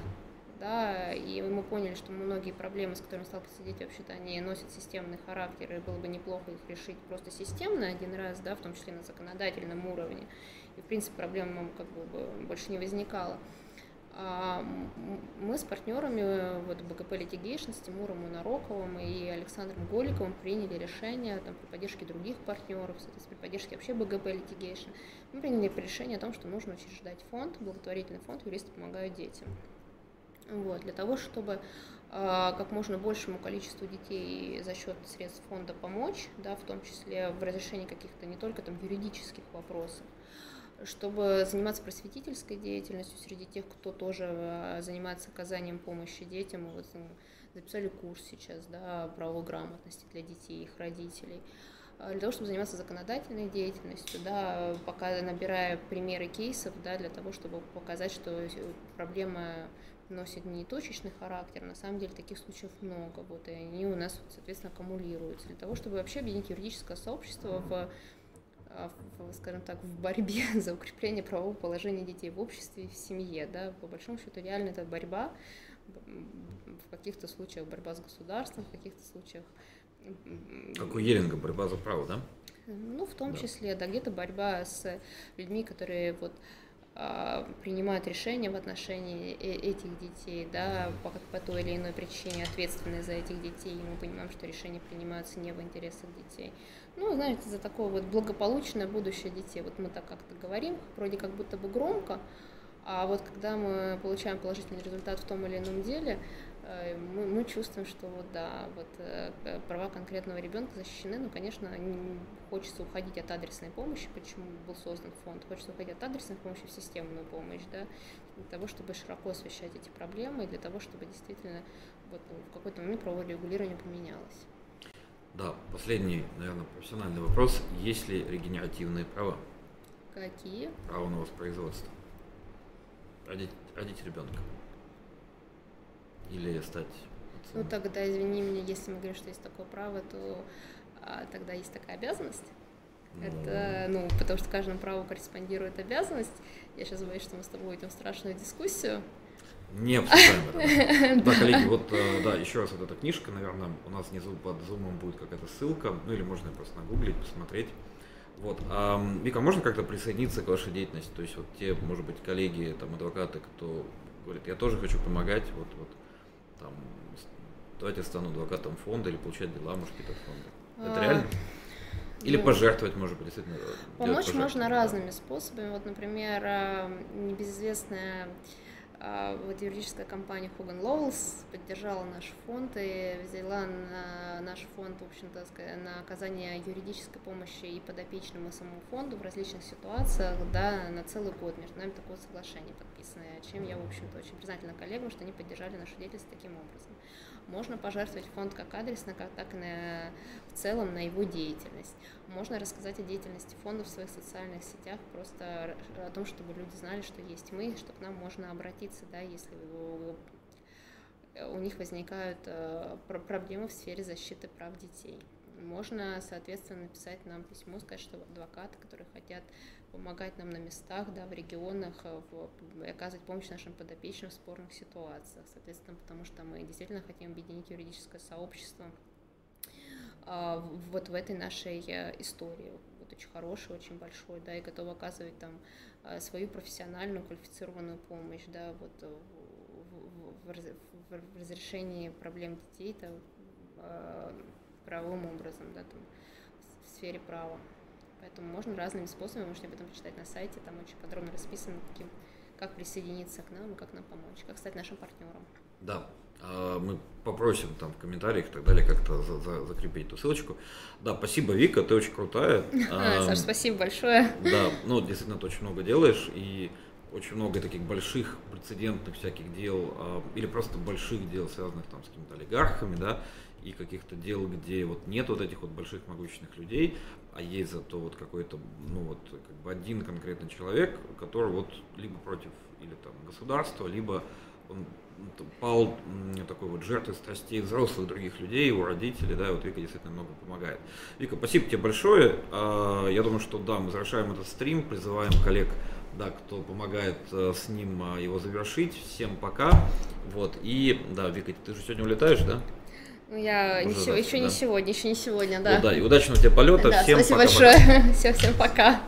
да, и мы поняли, что многие проблемы, с которыми сталкиваются дети, вообще-то они носят системный характер, и было бы неплохо их решить просто системно один раз, да, в том числе на законодательном уровне, и, в принципе, проблем как бы больше не возникало. А, мы с партнерами вот, БГП Litigation, с Тимуром Унароковым и Александром Голиковым приняли решение там, при поддержке других партнеров, соответственно, при поддержке вообще БГП Litigation, мы приняли решение о том, что нужно учреждать фонд, благотворительный фонд «Юристы помогают детям». Вот, для того, чтобы а, как можно большему количеству детей за счет средств фонда помочь, да, в том числе в разрешении каких-то не только там юридических вопросов, чтобы заниматься просветительской деятельностью среди тех, кто тоже э, занимается оказанием помощи детям. Мы вот записали курс сейчас да, правовой грамотности для детей и их родителей. А, для того, чтобы заниматься законодательной деятельностью, да, пока набирая примеры кейсов, да, для того, чтобы показать, что проблема носит не точечный характер, на самом деле таких случаев много, вот, и они у нас, соответственно, аккумулируются. Для того, чтобы вообще объединить юридическое сообщество в а, в, скажем так, в борьбе [laughs] за укрепление правового положения детей в обществе и в семье. Да? По большому счету, реально это борьба, в каких-то случаях борьба с государством, в каких-то случаях... Как у Еринга, борьба за право, да? Ну, в том да. числе, да, где-то борьба с людьми, которые вот принимают решения в отношении э, этих детей, да, по, по той или иной причине ответственны за этих детей, и мы понимаем, что решения принимаются не в интересах детей. Ну, знаете, за такое вот благополучное будущее детей. Вот мы так как-то говорим, вроде как будто бы громко, а вот когда мы получаем положительный результат в том или ином деле, мы, мы чувствуем, что вот да, вот э, права конкретного ребенка защищены, но, конечно, хочется уходить от адресной помощи, почему был создан фонд, хочется уходить от адресной помощи в системную помощь, да, для того, чтобы широко освещать эти проблемы, и для того, чтобы действительно вот в какой-то момент правовое регулирование поменялось. Да, последний, наверное, профессиональный вопрос. Есть ли регенеративные права? Какие? Право на воспроизводство родить, родить ребенка? Или стать? Ну тогда, извини меня, если мы говорим, что есть такое право, то а, тогда есть такая обязанность. Ну... Это, ну, потому что каждому праву корреспондирует обязанность. Я сейчас боюсь, что мы с тобой уйдем в страшную дискуссию. Не обсуждаем это. Да, [laughs] коллеги, вот, э, да, еще раз вот эта книжка, наверное, у нас внизу под зумом будет какая-то ссылка, ну или можно просто нагуглить, посмотреть. Вот. А, Вика, можно как-то присоединиться к вашей деятельности? То есть вот те, может быть, коллеги, там, адвокаты, кто говорит, я тоже хочу помогать, вот, вот, там, давайте стану адвокатом фонда или получать дела, может, какие-то фонды. Это а, реально? Или ну, пожертвовать, может быть, действительно. Помочь можно разными способами. Вот, например, э, небезызвестная а, вот юридическая компания Hogan Lovells поддержала наш фонд и взяла на наш фонд, в общем-то, на оказание юридической помощи и подопечному самому фонду в различных ситуациях, да, на целый год. Между нами такое соглашение подписанное, чем я, в общем-то, очень признательна коллегам, что они поддержали нашу деятельность таким образом. Можно пожертвовать фонд как адресно, как, так и на, в целом на его деятельность. Можно рассказать о деятельности фонда в своих социальных сетях, просто о том, чтобы люди знали, что есть мы, что к нам можно обратиться, да, если у, у них возникают э, проблемы в сфере защиты прав детей. Можно, соответственно, написать нам письмо, сказать, что адвокаты, которые хотят помогать нам на местах, да, в регионах, э, в, оказывать помощь нашим подопечным в спорных ситуациях. Соответственно, потому что мы действительно хотим объединить юридическое сообщество а, вот в этой нашей э, истории. Вот очень хороший, очень большой, да, и готовы оказывать там э, свою профессиональную, квалифицированную помощь, да, вот в, в, в, разрешении проблем детей, там, правовым образом, да, там, в сфере права. Поэтому можно разными способами, можете об этом почитать на сайте, там очень подробно расписано, каким, как присоединиться к нам и как нам помочь, как стать нашим партнером. Да, а, мы попросим там в комментариях и так далее как-то за, за, закрепить эту ссылочку. Да, спасибо, Вика, ты очень крутая. [laughs] Саша, спасибо большое. Да, ну действительно ты очень много делаешь и очень много таких больших прецедентных всяких дел или просто больших дел, связанных там с какими-то олигархами, да, и каких-то дел, где вот нет вот этих вот больших могущественных людей, а есть зато вот какой-то, ну вот, как бы один конкретный человек, который вот либо против или там государства, либо он ну, пал такой вот жертвой страстей взрослых других людей, его родителей, да, и вот Вика действительно много помогает. Вика, спасибо тебе большое. А, я думаю, что да, мы завершаем этот стрим, призываем коллег да, кто помогает э, с ним э, его завершить. Всем пока. Вот, и, да, Вика, ты же сегодня улетаешь, да? Ну, я Уже еще, завтра, еще да. не сегодня, еще не сегодня, да. Вот, да, и удачного тебе полета. Да, Всем спасибо пока-пока. большое. [laughs] Все, всем пока.